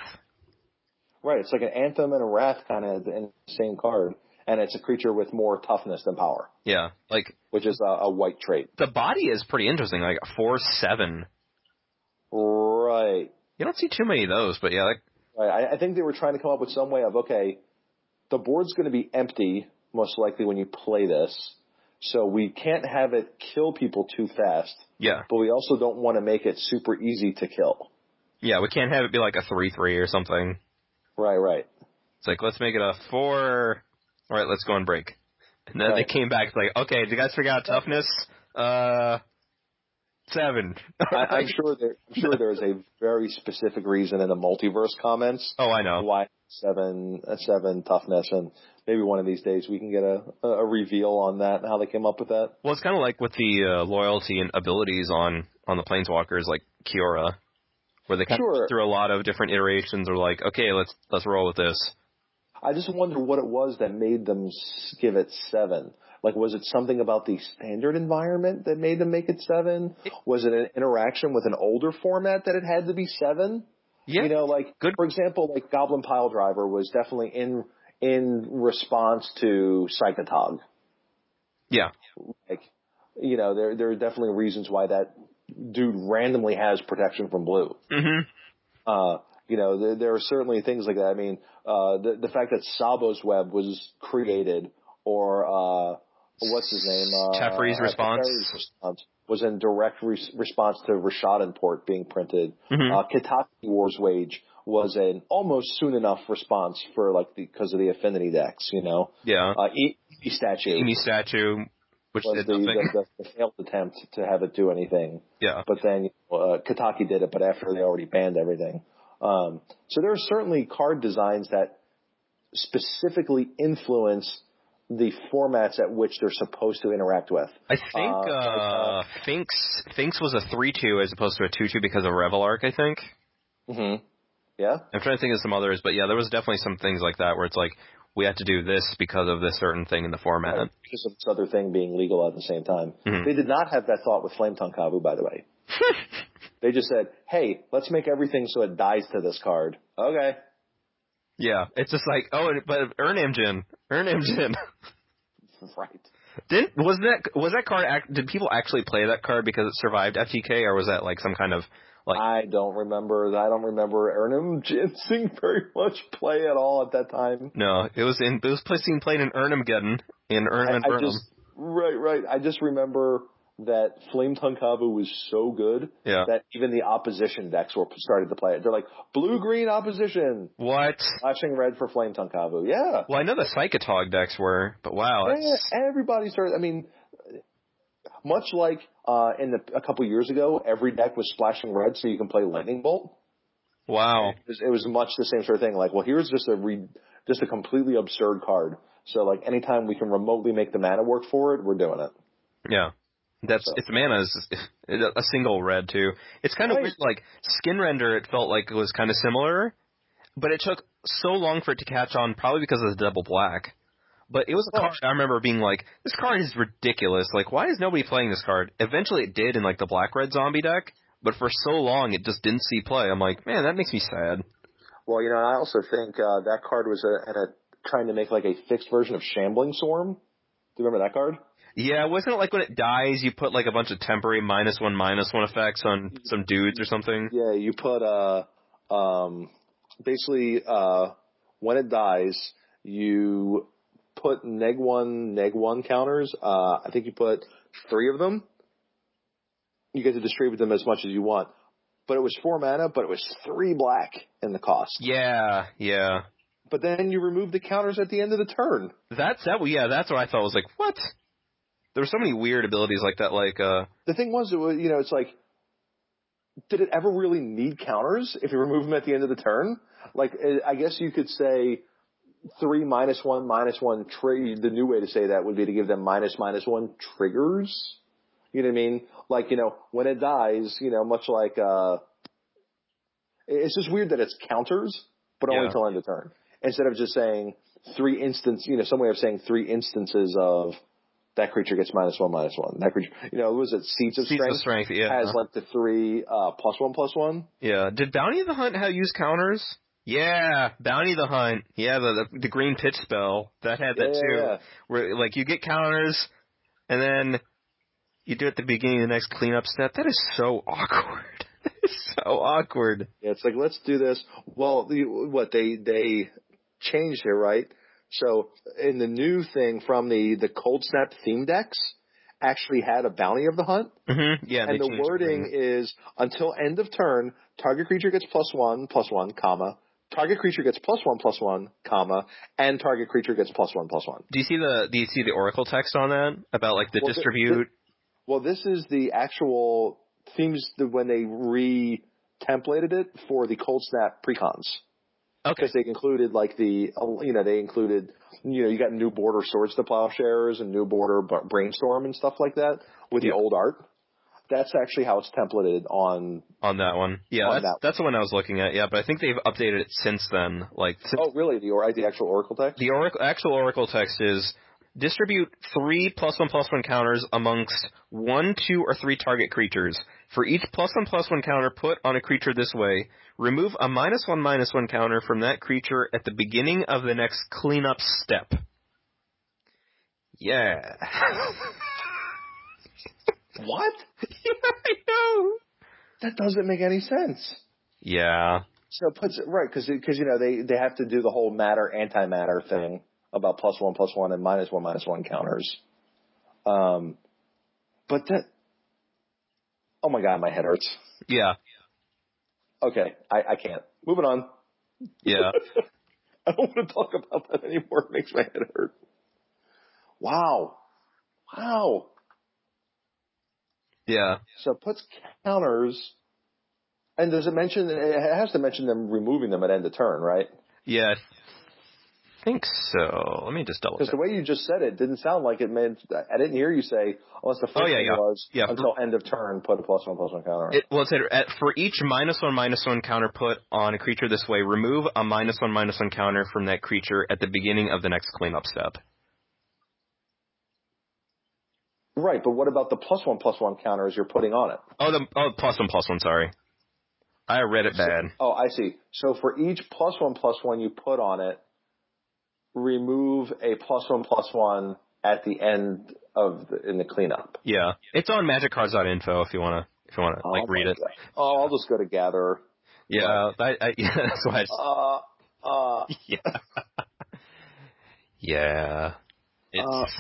Right, it's like an anthem and a wrath kind of in the same card, and it's a creature with more toughness than power, Yeah, like which is a, a white trait. the body is pretty interesting. Like four seven. Right. You don't see too many of those, but yeah, like, Right. I, I think they were trying to come up with some way of okay, the board's going to be empty most likely when you play this, so we can't have it kill people too fast, yeah, but we also don't want to make it super easy to kill. yeah. We can't have it be like a three three or something. Right. Right. It's like let's make it a four. All right, let's go on break. And then Right. they came back it's like, okay, did you guys figure out toughness? Uh, seven. I, I'm [LAUGHS] sure there. I'm sure there is a very specific reason in the multiverse comments oh, I know. why seven a seven toughness, and maybe one of these days we can get a a reveal on that and how they came up with that. Well, it's kind of like with the uh, loyalty and abilities on on the planeswalkers, like Kiora, where they kind Sure. of through a lot of different iterations. Are like, okay, let's let's roll with this. I just wonder what it was that made them give it seven. Like, was it something about the standard environment that made them make it seven? Was it an interaction with an older format that it had to be seven? Yeah, You know, like Good. for example, like Goblin Piledriver was definitely in in response to Psychotog. yeah, Like, you know, there there are definitely reasons why that dude randomly has protection from blue. hmm Uh, you know, there, there are certainly things like that. I mean, uh, the the fact that Sabo's web was created, or uh, what's his name? Uh, Teferi's response. Teferi's response was in direct re- response to Rishadan Port being printed. Mhm. Uh, Kataki War's Wage was an almost soon enough response for like because of the affinity decks. You know, yeah. uh, e- e statue Amy statue, which was did the, nothing. the, the, the failed attempt to have it do anything yeah, but then uh, Kataki did it, but after they already banned everything. Um, so there are certainly card designs that specifically influence the formats at which they're supposed to interact with. I think Uh, uh, Finks Finks was a three two as opposed to a two two because of Reveillark. I think. Mm-hmm. Yeah, I'm trying to think of some others, but yeah, there was definitely some things like that where it's like we have to do this because of this certain thing in the format. right. because of this other thing being legal at the same time. Mhm. They did not have that thought with Flametongue Kavu, by the way. [LAUGHS] They just said, "Hey, let's make everything so it dies to this card." Okay. Yeah, it's just like oh, but Erhnam Djinn, Erhnam Djinn. [LAUGHS] Right. Didn't was that was that card? Act, did people actually play that card because it survived FTK, or was that like some kind of Like, I don't remember. I don't remember Erhnam Djinn [LAUGHS] very much play at all at that time. no, it was in it was being played in Erhnamgeddon in Erhnam and Burnham. just right, right. I just remember that Flametongue Kavu was so good Yeah. that even the opposition decks were started to play it. They're like blue green opposition, What? flashing red for Flametongue Kavu. Yeah. Well, I know the Psychotog decks were, but wow, Yeah, everybody started. I mean, much like uh, in the a couple years ago, every deck was splashing red, so you can play Lightning Bolt. wow. It was, it was much the same sort of thing. Like, well, here's just a re, just a completely absurd card. So, like, anytime we can remotely make the mana work for it, we're doing it. Yeah. That's So- its mana is a single red too. It's kind of weird, like Skin Render. It felt like it was kind of similar, but it took so long for it to catch on, probably because of the double black. But it was a card I remember being like, this card is ridiculous. Like, why is nobody playing this card? Eventually, it did in like the black red zombie deck, but for so long it just didn't see play. I'm like, man, that makes me sad. Well, you know, I also think uh, that card was a, at a trying to make like a fixed version of Shambling Swarm. Do you remember that card? Yeah, wasn't it like when it dies, you put like a bunch of temporary minus one minus one effects on some dudes or something? Yeah, you put uh um basically uh when it dies, you put neg one neg one counters. Uh I think you put three of them. You get to distribute them as much as you want. But it was four mana, but it was three black in the cost. Yeah, yeah. But then you remove the counters at the end of the turn. That's that. Yeah, that's what I thought. was like, what? There were so many weird abilities like that. Like, uh, The thing was, it was you know, it's like, did it ever really need counters if you remove them at the end of the turn? Like, eh, I guess you could say three minus one minus one trigger. The new way to say that would be to give them minus minus one triggers. You know what I mean? Like, you know, when it dies, you know, much like, uh, it's just weird that it's counters, but only Yeah. till end of turn. Instead of just saying three instance, you know, some way of saying three instances of that creature gets minus one, minus one. That creature, you know, was it Seeds of Seeds Strength? of Strength. Yeah, Has like the three, uh, plus one, plus one. yeah. Did Bounty the Hunt have use counters? Yeah, Bounty the Hunt. Yeah, the the, the green pitch spell that had that Yeah, too. yeah. Where like you get counters, and then you do it at the beginning of the next cleanup step. That is so awkward. [LAUGHS] it's so awkward. Yeah, it's like let's do this. Well, the, what they they changed here, right? So in the new thing from the the Coldsnap theme decks, actually had a bounty of the hunt, Mm-hmm. Yeah, and the wording is until end of turn, target creature gets plus one, plus one, comma. Target creature gets plus one, plus one, comma, and target creature gets plus one, plus one. Do you see the Do you see the Oracle text on that about like the Well, the- distribute? Well, this is the actual themes that when they re templated it for the Cold Snap precons. Okay. because they included like the you know they included you know you got new border swords to plowshares and new border brainstorm and stuff like that with Yeah. the old art. That's actually how it's templated on. on that one. Yeah, On that's, that that's the one I was looking at. Yeah, but I think they've updated it since then. Like since Oh, really? The or the actual Oracle text? the oracle, actual Oracle text is distribute three plus one plus one counters amongst one, two, or three target creatures. For each plus one plus one counter put on a creature this way, remove a minus one minus one counter from that creature at the beginning of the next cleanup step. Yeah. [LAUGHS] What? yeah, [LAUGHS] I know. That doesn't make any sense. Yeah. So it puts it right because because you know they they have to do the whole matter antimatter thing about plus one plus one and minus one minus one counters. Um, but that. Oh my god, my head hurts. Yeah. Okay, I, I can't. Moving on. Yeah. [LAUGHS] I don't want to talk about that anymore. It makes my head hurt. Wow. Wow. Yeah. So it puts counters, and does it mention, it has to mention them removing them at end of turn, right? Yeah. I think so. Let me just double Because the way you just said it didn't sound like it meant, I didn't hear you say, oh, unless the first Oh, yeah, thing yeah. was, Yeah. until end of turn, put a plus one, plus one counter. It, well, it said at, for each minus one minus one counter put on a creature this way, remove a minus one minus one counter from that creature at the beginning of the next cleanup step. right, but what about the plus one, plus one counters you're putting on it? Oh, the oh plus one plus one. Sorry, I read it bad. Oh, I see. So for each plus one plus one you put on it, remove a plus one plus one at the end of the, in the cleanup. Yeah, it's on magiccards.info if you want to If you want to Oh like read it. God. Oh, I'll just go to Gatherer. Yeah, I, I, yeah, [LAUGHS] that's why. I just, Uh, uh, yeah. [LAUGHS] yeah. It's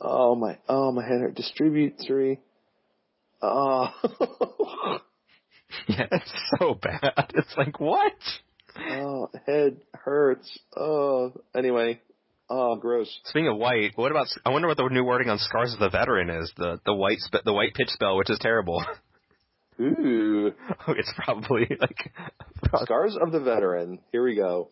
oh my, oh my head hurt. Distribute three. Uh, [LAUGHS] yeah, it's so bad. It's like what? Oh, head hurts. Oh, anyway. Oh, gross. Speaking of white, what about? I wonder what the new wording on Scars of the Veteran is. The the white spe- the white pitch spell, which is terrible. [LAUGHS] Ooh. [LAUGHS] it's probably like [LAUGHS] Scars of the Veteran. Here we go.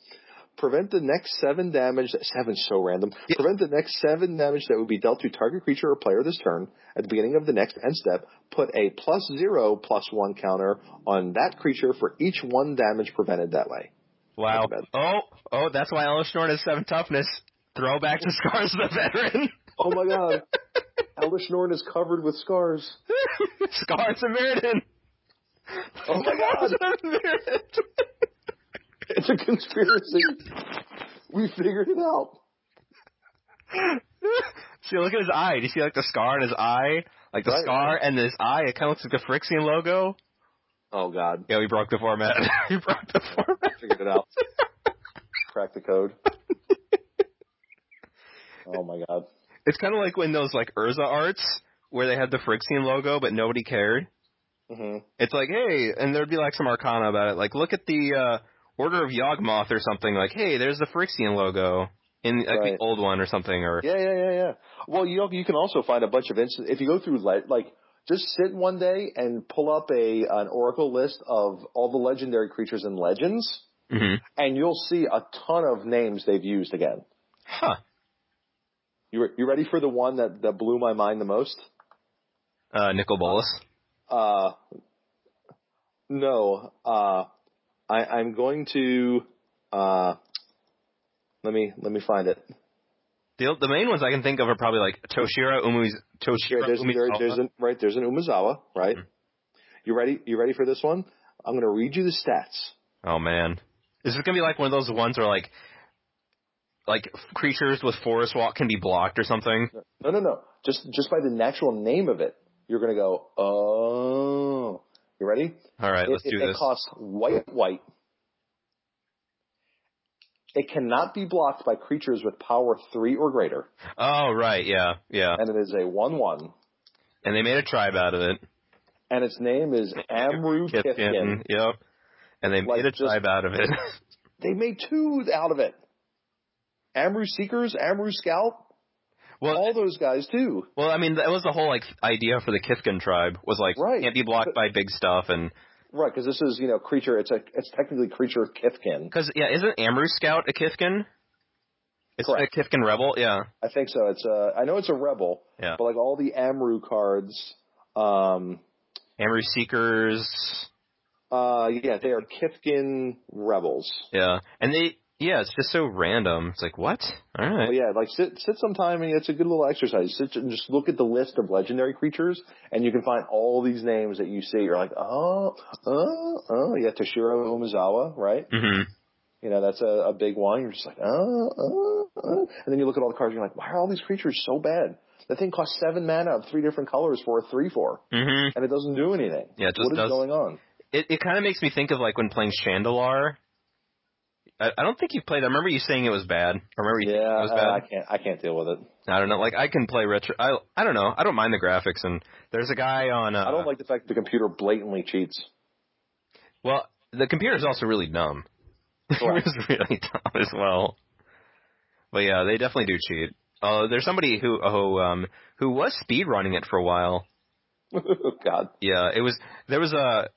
Prevent the next seven damage. Seven's so random. Yeah. Prevent the next seven damage that would be dealt to target creature or player this turn. At the beginning of the next end step, put a plus zero plus one counter on that creature for each one damage prevented that way. wow. Oh oh, that's why Elesh Norn has seven toughness. Throwback to Scars of the Veteran. Oh my god. [LAUGHS] Elesh Norn is covered with scars. Scars of Mirrodin. Oh my [LAUGHS] god. [LAUGHS] Scars of Mirrodin. It's a conspiracy. We figured it out. [LAUGHS] see, look at his eye. Do you see like the scar in his eye? Like the Right, scar and his eye, it kind of looks like the Phyrexian logo. Oh god. Yeah, we broke the format. [LAUGHS] [LAUGHS] we broke the format. Figured it out. Crack the code. Oh my god. It's kind of like when those like Urza arts where they had the Phyrexian logo but nobody cared. hmm It's like, hey, and there'd be like some arcana about it. Like, look at the uh, Order of Yawgmoth or something. Like, hey, there's the Phyrexian logo in like Right. the old one or something. Or Yeah, yeah, yeah, yeah. Well, you you can also find a bunch of instant if you go through le- like just sit one day and pull up a an oracle list of all the legendary creatures and legends, hmm and you'll see a ton of names they've used again. huh? You re- you ready for the one that that blew my mind the most? Uh, Nicol Bolas. Uh, no. Uh, I I'm going to uh, let me let me find it. The the main ones I can think of are probably like Toshiro Here, Toshiro there's, there, Umezawa. there's an, right, there's an Umezawa, right? Mhm. You ready? You ready for this one? I'm going to read you the stats. Oh man, is this gonna be like one of those ones where like like creatures with forest walk can be blocked or something? No, no, no. Just, just by the natural name of it, you're going to go, oh. You ready? All right, let's do it, this. It costs white, white. It cannot be blocked by creatures with power three or greater, Oh right, yeah, yeah. and it is a one-one. And they made a tribe out of it. And its name is Amrou Kithkin. Yep. And they Like made a just- tribe out of it. [LAUGHS] They made two out of it. Amrou Seekers, Amrou Scout, well, all those guys too. well, I mean, that was the whole like idea for the Kithkin tribe was like Right. can't be blocked by big stuff and Right, because this is you know creature. It's a it's technically creature Kithkin. because yeah, isn't Amrou Scout a Kithkin? It's Correct. a Kithkin rebel, yeah, I think so. It's a I know it's a rebel, yeah. but like all the Amrou cards, um, Amrou Seekers, uh, yeah, they are Kithkin rebels. yeah, and they yeah, it's just so random. It's like what? All right, But yeah, like sit sit sometime and it's a good little exercise. Sit and just look at the list of legendary creatures, and you can find all these names that you see. You're like, oh, oh, oh, yeah, Toshiro Umezawa, right? hmm You know, that's a, a big one. You're just like, oh, oh, oh. And then you look at all the cards, And you're like, why are all these creatures so bad? That thing costs seven mana of three different colors for a three four, hmm and it doesn't do anything. Yeah, it just what is does- going on? It it kind of makes me think of like when playing Shandalar. I, I don't think you played. I remember you saying it was bad. I remember you Yeah, it was bad. I can't, I can't deal with it. I don't know. Like I can play retro. I I don't know. I don't mind the graphics. And there's a guy on. Uh, I don't like the fact that the computer blatantly cheats. Well, the computer is also really dumb. [LAUGHS] Correct. it's really dumb as well. But yeah, they definitely do cheat. Uh, there's somebody who who um who was speed running it for a while. [LAUGHS] God. Yeah, it was there was a.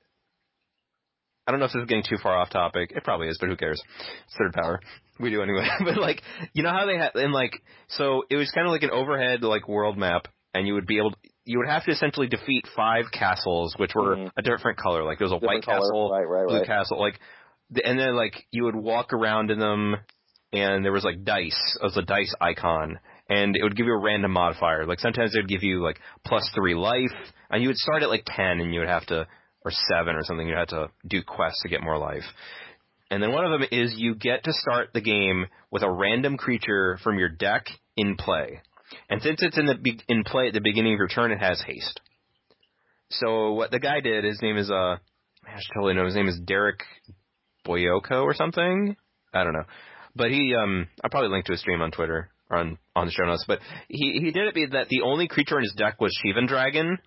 I don't know if this is getting too far off topic. It probably is, but who cares? It's third power. We do anyway. [LAUGHS] but like, you know how they had and like, so it was kind of like an overhead like world map, and you would be able, to, you would have to essentially defeat five castles, which were Mhm. a different color. Like there was a white color. castle, Right, right, blue right. castle, like, and then like you would walk around in them, and there was like dice as a dice icon, and it would give you a random modifier. Like sometimes it would give you like plus three life, and you would start at like ten, and you would have to, or seven or something, You had to do quests to get more life. And then one of them is you get to start the game with a random creature from your deck in play. And since it's in the be- in play at the beginning of your turn, it has haste. so what the guy did, his name is uh, I totally know his name is Derek Boyoko or something. I don't know, but he um, I'll probably link to his stream on Twitter or on on the show notes. But he he did it be that the only creature in his deck was Shivan Dragon.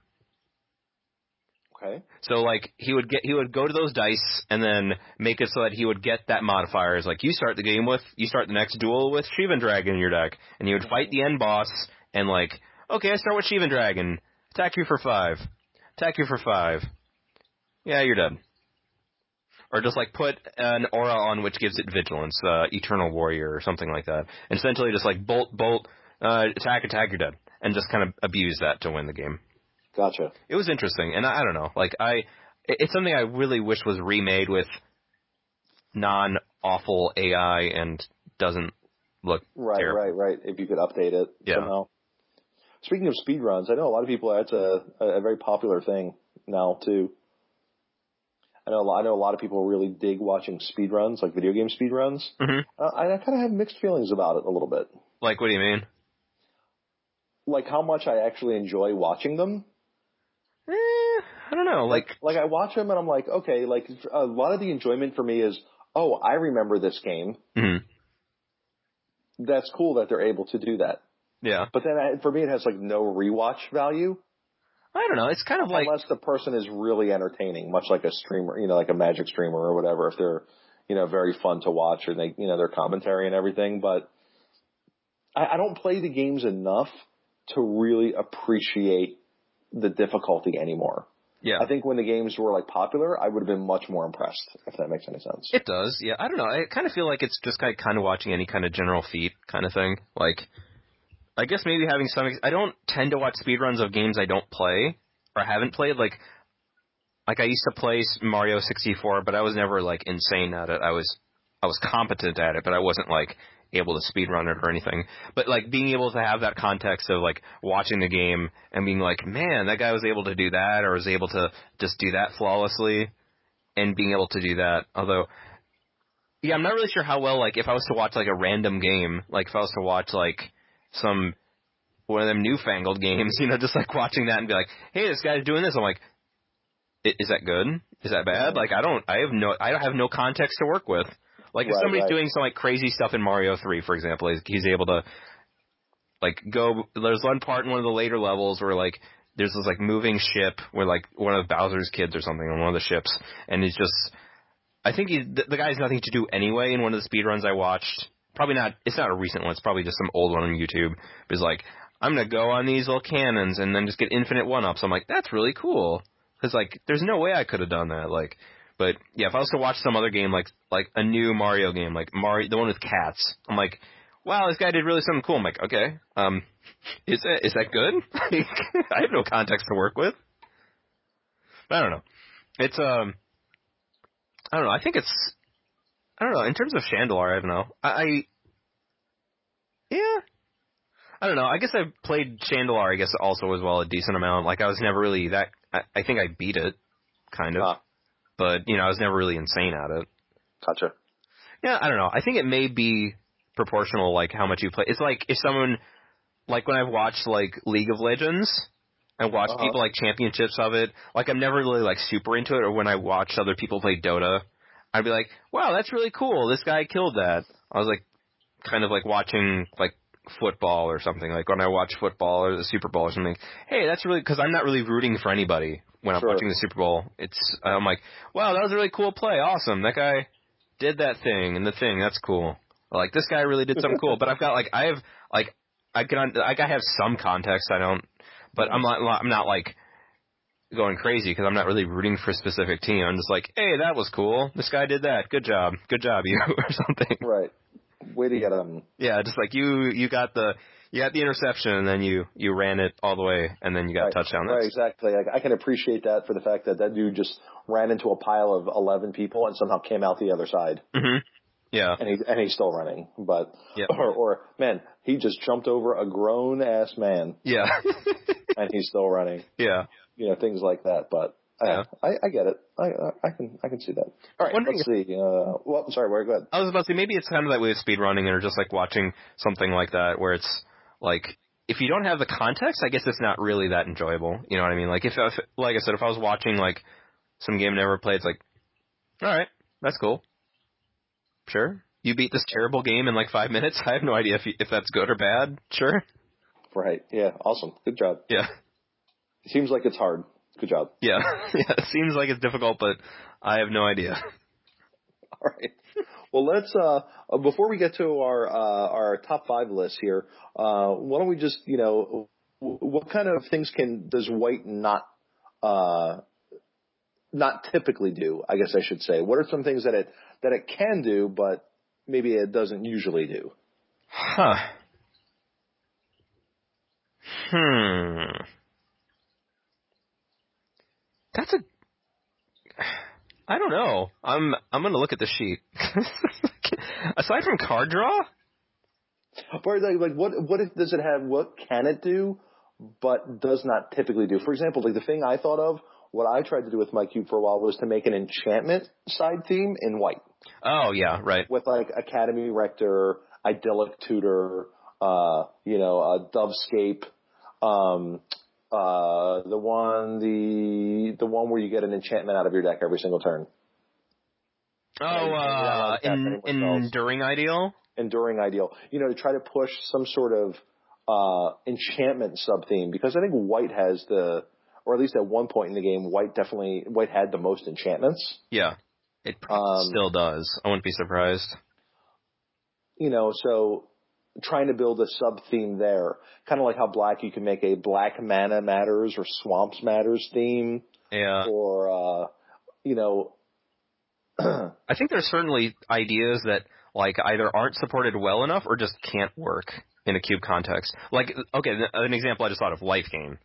Okay. So like he would get he would go to those dice and then make it so that he would get that modifier. Is like you start the game with you start the next duel with Shivan Dragon in your deck, and he would fight the end boss and like okay I start with Shivan Dragon, attack you for five, attack you for five, yeah you're dead. Or just like put an aura on which gives it vigilance, uh, Eternal Warrior or something like that. And essentially just like bolt, bolt, uh, attack, attack, you're dead. And just kind of abuse that to win the game. Gotcha. It was interesting, and I, I don't know, like I, it's something I really wish was remade with non-awful AI and doesn't look Right, terrible. right, right. If you could update it Yeah. somehow. Speaking of speedruns, I know a lot of people. That's a, a very popular thing now too. I know. a lot- I know a lot of people really dig watching speedruns, like video game speedruns. hmm Uh, I, I kind of have mixed feelings about it a little bit. Like, what do you mean? Like how much I actually enjoy watching them. Eh, I don't know. Like, like I watch them and I'm like, okay, like a lot of the enjoyment for me is, oh, I remember this game. mhm. That's cool that they're able to do that. yeah. But then I, for me, it has like no rewatch value I don't know. It's kind of like, unless the person is really entertaining, much like a streamer, you know, like a magic streamer or whatever. If they're, you know, very fun to watch or they, you know, their commentary and everything. But I, I don't play the games enough to really appreciate the difficulty anymore. yeah. I think when the games were like popular, I would have been much more impressed. If that makes any sense. It does, yeah. I don't know. I kind of feel like it's just kind of, kind of watching any kind of general feat kind of thing. Like, I guess maybe having some. I don't tend to watch speedruns of games I don't play or haven't played. Like, like I used to play Mario 64, but I was never like insane at it. I was, I was competent at it, but I wasn't like able to speedrun it or anything. But like being able to have that context of like watching the game and being like, man, that guy was able to do that or was able to just do that flawlessly and being able to do that. Although, yeah, I'm not really sure how well, like, if I was to watch, like, a random game, like, if I was to watch, like, some, one of them newfangled [LAUGHS] games, you know, just, like, watching that and be like, hey, this guy's doing this, I'm like, "I- is that good? Is that bad? Like, I don't, I have no, I don't have no context to work with. Like, if somebody's right. doing some, like, crazy stuff in Mario 3, for example, he's, he's able to, like, go, there's one part in one of the later levels where, like, there's this, like, moving ship where, like, one of Bowser's kids or something on one of the ships, and he's just, I think he, the, the guy has nothing to do anyway. In one of the speedruns I watched, probably not. It's not a recent one. It's probably just some old one on YouTube. But it's like I'm gonna go on these little cannons and then just get infinite one ups. I'm like, that's really cool. Cause like, there's no way I could have done that. Like, but yeah, if I was to watch some other game like like a new Mario game, like Mario, the one with cats, I'm like, wow, this guy did really something cool. I'm like, okay, um, [LAUGHS] is that is that good? [LAUGHS] I have no context to work with. I don't know. It's um. I don't know. I think it's. I don't know. In terms of Shandalar, I don't know. I. I yeah. I don't know. I guess I played Shandalar. I guess also as well a decent amount. Like I was never really that. I, I think I beat it, kind of. Ah. But you know, I was never really insane at it. Gotcha. Yeah, I don't know. I think it may be proportional, like how much you play. It's like if someone, like when I've watched like League of Legends, and watch Uh-huh. people like championships of it. Like I'm never really like super into it. Or when I watch other people play Dota, I'd be like, wow, that's really cool. This guy killed that. I was like, kind of like watching like football or something. Like when I watch football or the Super Bowl or something. Hey, that's really because I'm not really rooting for anybody when I'm Sure. watching the Super Bowl. It's I'm like, wow, that was a really cool play. Awesome, that guy did that thing and the thing. That's cool. Like this guy really did something cool. But I've got like I have like I can like I have some context. I don't, but I'm not I'm not like going crazy because I'm not really rooting for a specific team. I'm just like, hey, that was cool. This guy did that. Good job. Good job, you [LAUGHS] or something. Right. Way to get them. Yeah, just like you you got the you got the interception and then you you ran it all the way and then you got right. touchdown. Right, exactly. Like, I can appreciate that for the fact that that dude just ran into a pile of 11 people and somehow came out the other side. hmm Yeah. And he's and he's still running. But, Yeah. or, or, man, he just jumped over a grown ass man Yeah. [LAUGHS] and he's still running. yeah. You know, things like that. But, Yeah. I, I get it. I, I- can, I can see that. All right. Wondering let's see. Uh, well, I'm sorry. Where, go ahead. I was about to say maybe it's kind of that way with speed running or just like watching something like that where it's like if you don't have the context, I guess it's not really that enjoyable. You know what I mean? Like if, if like I said, if I was watching like some game I never played, it's like, all right, that's cool. Sure, you beat this terrible game in like five [LAUGHS] minutes. I have no idea if you, if that's good or bad. Sure. Right. Yeah. Awesome. Good job. Yeah. It seems like it's hard. Good job. Yeah. [LAUGHS] yeah. It seems like it's difficult, but I have no idea. [LAUGHS] All right. Well, let's uh, uh, before we get to our uh, our top five list here, uh, why don't we just you know what kind of things can does white not uh, not typically do? I guess I should say. What are some things that it that it can do, but maybe it doesn't usually do? Huh. Hmm. That's a. [SIGHS] I don't know. I'm I'm gonna look at the sheet. [LAUGHS] Aside from card draw, Or like, like what what if, does it have? What can it do, but does not typically do? For example, like the thing I thought of, what I tried to do with my cube for a while was to make an enchantment side theme in white oh yeah, right. with like Academy Rector, Idyllic Tutor, uh, you know, uh, Dovescape, um, uh, the one the the one where you get an enchantment out of your deck every single turn. Oh, uh, in, enduring ideal. enduring ideal. You know, to try to push some sort of uh, enchantment sub theme because I think White has the, or at least at one point in the game, White definitely White had the most enchantments. Yeah, it probably Um, still does. I wouldn't be surprised. You know, so trying to build a sub theme there, kind of like how Black you can make a Black Mana Matters or Swamps Matters theme, Yeah, or uh, you know. [CLEARS THROAT] I think there's certainly ideas that like either aren't supported well enough or just can't work in a cube context. Like, okay, an example I just thought of: life gain.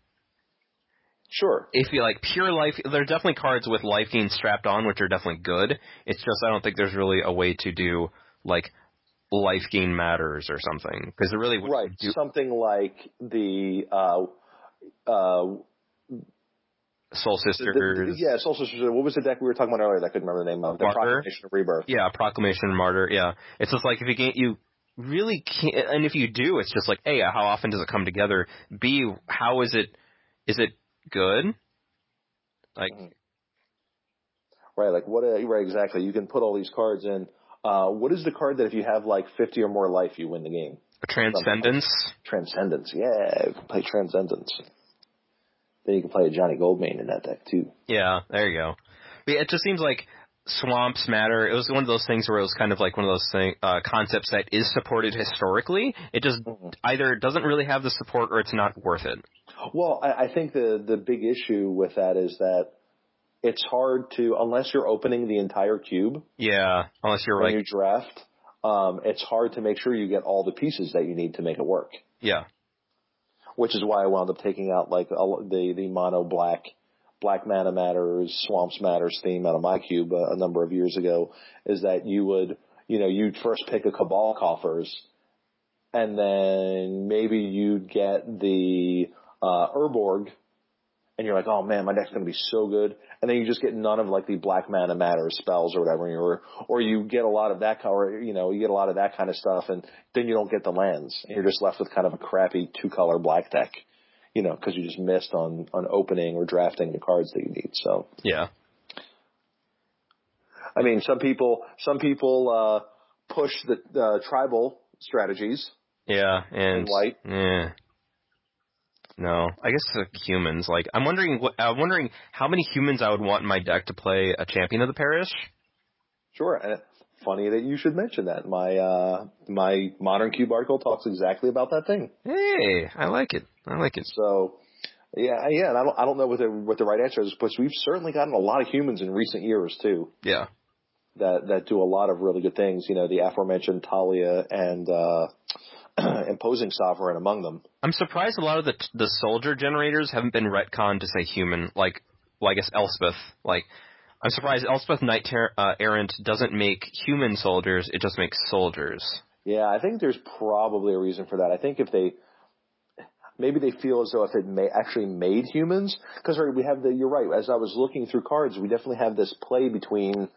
Sure. if you like pure life, there are definitely cards with life gain strapped on, which are definitely good. It's just I don't think there's really a way to do like life gain matters or something because it really would Right. do Something like the uh, uh, Soul The- Sisters. the- yeah, Soul Sisters. What was the deck we were talking about earlier that I couldn't remember the name of? The Martyr? Proclamation of Rebirth. Yeah, Proclamation of Martyr. Yeah, it's just like if you gain, you really can't, and if you do, it's just like, a, how often does it come together? B, how is it? Is it good? Like, Right, like what? Uh, right, exactly. You can put all these cards in. Uh, what is the card that if you have like 50 or more life, you win the game? Transcendence. Transcendence. Yeah, play Transcendence. Then you can play a Ajani Goldmane in that deck too. Yeah, there you go. But it just seems like swamps matter. It was one of those things where it was kind of like one of those thing, uh, concepts that is supported historically. It just Mhm. either doesn't really have the support or it's not worth it. Well, I, I think the the big issue with that is that it's hard to unless you're opening the entire cube Yeah, unless you're when like, you draft. Um, it's hard to make sure you get all the pieces that you need to make it work. yeah, which is why I wound up taking out like a- the the mono black black mana matters swamps matters theme out of my cube a, a number of years ago is that you would you know you'd first pick a cabal coffers and then maybe you'd get the uh urborg and you're like oh man my deck's going to be so good. And then you just get none of like the black mana matter spells or whatever or or you get a lot of that color you know you get a lot of that kind of stuff and then you don't get the lands. And you're just left with kind of a crappy two color black deck you know because you just missed on on opening or drafting the cards that you need so. Yeah, i mean some people some people uh push the uh, tribal strategies. Yeah, and And white? Yeah. No, I guess the humans. Like, I'm wondering what I'm wondering how many humans I would want in my deck to play a champion of the parish. Sure. And funny that you should mention that. My uh my modern cube article talks exactly about that thing. Hey, I like it. I like it. So yeah, yeah, and I don't I don't know what the what the right answer is, but we've certainly gotten a lot of humans in recent years too Yeah, that that do a lot of really good things. You know, the aforementioned Thalia and uh [CLEARS THROAT] imposing sovereign among them. I'm surprised a lot of the the soldier generators haven't been retconned to say human. Like, well, I guess Elspeth. Like, I'm surprised Elspeth Knight Ter- uh, Errant doesn't make human soldiers. It just makes soldiers. Yeah, I think there's probably a reason for that. I think if they maybe they feel as though if it may actually made humans, because right, we have the. You're right. As I was looking through cards, we definitely have this play between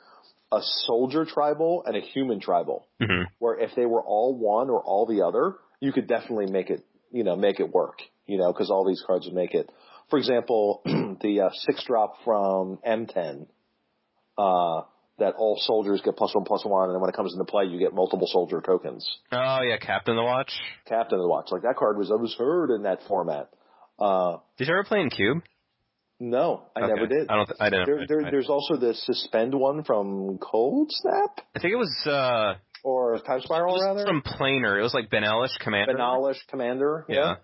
a soldier tribal and a human tribal, hmm where if they were all one or all the other, you could definitely make it. you know, make it work, you know, because all these cards would make it. For example, [CLEARS THROAT] the uh, six drop from M10, uh, that all soldiers get plus one plus one, and then when it comes into play, you get multiple soldier tokens. Oh yeah, Captain of the Watch. Captain of the Watch, like that card was absurd in that format. Uh, Did you ever play in Cube? No, I Okay. never did. I don't. Th- I didn't. There, there, I, there's also the suspend one from Coldsnap I think it was. uh or Time it Spiral was rather. from Planer. It was like Benalish Commander. Benalish Commander. Yeah.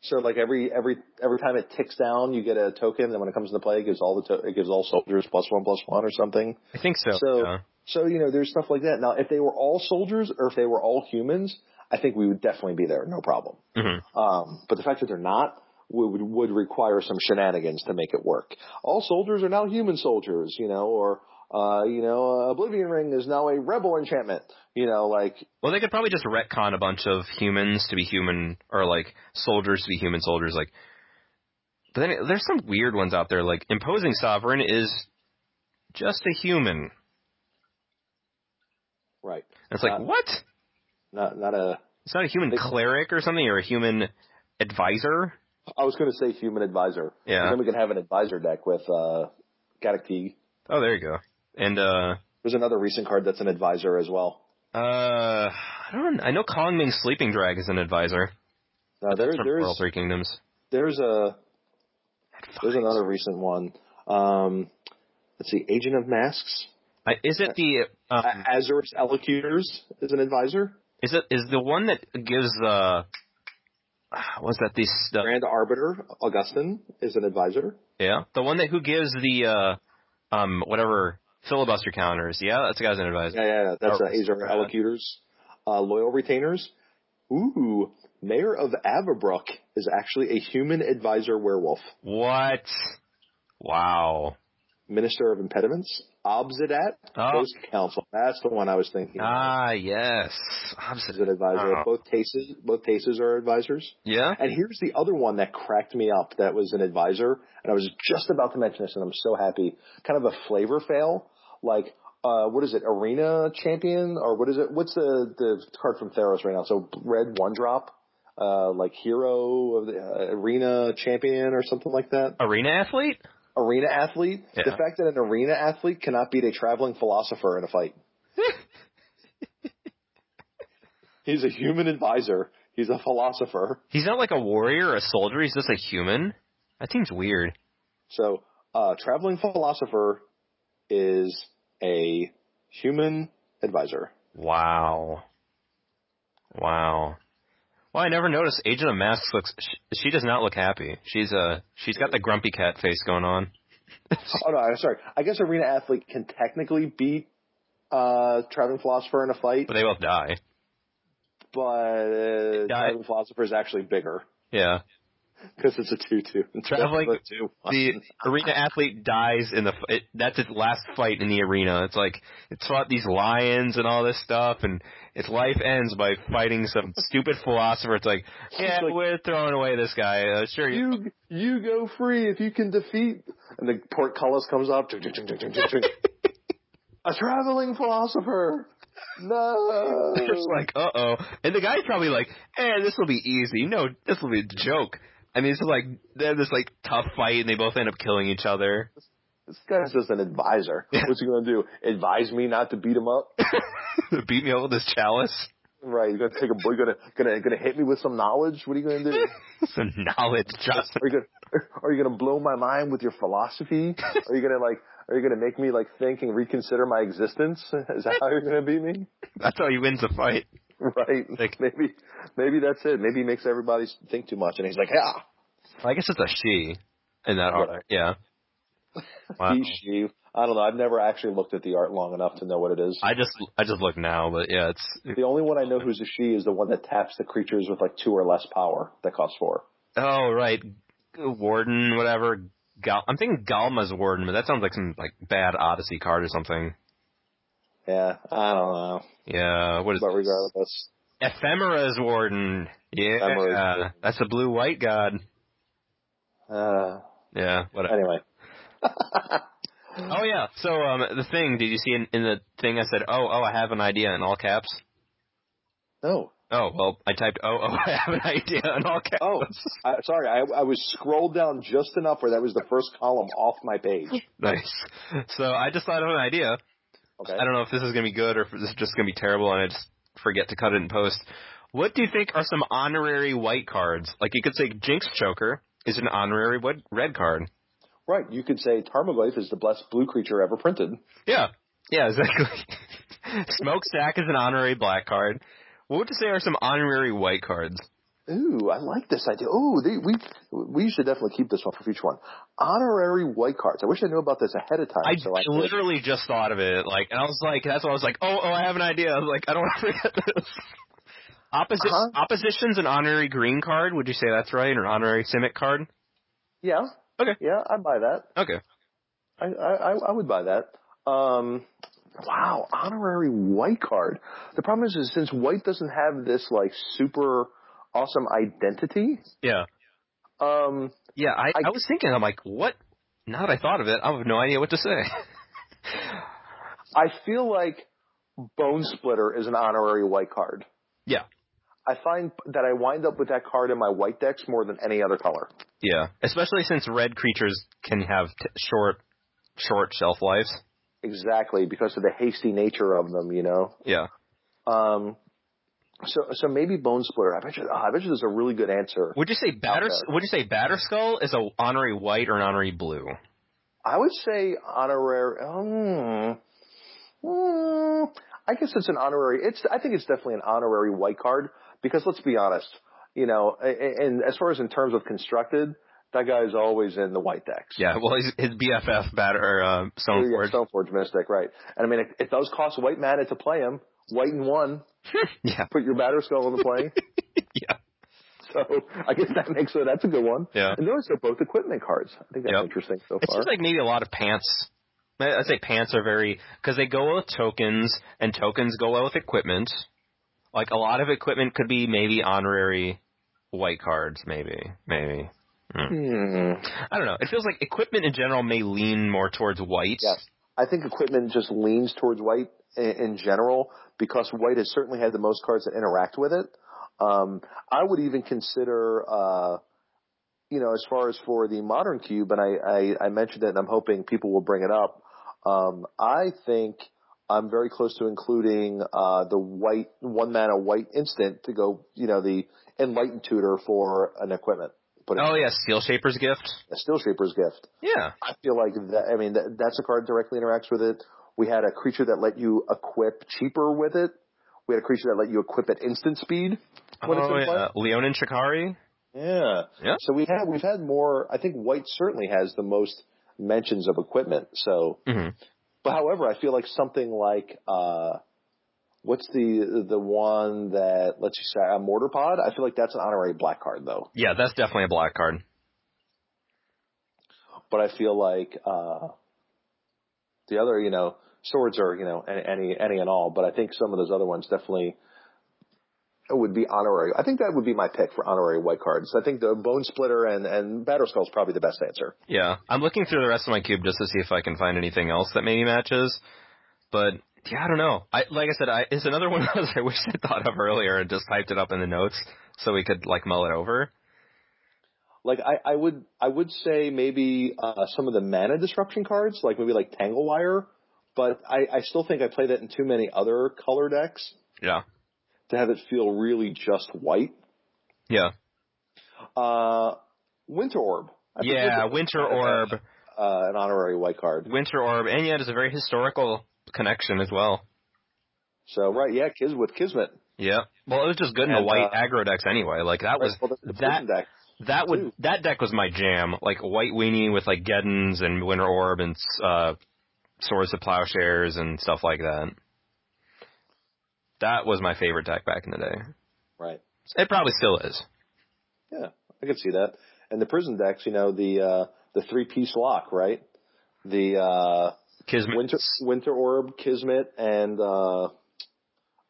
So like every every every time it ticks down, you get a token, and when it comes into play, it gives all the to- it gives all soldiers plus one plus one or something. I think so. So yeah. so you know there's stuff like that. Now if they were all soldiers or if they were all humans, I think we would definitely be there, no problem. hmm Um, but the fact that they're not would would require some shenanigans to make it work. All soldiers are now human soldiers, you know, or uh, you know, Oblivion Ring is now a rebel enchantment. You know, like Well, they could probably just retcon a bunch of humans to be human, or like soldiers to be human soldiers. Like, but then there's some weird ones out there. Like, imposing sovereign is just a human. right, It's like Uh, what? not not a. It's not a human they- cleric or something, or a human advisor. I was going to say human advisor. Yeah. Then we can have an advisor deck with uh, Gaddock Teague. Oh, there you go. And uh, There's another recent card that's an advisor as well. uh, I don't. I know Kongming Sleeping Drag is an advisor Now there, from World there's Three Kingdoms. there's a there's another recent one. Um, let's see, Agent of Masks. I, is it the um, Azor's Elocutors is an advisor. is it is the one that gives uh [SIGHS] was that the the Grand Arbiter Augustin is an advisor. yeah the one that who gives the uh um whatever filibuster counters yeah that's the guy's an advisor Yeah, yeah, yeah. that's Oh, uh, Azure right. Elocutors. Uh, loyal Retainers. Ooh, Mayor of Avabrook is actually a human advisor werewolf. what wow Minister of Impediments. Obzedat Oh. Ghost Council. That's the one I was thinking. of. ah yes an advisor. Oh. Both cases, both cases are advisors. yeah And here's the other one that cracked me up. That was an advisor, and I was just about to mention this, and I'm so happy. Kind of a flavor fail, like uh, what is it, Arena Champion, or what is it? What's the the card from Theros right now? So red one drop, uh, like Hero of the uh, Arena Champion or something like that. arena athlete Arena athlete. Yeah. The fact that an arena athlete cannot beat a traveling philosopher in a fight. [LAUGHS] He's a human advisor. He's a philosopher. he's not like a warrior or a soldier he's just a human that seems weird So, uh, traveling philosopher is a human advisor. wow wow well I never noticed Agent of Masks looks she, she does not look happy. She's uh she's got the grumpy cat face going on. [LAUGHS] Oh no, I'm sorry. I guess arena athlete can technically beat uh, traveling philosopher in a fight, but they both die. But uh, traveling philosopher is actually bigger. Yeah [LAUGHS] because it's a two-two. [LAUGHS] Traveling- a two. the arena athlete dies in the it, that's its last fight in the arena. It's like it's fought these lions and all this stuff, and its life ends by fighting some [LAUGHS] stupid philosopher. It's like, yeah, like- we're throwing away this guy. Uh, sure, you. you you go free if you can defeat. And the portcullis comes up. a traveling philosopher. No. It's like, uh oh, and the guy's probably like, eh, this will be easy. No, this will be a joke. And it's like they have this like tough fight, and they both end up killing each other. This guy's just an advisor. What's he gonna do? Advise me not to beat him up? [LAUGHS] Beat me up with this chalice. right? You're gonna take a you're gonna gonna gonna hit me with some knowledge? What are you gonna do? [LAUGHS] Some knowledge, Justin. Are you gonna are you gonna blow my mind with your philosophy? [LAUGHS] Are you gonna like are you gonna make me like think and reconsider my existence? Is that how you're gonna beat me? That's how he wins the fight. [LAUGHS] Right? Like- [LAUGHS] maybe maybe that's it. Maybe he makes everybody think too much, and he's like, yeah, I guess it's a she in that Right. art. Yeah. [LAUGHS] Wow. he, she. I don't know. I've never actually looked at the art long enough to know what it is. I just I just look now, but yeah, it's The only one I know who's a she is the one that taps the creatures with like two or less power that costs four. oh right, Warden, whatever. Gal- I'm thinking Galma's Warden, but that sounds like some like bad Odyssey card or something. Yeah, I don't know. Yeah, what is But regardless, Ephara's Warden? Yeah, Ephara's Warden. that's a blue white god. uh, Yeah, whatever. anyway. [LAUGHS] Oh yeah, so um, the thing, did you see in, in the thing I said, oh oh, I have an idea in all caps? no. Oh well, I typed oh oh [LAUGHS] I have an idea in all caps. Oh, I, sorry, I, I was scrolled down just enough where that was the first column off my page. [LAUGHS] nice. So I just thought of an idea. Okay. I don't know if this is gonna be good or if this is just gonna be terrible, and I just forget to cut it in post. What do you think are some honorary white cards? Like you could say Jinxed Choker is an honorary red card. Right. You could say Tarmogoyf is the best blue creature ever printed. Yeah. Yeah, [LAUGHS] exactly. Smokestack is an honorary black card. What would you say are some honorary white cards? Ooh, I like this idea. Ooh, they, we we should definitely keep this one for future one. Honorary white cards. I wish I knew about this ahead of time. I, so I could- literally just thought of it, like, and I was like, that's why I was like, oh, oh, I have an idea. I was like, I don't [LAUGHS] want to forget this. Opposi- Uh-huh. Opposition's an honorary green card. Would you say that's right, or honorary Simic card? Yeah. Okay. Yeah, I'd buy that. Okay. I, I, I would buy that. Um, wow, honorary white card. The problem is, is since white doesn't have this like super awesome identity, Yeah. um, Yeah, I, I- I was thinking, I'm like, what? Now that I thought of it, I have no idea what to say. [LAUGHS] I feel like Bonesplitter is an honorary white card. Yeah. I find that I wind up with that card in my white decks more than any other color. yeah. Especially since red creatures can have t- short, short shelf lives. Exactly, because of the hasty nature of them, you know. Yeah. Um, so so maybe Bonesplitter. I bet you. oh, I bet you there's a really good answer. Would you say batter? Would you say Batterskull is a honorary white or an honorary blue? I would say honorary. Um, mm, I guess it's an honorary. It's. I think it's definitely an honorary white card because let's be honest. You know, and as far as in terms of constructed, that guy's always in the white decks. Yeah. Well, his, his BFF batter uh, Yeah, Stoneforge. Stoneforge Mystic, right? And I mean, it, it does cost white mana to play him. White and one. [LAUGHS] yeah. Put your Batterskull on the plane. [LAUGHS] Yeah. So I guess that makes it. That's a good one. Yeah. And those are both equipment cards. I think that's Yep. interesting so It far. seems like maybe a lot of pants. I- I'd say pants are very because they go with tokens, and tokens go well with equipment. Like a lot of equipment could be maybe honorary white cards, maybe, maybe. Hmm. Hmm. I don't know. It feels like equipment in general may lean more towards white. Yes. I think equipment just leans towards white in, in general because white has certainly had the most cards that interact with it. Um, I would even consider, uh, you know, as far as for the modern cube, and I, I, I mentioned it and I'm hoping people will bring it up. Um, I think I'm very close to including, uh, the white, one mana white instant to go, you know, the enlightened tutor for an equipment. Put Oh yeah, Steelshaper's Gift. a Steelshaper's Gift. Yeah. I feel like that. I mean, that, that's a card directly interacts with it. We had a creature that let you equip cheaper with it. We had a creature that let you equip at instant speed when it's oh in play. yeah, Leonin Shikari. Yeah. Yeah. So we have we've had more. I think white certainly has the most mentions of equipment. So, hmm but however, I feel like something like uh, what's the the one that lets you say a Mortarpod? I feel like that's an honorary black card though. Yeah, that's definitely a black card. but I feel like uh, the other, you know, swords are, you know, any, any any and all. But I think some of those other ones definitely would be honorary. I think that would be my pick for honorary white cards. I think the Bonesplitter and and Batterskull is probably the best answer. Yeah, I'm looking through the rest of my cube just to see if I can find anything else that maybe matches. But yeah, I don't know. I like I said, I it's another [LAUGHS] one of those I wish I thought of earlier and just typed it up in the notes so we could like mull it over. Like I, I would I would say maybe uh, some of the mana disruption cards, like maybe like Tangle Wire. But I, I still think I play that in too many other color decks Yeah, to have it feel really just white. yeah, Uh, Winter Orb. I yeah. Winter Orb, uh, an honorary white card. Winter Orb, and yeah, there's a very historical connection as well. So right, yeah, Kis with Kismet. Yeah. Well, it was just good in the white uh, aggro decks anyway. Like that was well, that deck. that would too. that deck was my jam. Like white weenie with like Geddons and Winter Orb and uh Swords of Plowshares and stuff like that. That was my favorite deck back in the day. Right. It probably still is. Yeah, I could see that. And the prison decks, you know, the uh, the three piece lock, right? The uh, Kismet. winter winter orb, Kismet, and uh,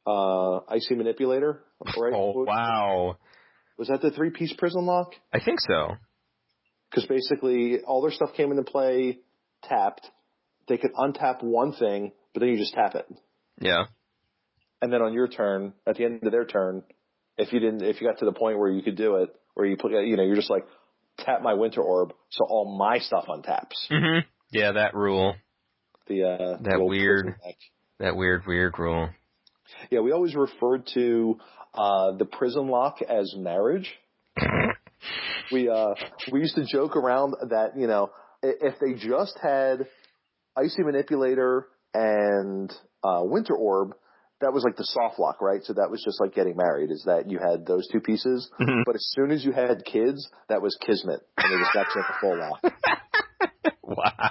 uh, icy manipulator, right? Oh wow. Was that the three piece prison lock? I think so. Because basically all their stuff came into play tapped. They could untap one thing, but then you just tap it. Yeah. And then on your turn, at the end of their turn, if you didn't, if you got to the point where you could do it, where you put, you know, you're just like tap my winter orb, so all my stuff untaps. hmm Yeah, that rule. The uh, That the weird- That weird, weird rule. Yeah, we always referred to uh, the prison lock as marriage. [LAUGHS] we uh, we used to joke around that you know if they just had icy manipulator and uh, winter orb, that was like the soft lock, right? So that was just like getting married. Is that you had those two pieces, Mhm. but as soon as you had kids, that was kismet, and it was that's like a full lock [LAUGHS] Wow.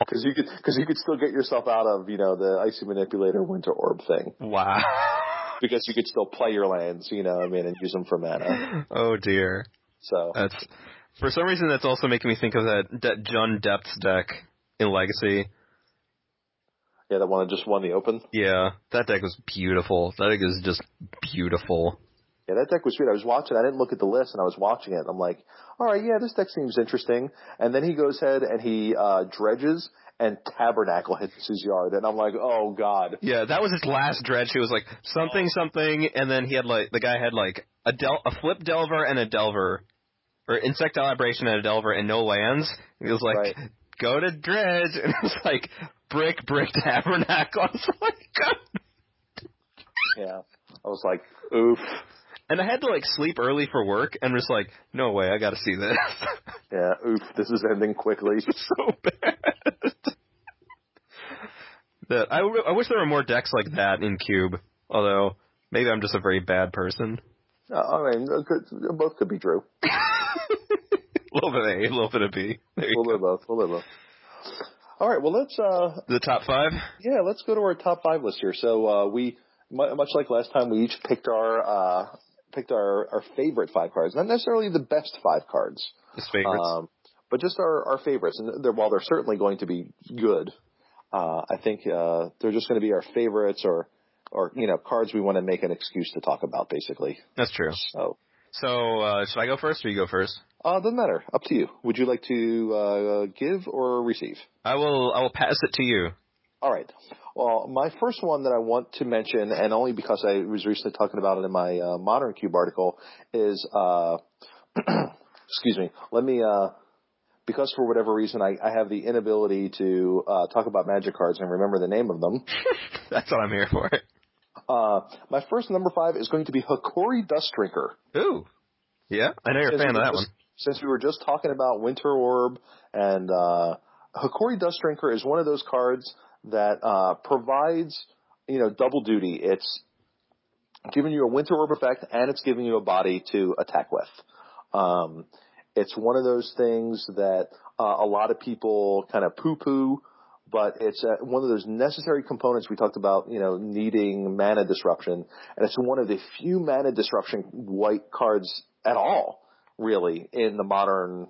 because you could because you could still get yourself out of you know the icy manipulator winter orb thing Wow. [LAUGHS] because you could still play your lands, you know, what I mean, and use them for mana. oh dear. So That's for some reason that's also making me think of that, that John Depth's deck in Legacy. yeah, that one that just won the open. Yeah, that deck was beautiful. That deck is just beautiful. Yeah, that deck was sweet. I was watching. I didn't look at the list, and I was watching it. And I'm like, all right, yeah, this deck seems interesting. And then he goes ahead and he uh, dredges, and Tabernacle hits his yard, and I'm like, oh god. Yeah, that was his last dredge. He was like something something, and then he had like the guy had like a del a flip delver and a delver, or insectile aberration and a delver and no lands. He was like, Right. Go to dredge, [LAUGHS] and it was like brick brick tabernacle. [LAUGHS] I was like, God. Yeah, I was like, oof. and I had to like sleep early for work, and was like, no way, I got to see this. [LAUGHS] Yeah, oof. This is ending quickly. so bad. that I, I wish there were more decks like that in Cube. Although maybe I'm just a very bad person. Uh, I mean, could, both could be true. A [LAUGHS] little bit of A, a little bit of B. There A little bit of both. A little bit of both. All right. Well, let's uh, The top five. yeah, let's go to our top five list here. So uh, we, mu- much like last time, we each picked our uh, picked our, our favorite five cards. Not necessarily the best five cards, His favorites. um, but just our, our favorites. And they're, while they're certainly going to be good, uh, I think uh, they're just going to be our favorites or or you know cards we want to make an excuse to talk about, basically. That's true. So. So uh, should I go first or you go first? Uh, doesn't matter. Up to you. Would you like to uh, give or receive? I will. I will pass it to you. All right. Well, my first one that I want to mention, and only because I was recently talking about it in my uh, Modern Cube article, is uh, [CLEARS THROAT] excuse me. Let me uh, because for whatever reason I, I have the inability to uh, talk about magic cards and remember the name of them. [LAUGHS] That's what I'm here for. Uh, my first number five is going to be Hokori Dust Drinker. Ooh. Yeah, I know you're a fan of that just- one. Since we were just talking about Winter Orb and uh, Hokori Dust Drinker is one of those cards that uh, provides, you know, double duty. It's giving you a Winter Orb effect and it's giving you a body to attack with. Um, it's one of those things that uh, a lot of people kind of poo-poo, but it's uh, one of those necessary components we talked about, you know, needing mana disruption, and it's one of the few mana disruption white cards at all, really, in the modern,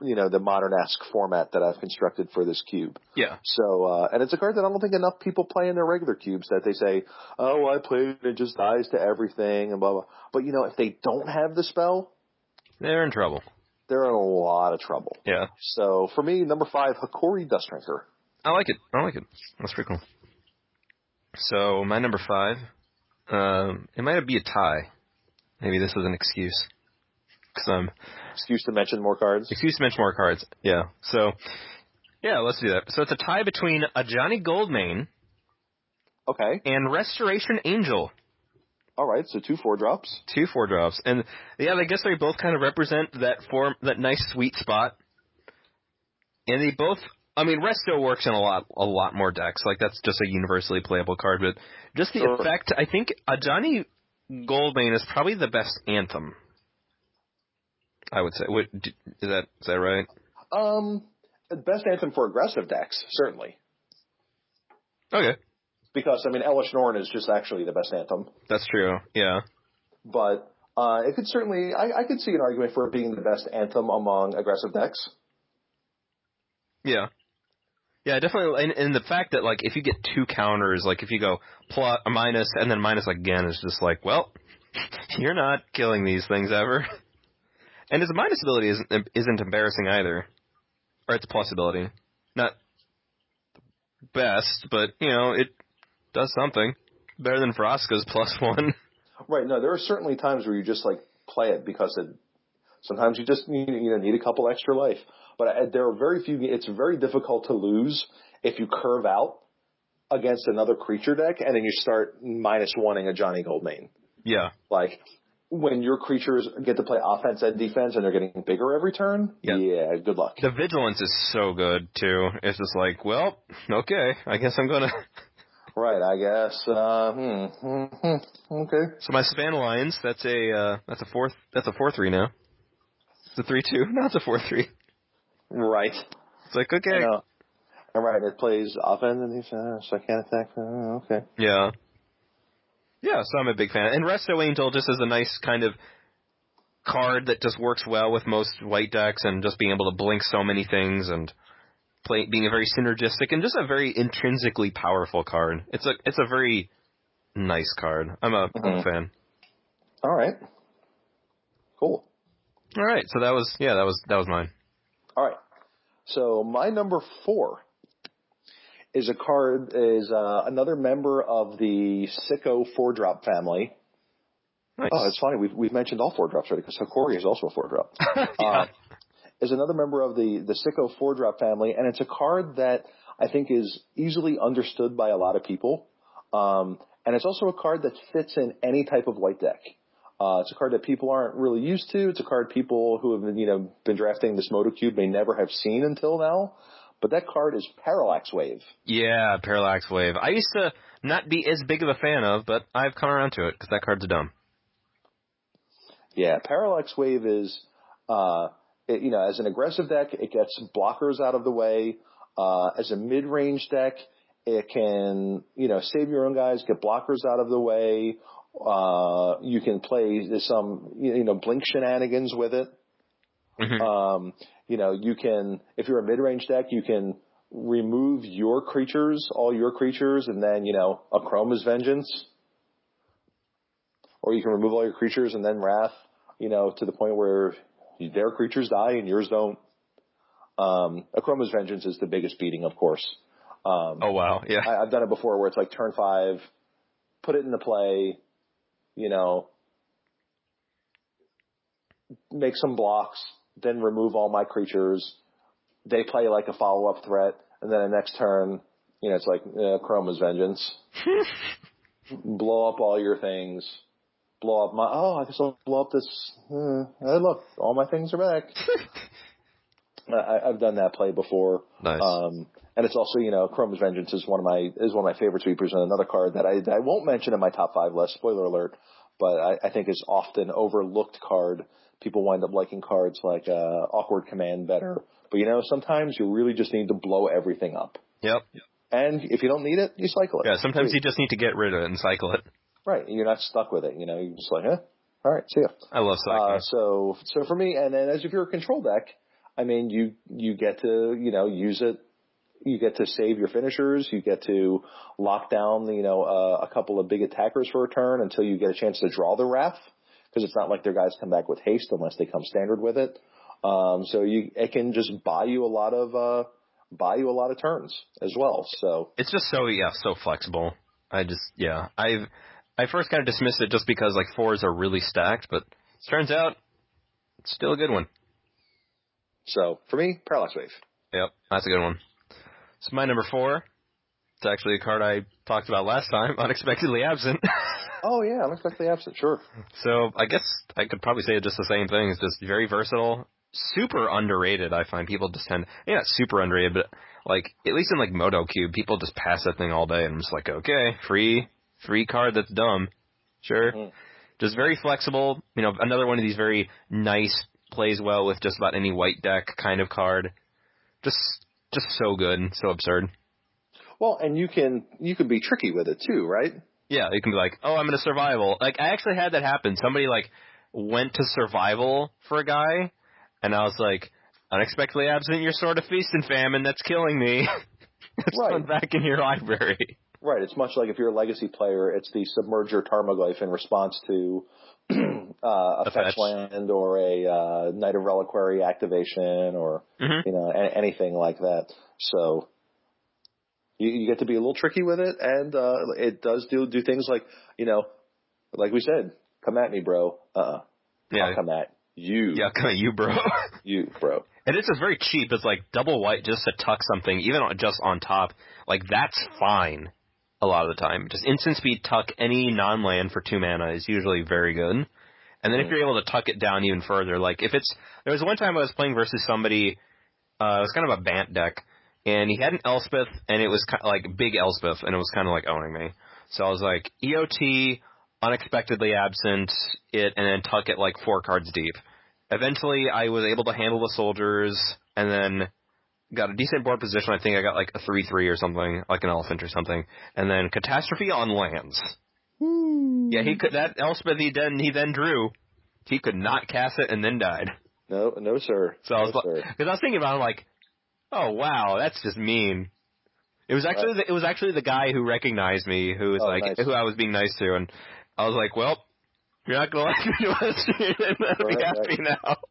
you know, the modern-esque format that I've constructed for this cube. Yeah. So, uh, and it's a card that I don't think enough people play in their regular cubes that they say, oh, I played it, it just dies to everything and blah, blah. But, you know, if they don't have the spell, They're in trouble. they're in a lot of trouble. Yeah. So for me, number five, Hokori Dust Drinker. I like it. I like it. That's pretty cool. So my number five, um, it might be a tie. Maybe this is an excuse. Cause I'm Excuse to mention more cards. excuse to mention more cards. Yeah. So yeah, let's do that. So it's a tie between Ajani Goldmane Okay. and Restoration Angel. All right. So two four drops. Two four drops, and yeah, I guess they both kind of represent that form, that nice sweet spot. And they both, I mean, Resto works in a lot, a lot more decks. Like that's just a universally playable card, but just the Sure. effect. I think Ajani Goldmane is probably the best anthem. I would say. What, is that is that right? Um, best anthem for aggressive decks, certainly. Okay, Because, I mean, Elesh Norn is just actually the best anthem. that's true. Yeah. But uh, it could certainly, I, I could see an argument for it being the best anthem among aggressive decks. Yeah. Yeah, definitely. And, and the fact that like if you get two counters, like if you go plus a minus and then minus again, is just like, well, [LAUGHS] you're not killing these things ever. [LAUGHS] And his minus ability isn't isn't embarrassing either, or its plus ability, not best, but you know it does something better than Vraska's [LAUGHS] plus one. Right. No, there are certainly times where you just like play it because it. Sometimes you just need you know need a couple extra life, but I, there are very few. It's very difficult to lose if you curve out against another creature deck and then you start minus oneing Ajani Goldmane. Yeah. Like when your creatures get to play offense and defense and they're getting bigger every turn. Yeah. Yeah. Good luck. The vigilance is so good too. It's just like, well, okay, I guess I'm gonna. [LAUGHS] Right. I guess. Uh, hmm, hmm, hmm, okay. So my span lines, that's a uh, that's a four that's a four three now. It's a three two. [LAUGHS] Now it's a four three. Right. It's like okay. Know. All right. It plays offense and defense. So I can't attack. Uh, okay. Yeah. Yeah, so I'm a big fan. And Resto Angel just is a nice kind of card that just works well with most white decks and just being able to blink so many things and play being a very synergistic and just a very intrinsically powerful card. It's a it's a very nice card. I'm a, Mhm. fan. All right. Cool. All right, so that was yeah, that was that was mine. All right. So my number four is a card is uh, another member of the Sicko four drop family. Nice. Oh, it's funny. We've we've mentioned all four drops already because Hokori is also a four drop. [LAUGHS] yeah. Uh, is another member of the the Sicko four drop family, and it's a card that I think is easily understood by a lot of people. Um, and it's also a card that fits in any type of white deck. Uh, it's a card that people aren't really used to. It's a card people who have been, you know, been drafting this Moto Cube may never have seen until now. But that card is Parallax Wave. yeah, Parallax Wave. I used to not be as big of a fan of, but I've come around to it because that card's dumb. Yeah, Parallax Wave is, uh, it, you know, as an aggressive deck, it gets blockers out of the way. Uh, as a mid-range deck, it can, you know, save your own guys, get blockers out of the way. Uh, you can play some, you know, blink shenanigans with it. Mhm. Um, you know, you can, if you're a mid-range deck, you can remove your creatures, all your creatures, and then, you know, Akroma's Vengeance. Or you can remove all your creatures and then Wrath, you know, to the point where their creatures die and yours don't. Um, Akroma's Vengeance is the biggest beating, of course. Um, oh wow, yeah. I, I've done it before where it's like turn five, put it into play, you know, make some blocks, then remove all my creatures. They play like a follow up threat, and then the next turn, you know, it's like uh, Chroma's Vengeance. [LAUGHS] blow up all your things. Blow up my. Oh, I guess I'll blow up this. Uh, hey, look, all my things are back. [LAUGHS] I, I've done that play before. Nice. Um, and it's also, you know, Chrome's Vengeance is one of my is one of my favorite sweepers, and another card that I I won't mention in my top five list. Spoiler alert, but I, I think is often overlooked card. People wind up liking cards like uh, Austere Command better, but you know, sometimes you really just need to blow everything up. Yep. And if you don't need it, you cycle it. Yeah, sometimes Free. you just need to get rid of it and cycle it. right. You're not stuck with it. You know, you're just like, huh, all right, see ya. I love cycling. Uh, so, so for me, and then as if you're a control deck, I mean, you you get to you know use it. You get to save your finishers. You get to lock down you know uh, a couple of big attackers for a turn until you get a chance to draw the wrath because it's not like their guys come back with haste unless they come standard with it. Um, so you it can just buy you a lot of uh, buy you a lot of turns as well. So it's just so yeah, so flexible. I just yeah, I've I first kind of dismissed it just because like fours are really stacked, but it turns out it's still a good one. so for me, parallax wave. Yep, that's a good one. So my number four, it's actually a card I talked about last time, [LAUGHS] unexpectedly absent. [LAUGHS] Oh yeah, unexpectedly absent. Sure. so I guess I could probably say just the same thing. It's just very versatile, super underrated. I find people just tend, yeah, super underrated, but like at least in like Moto Cube, people just pass that thing all day, and I'm just like, okay, free, free card that's dumb, sure. Mhm. Just very flexible. You know, another one of these very nice plays well with just about any white deck kind of card. Just, just so good and so absurd. Well, and you can you can be tricky with it too, right? Yeah, you can be like, oh, I'm in a survival. Like, I actually had that happen. Somebody, like, went to survival for a guy, and I was like, unexpectedly absent, you're Sword of Feast and Famine, that's killing me. [LAUGHS] Let's Right. back in your library. Right. It's much like if you're a legacy player, it's the Submerger Tarmogoyf in response to [CLEARS THROAT] uh, a, A fetch fetch. land or a uh, Knight of Reliquary activation or Mhm. you know a- anything like that. So you, you get to be a little tricky with it, and uh, it does do do things like you know like we said, come at me, bro. Uh, uh Yeah. I'll come at you. Yeah, come at you, bro. [LAUGHS] You, bro. and it's just very cheap. It's like double white just to tuck something, even on, just on top. Like that's fine. A lot of the time, just instant speed tuck any non-land for two mana is usually very good. And then if Mhm. you're able to tuck it down even further, like if it's there was one time I was playing versus somebody, uh, it was kind of a Bant deck, and he had an Elspeth, and it was kind of like big Elspeth, and it was kind of like owning me. So I was like EOT, unexpectedly absent it, and then tuck it like four cards deep. Eventually, I was able to handle the soldiers, and then got a decent board position. I think I got like a three three or something, like an elephant or something, and then catastrophe on lands. Hmm. Yeah, he could that Elspeth he then he then drew. He could not cast it and then died. No, no, sir. So I was no, like, because I was thinking about it, I'm like, oh wow, that's just mean. It was actually the, it was actually the guy who recognized me who was Oh, like nice. who I was being nice to, and I was like, well, you're not gonna like me much. You're not Right, be happy now. [LAUGHS]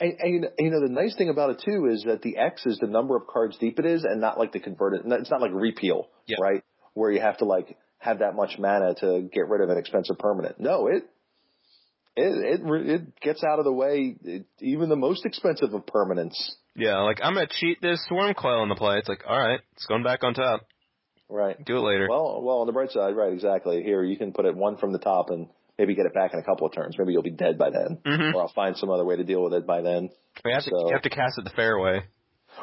And, and, you know- you know the nice thing about it too is that the X is the number of cards deep it is, and not like the converted. It's not like repeal, Yeah. right? Where you have to like have that much mana to get rid of an expensive permanent. No, it it it, it gets out of the way. It, even the most expensive of permanents, yeah, like I'm gonna cheat this Wurmcoil in the play. It's like, all right, it's going back on top. right? Do it later. Well, well, on the bright side, right? Exactly. Here, you can put it one from the top and maybe get it back in a couple of turns. Maybe you'll be dead by then, Mhm. or I'll find some other way to deal with it by then. you have to you have to cast it the fair way.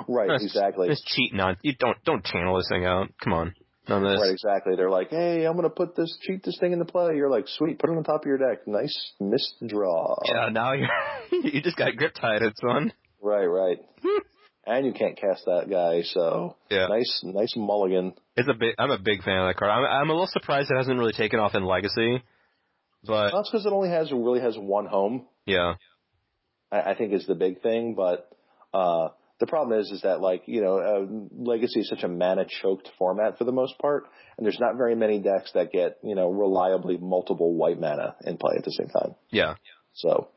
Right? Just- Exactly. Just cheating on you. Don't don't channel this thing out. Come on, of this. Right, exactly. They're like, "Hey, I'm going to put this cheat this thing into play." You're like, "Sweet, put it on top of your deck. Nice missed draw." Yeah, now you're, [LAUGHS] you just got Griptide, son. Right, right. [LAUGHS] and you can't cast that guy, so Yeah. nice, nice mulligan. It's a big. I'm a big fan of that card. I'm, I'm a little surprised it hasn't really taken off in Legacy, but That's because it only has really has one home. yeah, I, I think is the big thing, but uh the problem is, is that like you know, uh, Legacy is such a mana choked format for the most part, and there's not very many decks that get you know reliably multiple white mana in play at the same time. yeah, So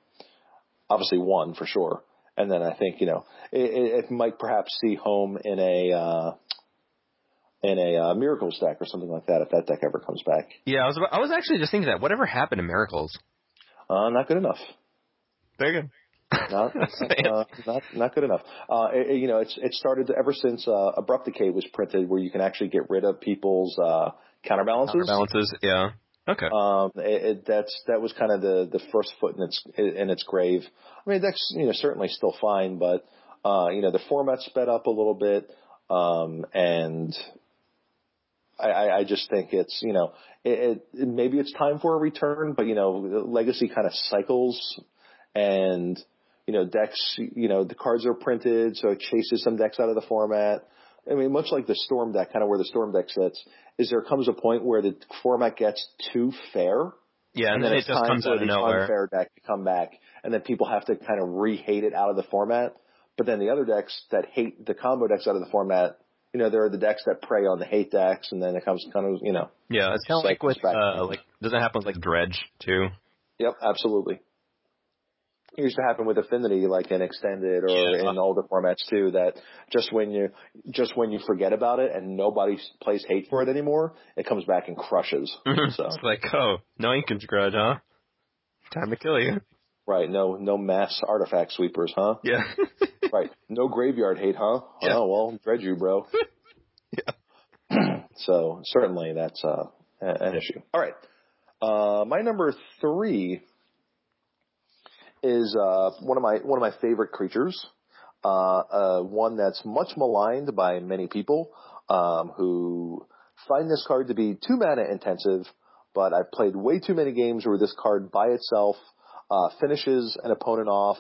obviously one for sure. And then I think, you know, it, it, it might perhaps see home in a, uh, in a, uh, miracle stack or something like that if that deck ever comes back. yeah. I was about, I was actually just thinking that whatever happened to Miracles? Uh, not good enough. Very good. Not, [LAUGHS] uh, not, not good enough. Uh, it, you know, it's, it started ever since, uh, Abrupt Decay was printed where you can actually get rid of people's, uh, counterbalances. Balances. Yeah. Okay. Um, it, it, that's that was kind of the the first foot in its in its grave. I mean, that's you know certainly still fine, but uh, you know the format sped up a little bit, um, and I, I, I just think it's you know it, it maybe it's time for a return, but you know legacy kind of cycles, and you know decks you know the cards are printed, so it chases some decks out of the format. I mean, much like the Storm deck, kind of where the Storm deck sits, is there comes a point where the format gets too fair, yeah, and, then, it just comes out of the nowhere. unfair deck to come back, and then people have to kind of re-hate it out of the format. But then the other decks that hate the combo decks out of the format, you know, there are the decks that prey on the hate decks, and then it comes kind of, you know, Yeah, it's kind of like with uh, like doesn't happen with like Dredge too. yep, absolutely. Used to happen with Affinity, like in extended or Yeah. in older formats too. That just when you just when you forget about it and nobody plays hate for it anymore, it comes back and crushes. [LAUGHS] So it's like, oh, no Ancient Grudge, huh? Time to kill you. right, no no mass artifact sweepers, huh? Yeah. [LAUGHS] right, no graveyard hate, huh? Yeah. Oh well, dread you, bro. yeah. [LAUGHS] [CLEARS THROAT] So certainly that's uh, a- an issue. All right, uh, my number three is uh, one of my one of my favorite creatures. Uh, uh, one that's much maligned by many people um, who find this card to be too mana intensive. But I've played way too many games where this card by itself uh, finishes an opponent off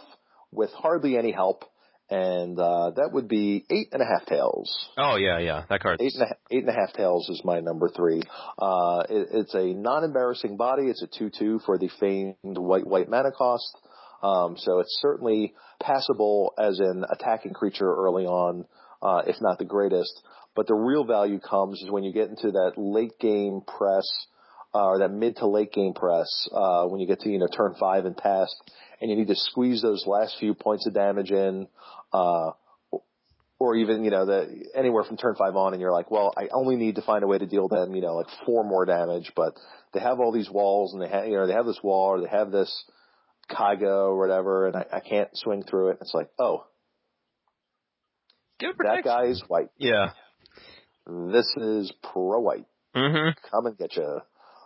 with hardly any help, and uh, that would be eight and a half tails. Oh yeah, yeah. That card. Eight and, a, eight and a half tails is my number three. Uh, it, it's a non-embarrassing body. It's a two-two for the famed white white mana cost. Um, so it's certainly passable as an attacking creature early on, uh, if not the greatest. But the real value comes is when you get into that late game press, uh, or that mid to late game press, uh, when you get to, you know, turn five and past, and you need to squeeze those last few points of damage in, uh, or even you know the anywhere from turn five on, and you're like, well, I only need to find a way to deal them, you know, like four more damage, but they have all these walls, and they have you know they have this wall, or they have this Kaiga or whatever, and I, I can't swing through it. It's like, oh, Good that protection. guy is white. Yeah. This is pro white. Mhm. Come and get you.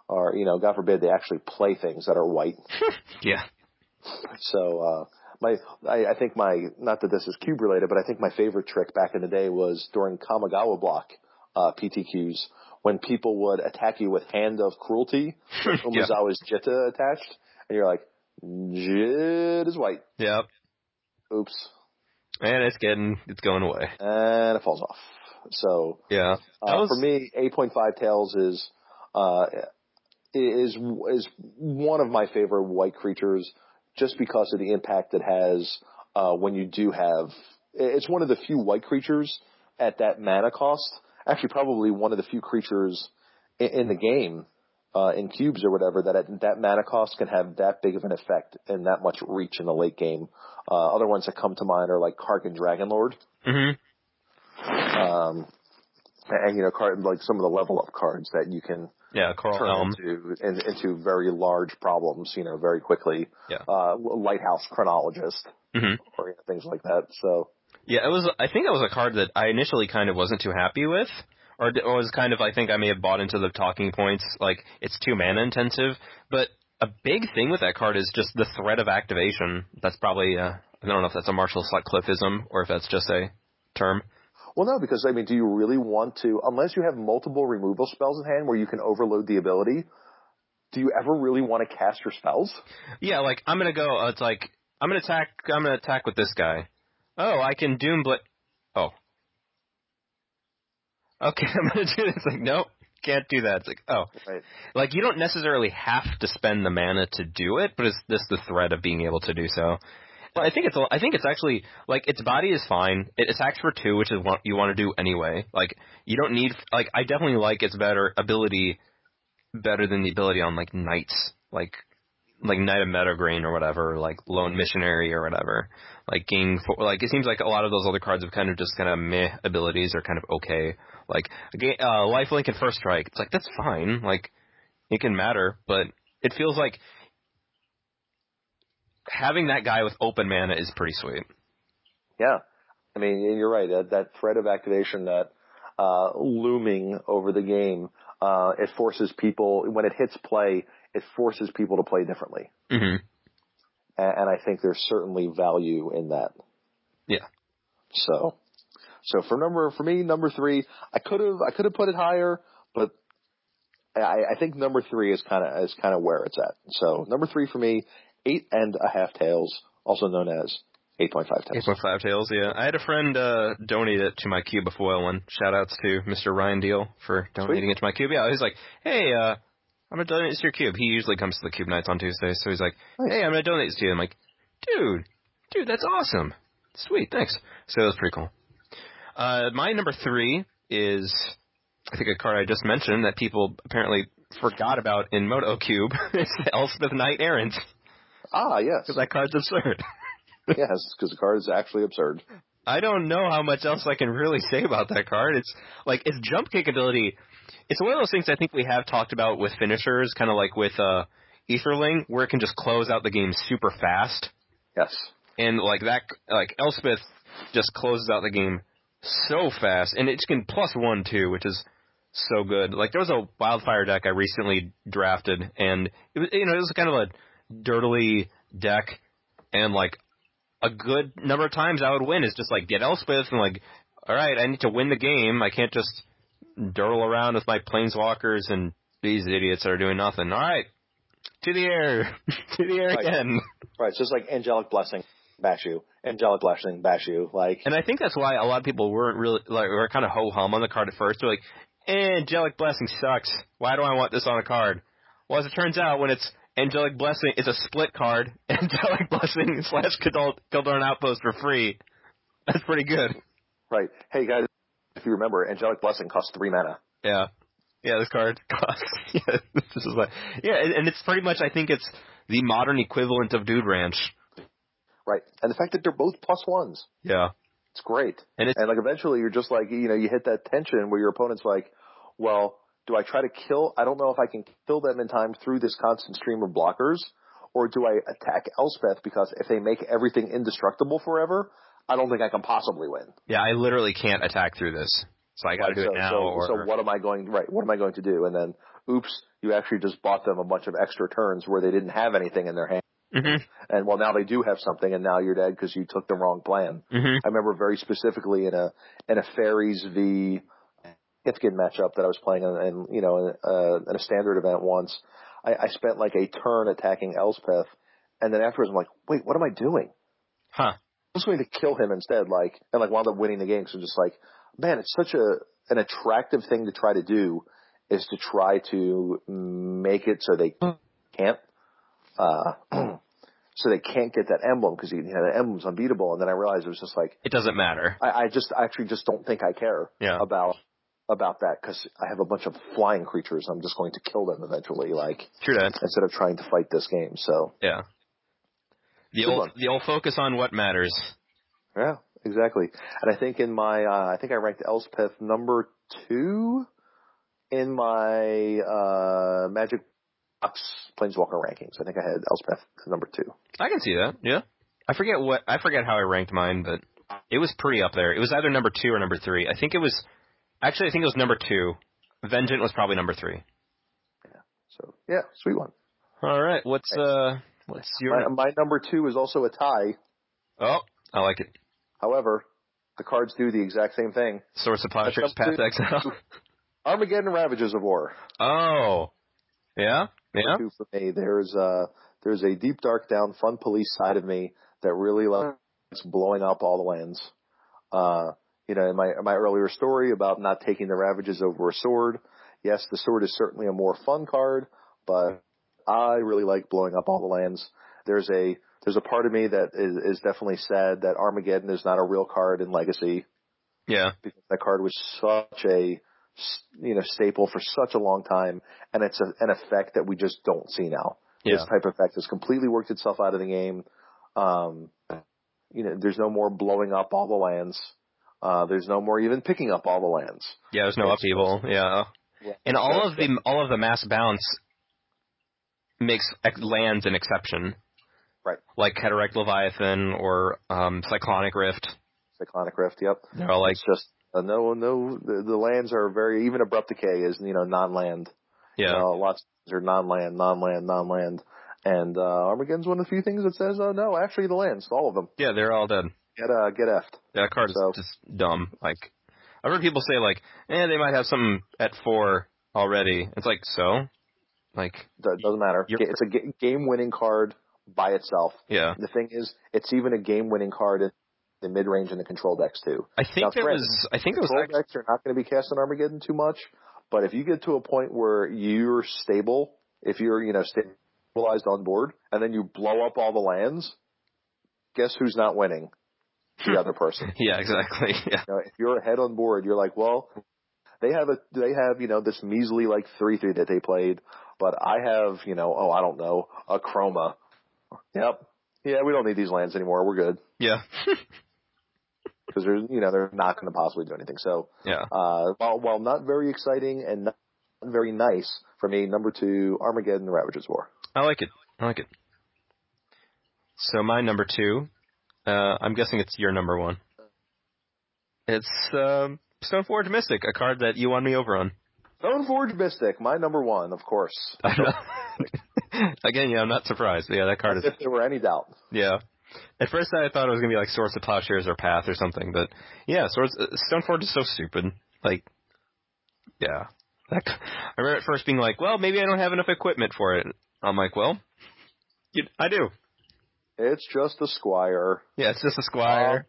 Or you know, God forbid they actually play things that are white. [LAUGHS] Yeah. So uh, my, I, I think my, not that this is cube related, but I think my favorite trick back in the day was during Kamigawa block uh, PTQs when people would attack you with Hand of Cruelty, [LAUGHS] with Yeah. Umezawa's Jitte attached, and you're like, Jit is white. Yep. Oops, And it's getting it's going away. and it falls off. So Yeah. Uh, was- for me, 8.5 tails is uh, is is one of my favorite white creatures, just because of the impact it has uh, when you do have. It's one of the few white creatures at that mana cost. Actually, probably one of the few creatures in, in the game. Uh, in cubes or whatever, that at that mana cost can have that big of an effect and that much reach in the late game. Uh, other ones that come to mind are like Kargan Dragonlord, Mhm. um, and you know, card like some of the level up cards that you can Yeah, Coral turn Elm. into in, into very large problems, you know, very quickly. Yeah. Uh, lighthouse chronologist Mhm. or you know, things like that. So Yeah, it was. I think it was a card that I initially kind of wasn't too happy with, or it was kind of. I think I may have bought into the talking points, like it's too mana intensive. But a big thing with that card is just the threat of activation. That's probably. Uh, I don't know if that's a Marshall Sutcliffeism or if that's just a term. well, no, because I mean, do you really want to? Unless you have multiple removal spells in hand where you can overload the ability, do you ever really want to cast your spells? Yeah, like I'm gonna go. Uh, it's like I'm gonna attack. I'm gonna attack with this guy. Oh, I can doom bl. Oh. Okay, [LAUGHS] I'm gonna do this. Like, nope, can't do that. It's like, oh, Right. like you don't necessarily have to spend the mana to do it, but it's this the threat of being able to do so. But I think it's I think it's actually like its body is fine. It attacks for two, which is what you want to do anyway. Like you don't need like I definitely like its better ability better than the ability on like knights, like like Knight of Meadowgrain or whatever, like Lone Missionary or whatever. Like gain for like it seems like a lot of those other cards have kind of just kind of meh abilities are kind of okay. Like ga- uh, Lifelink and First Strike, it's like that's fine. Like it can matter, but it feels like having that guy with open mana is pretty sweet. Yeah. I mean, you're right. That, that threat of activation, that uh, looming over the game, uh, it forces people, when it hits play, it forces people to play differently. hmm And, and I think there's certainly value in that. Yeah. So, so for number, for me, number three, I could have, I could have put it higher, but I, I think number three is kind of, is kind of where it's at. So number three for me, eight and a half tails, also known as 8.5 tails. Eight point five tails, yeah. I had a friend uh donate it to my cube of foil one. Shout outs to Mr. Ryan Deal for donating it to my cube. Yeah, he's like, Hey, uh I'm gonna donate this to your cube. He usually comes to the cube nights on Tuesdays, so he's like, Hey, I'm gonna donate this to you. I'm like, Dude, dude, that's awesome. Sweet, thanks. So it was pretty cool. Uh my number three is I think a card I just mentioned that people apparently forgot about in Moto Cube. [LAUGHS] it's the Elspeth Knight Errant. Ah, yes. Because that card's absurd. [LAUGHS] [LAUGHS] yes, because the card is actually absurd. I don't know how much else I can really say about that card. It's like its jump kick ability. It's one of those things I think we have talked about with finishers, kind of like with uh, Etherling, where it can just close out the game super fast, Yes. and like that, like Elspeth just closes out the game so fast, and it can plus one too, which is so good. Like there was a wildfire deck I recently drafted, and it was you know it was kind of a dirtily deck, and like a good number of times I would win is just like get Elspeth and like, all right, I need to win the game. I can't just dirtle around with my planeswalkers and these idiots that are doing nothing. All right, to the air, [LAUGHS] to the air Right. again. Right. It's just like angelic blessing, bash you. Angelic blessing, bash you. Like, And I think that's why a lot of people weren't really like were kind of ho hum on the card at first. They're like, Angelic Blessing sucks. Why do I want this on a card? Well, as it turns out, when it's Angelic Blessing, it's a split card. [LAUGHS] Angelic Blessing [LAUGHS] slash Kildar Kjeldoran Outpost for free. That's pretty good. right. Hey guys, if you remember, angelic blessing costs three mana. Yeah. Yeah, this card [LAUGHS] costs. yeah, this is like yeah, and, and it's pretty much. I think it's the modern equivalent of Dude Ranch. Right. And the fact that they're both plus ones. Yeah. It's great. And it's- and like eventually you're just like, you know, you hit that tension where your opponent's like, well, do I try to kill, I don't know if I can kill them in time through this constant stream of blockers, or do I attack Elspeth because if they make everything indestructible forever, I don't think I can possibly win. Yeah, I literally can't attack through this, so I got to do so, it now. so, or so what am I going, right, what am I going to do? And then, oops, you actually just bought them a bunch of extra turns where they didn't have anything in their hand. hmm And well, now they do have something, and now you're dead because you took the wrong plan. hmm I remember very specifically in a in a Fairies v Kithkin matchup that I was playing in, in you know in, uh, in a standard event once. I, I spent like a turn attacking Elspeth, and then afterwards I'm like, wait, what am I doing? Huh. I was going to kill him instead, like, and like wound up winning the game. So just like, man, it's such a an attractive thing to try to do is to try to make it so they can't, uh, [CLEARS THROAT] so they can't get that emblem because you know the emblem's unbeatable. And then I realized it was just like, It doesn't matter. I, I just I actually just don't think I care Yeah. about about that because I have a bunch of flying creatures. I'm just going to kill them eventually, like True that. instead of trying to fight this game. So Yeah. The Good old one. the old focus on what matters. yeah, exactly. And I think in my uh, I think I ranked Elspeth number two in my uh, Magic Box Planeswalker rankings. I think I had Elspeth number two. I can see that. Yeah. I forget what I forget how I ranked mine, but it was pretty up there. It was either number two or number three. I think it was actually I think it was number two. Vengeant was probably number three. Yeah. So yeah, sweet one. All right. What's uh what's your My, my number two is also a tie. Oh, I like it. However, the cards do the exact same thing. Swords of Plowshares That's Path to Exile. [LAUGHS] Armageddon Ravages of War. oh. Yeah? Yeah? two for me. There's uh there's a deep dark down fun police side of me that really likes blowing up all the lands. Uh you know, in my in my earlier story about not taking the ravages over a sword, yes, the sword is certainly a more fun card, but I really like blowing up all the lands. There's a there's a part of me that is, is definitely sad that Armageddon is not a real card in Legacy Yeah. because that card was such a you know staple for such a long time, and it's a, an effect that we just don't see now. Yeah. This type of effect has completely worked itself out of the game. Um, you know, there's no more blowing up all the lands. Uh, there's no more even picking up all the lands. Yeah, there's no It's- upheaval. Yeah. And all of the all of the mass bounce makes ex- lands an exception. Right. Like Cataract Leviathan or um, Cyclonic Rift. Cyclonic Rift. Yep. They're all like it's just uh, no, no. The, the lands are very even abrupt decay is you know non-land. yeah. You know, lots are non-land, non-land, non-land. And uh, Armageddon's one of the few things that says, uh, no, actually the lands, all of them. Yeah, they're all dead. Get uh, get effed. That card is So- just dumb. Like I've heard people say like, eh, they might have something at four already. It's like so? Like That doesn't matter. It's a game-winning card by itself. yeah. The thing is, it's even a game-winning card in the mid-range and the control decks too. I think Now, there Fred, was I think it was Control actually, decks are not going to be casting Armageddon too much, but if you get to a point where you're stable, if you're you know stabilized on board, and then you blow up all the lands, guess who's not winning? The [LAUGHS] other person. Yeah, exactly. [LAUGHS] Yeah. You know, if you're ahead on board, you're like, well, they have a they have you know this measly like three three that they played, but I have you know oh I don't know Akroma. Yep. Yeah, we don't need these lands anymore. We're good Yeah. [LAUGHS] because they're you know they're not going to possibly do anything. So yeah. uh, while while not very exciting and not very nice for me, number two Armageddon: The Ravages War. I like it. I like it. So my number two, uh, I'm guessing it's your number one. It's um, Stoneforge Mystic, a card that you won me over on. Stoneforge Mystic, my number one, of course. [LAUGHS] Again, yeah, I'm not surprised. Yeah, that card As is if there were any doubt. yeah. At first, I thought it was gonna be like Swords of Plowshares or Path or something, but yeah, Swords uh, Stoneforge is so stupid. Like, yeah, that, I remember at first being like, well, maybe I don't have enough equipment for it. I'm like, well, you, I do. It's just a squire. Yeah, it's just a squire.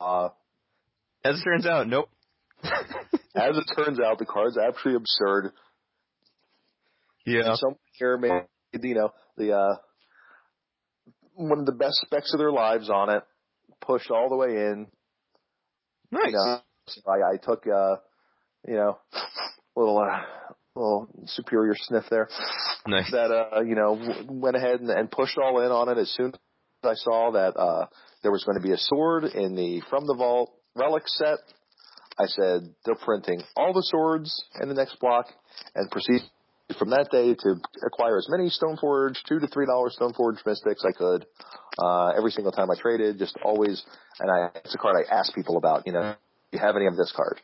Uh, As it turns out, nope. [LAUGHS] as it turns out, the card's actually absurd. yeah. Someone here made, you know, the uh, one of the best specs of their lives on it, pushed all the way in. Nice. You know, so I, I took, uh, you know, a little, uh, little superior sniff there. Nice. That, uh, you know, w- went ahead and, and pushed all in on it as soon as I saw that, uh, there was going to be a sword in the From the Vault relic set. I said they're printing all the swords in the next block and proceed from that day to acquire as many Stoneforge, two to three dollar Stoneforge Mystics I could. Uh, every single time I traded, just always, and I, it's a card I ask people about, you know, do you have any of this card?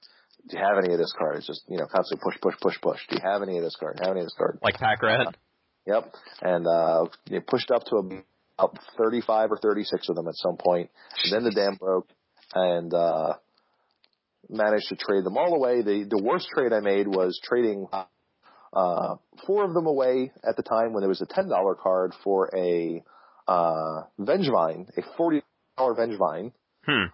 Do you have any of this card? It's just, you know, constantly push, push, push, push. Do you have any of this card? Do you have any of this card? Like pack rat. Yep. And, uh, you pushed up to about 35 or 36 of them at some point. And then the dam broke and, uh, managed to trade them all away. The, the worst trade I made was trading, uh, four of them away at the time when there was a $10 card for a, uh, Vengevine, a $40 Vengevine. Hmm.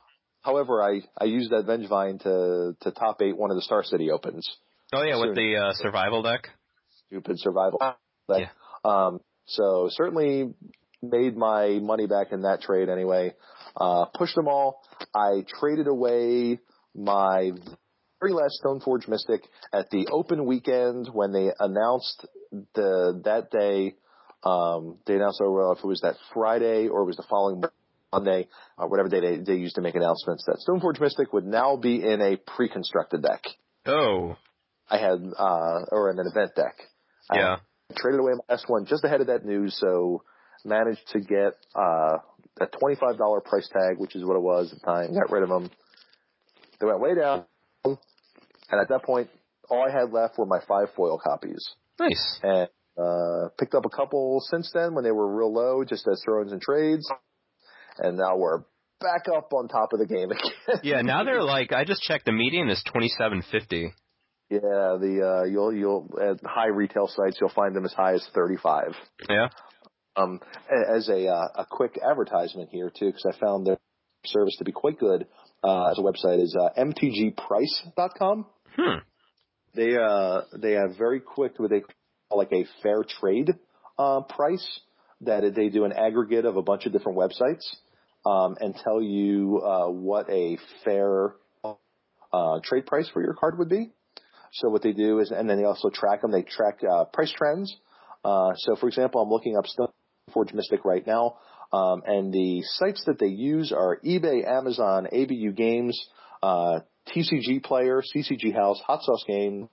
However, I, I used that Vengevine to, to top eight one of the Star City Opens. Oh yeah, with the uh, survival deck. Stupid survival. deck. Yeah. Um, so certainly made my money back in that trade anyway. Uh, pushed them all. I traded away my very last Stoneforge Mystic at the open weekend when they announced the, that day, um, they announced, oh, if it was that Friday or it was the following Monday, uh, whatever day they, they used to make announcements, that Stoneforge Mystic would now be in a pre-constructed deck. Oh. I had, uh, or in an event deck. I Yeah. traded away my last one just ahead of that news, so managed to get uh, a twenty-five dollar price tag, which is what it was at the time. Got rid of them. They went way down, and at that point, all I had left were my five foil copies, Nice. and uh, picked up a couple since then when they were real low, just as throw-ins and trades, and now we're back up on top of the game [LAUGHS] again. Yeah, now they're like I just checked the median is twenty seven fifty. yeah, the uh, you'll you'll at high retail sites you'll find them as high as thirty-five. Yeah. Um, as a uh, a quick advertisement here too, because I found their service to be quite good. Uh, as a website is uh, mtgprice.com. Hmm. They uh they have very quick what they call like a fair trade uh, price that they do an aggregate of a bunch of different websites um, and tell you uh, what a fair uh, trade price for your card would be. So what they do is, and then they also track them. They track uh, price trends. Uh, so for example, I'm looking up Stoneforge Mystic right now, um, and the sites that they use are eBay, Amazon, ABU Games, uh, TCG Player, CCG House, Hot Sauce Game,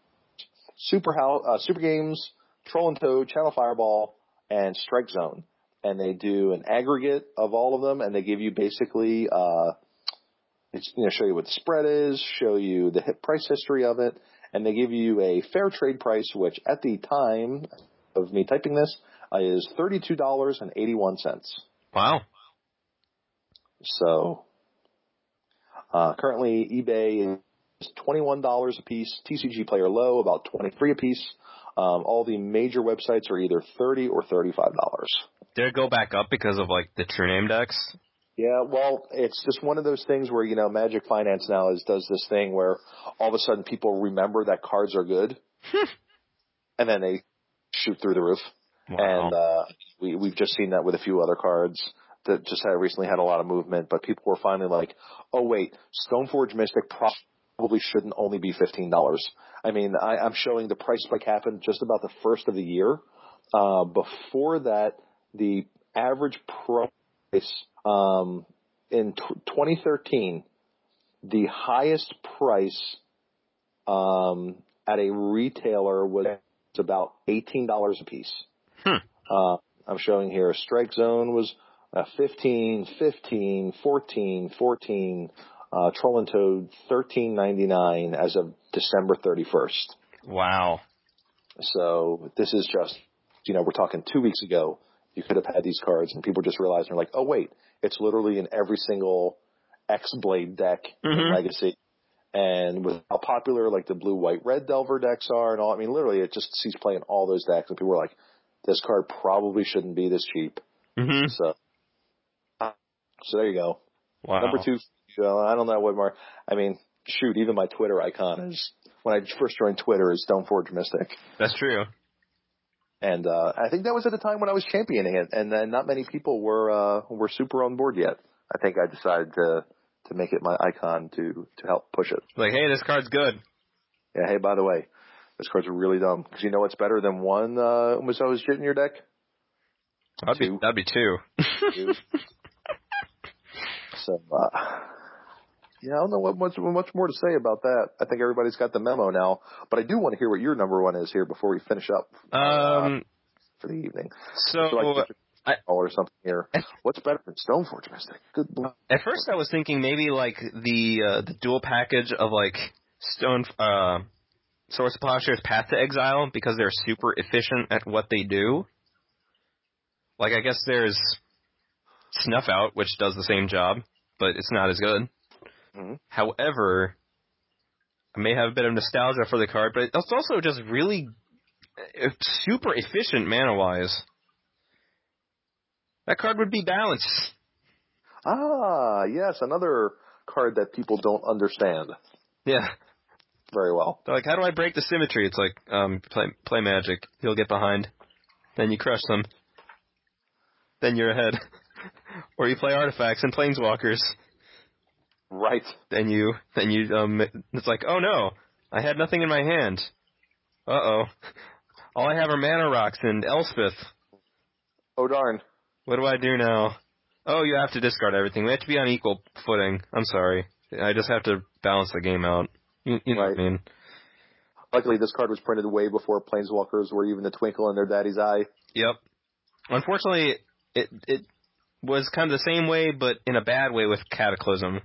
Super House, uh, Super Games, Troll and Toad, Channel Fireball, and Strike Zone. And they do an aggregate of all of them, and they give you basically, uh, it's, you know, show you what the spread is, show you the hit price history of it, and they give you a fair trade price, which at the time of me typing this uh, is thirty-two dollars and eighty-one cents. Wow. So uh, currently eBay is twenty-one dollars a piece. TCG Player Low about twenty-three a piece. Um, all the major websites are either thirty or thirty-five dollars. Did it go back up because of like the true name decks? Yeah, well, it's just one of those things where you know Magic Finance now is does this thing where all of a sudden people remember that cards are good, [LAUGHS] and then they shoot through the roof. Wow. And uh, we we've just seen that with a few other cards that just had recently had a lot of movement. But people were finally like, "Oh wait, Stoneforge Mystic probably shouldn't only be fifteen dollars." I mean, I, I'm showing the price spike happened just about the first of the year. Uh, before that, the average price um, in t- 2013, the highest price um, at a retailer was about eighteen dollars a piece. Hmm. Uh, I'm showing here Strike Zone was uh, 15, 15, 14, 14, uh, Troll and Toad 13.99 as of December 31st. Wow. So this is just, you know, we're talking two weeks ago. You could have had these cards, and people just realized they're like, oh wait, it's literally in every single X Blade deck in Mhm. Legacy. And with how popular like the blue, white, red Delver decks are, and all, I mean, literally, it just sees play in all those decks, and people were like, this card probably shouldn't be this cheap. hmm So, so there you go. Wow. Number two, uh, I don't know what more. I mean, shoot, even my Twitter icon is when I first joined Twitter is Stoneforge Mystic. That's true. And uh, I think that was at a time when I was championing it, and then not many people were uh, were super on board yet. I think I decided to to make it my icon to to help push it. Like, hey, this card's good. Yeah. Hey, by the way, this card's really dumb because you know what's better than one uh, Umezawa's Jitte in your deck? That'd be Two. that'd be two. Two. [LAUGHS] So, uh, yeah, I don't know what much much more to say about that. I think everybody's got the memo now, but I do want to hear what your number one is here before we finish up uh, Um, for the evening. so you I- or something here. What's better than Stoneforge Mystic? Good lord. At first, I was thinking maybe like the uh, the dual package of like Stone uh, Swords of Plowshares Path to Exile because they're super efficient at what they do. Like I guess there's Snuff Out, which does the same job, but it's not as good. Mhm. However, I may have a bit of nostalgia for the card, but it's also just really uh, super efficient mana wise. That card would be balanced. Ah, yes, another card that people don't understand Yeah. Very well. They're like, how do I break the symmetry? It's like, um, play, play magic. He'll get behind. Then you crush them. Then you're ahead. [LAUGHS] or you play artifacts and planeswalkers. Right. Then you, then you, um, it's like, oh no, I had nothing in my hand. Uh oh. [LAUGHS] All I have are mana rocks and Elspeth. Oh darn. What do I do now? Oh, you have to discard everything. We have to be on equal footing. I'm sorry. I just have to balance the game out. You, you know what I Right. mean? Luckily, this card was printed way before Planeswalkers were even a twinkle in their daddy's eye. Yep. Unfortunately, it it was kind of the same way, but in a bad way with Cataclysm,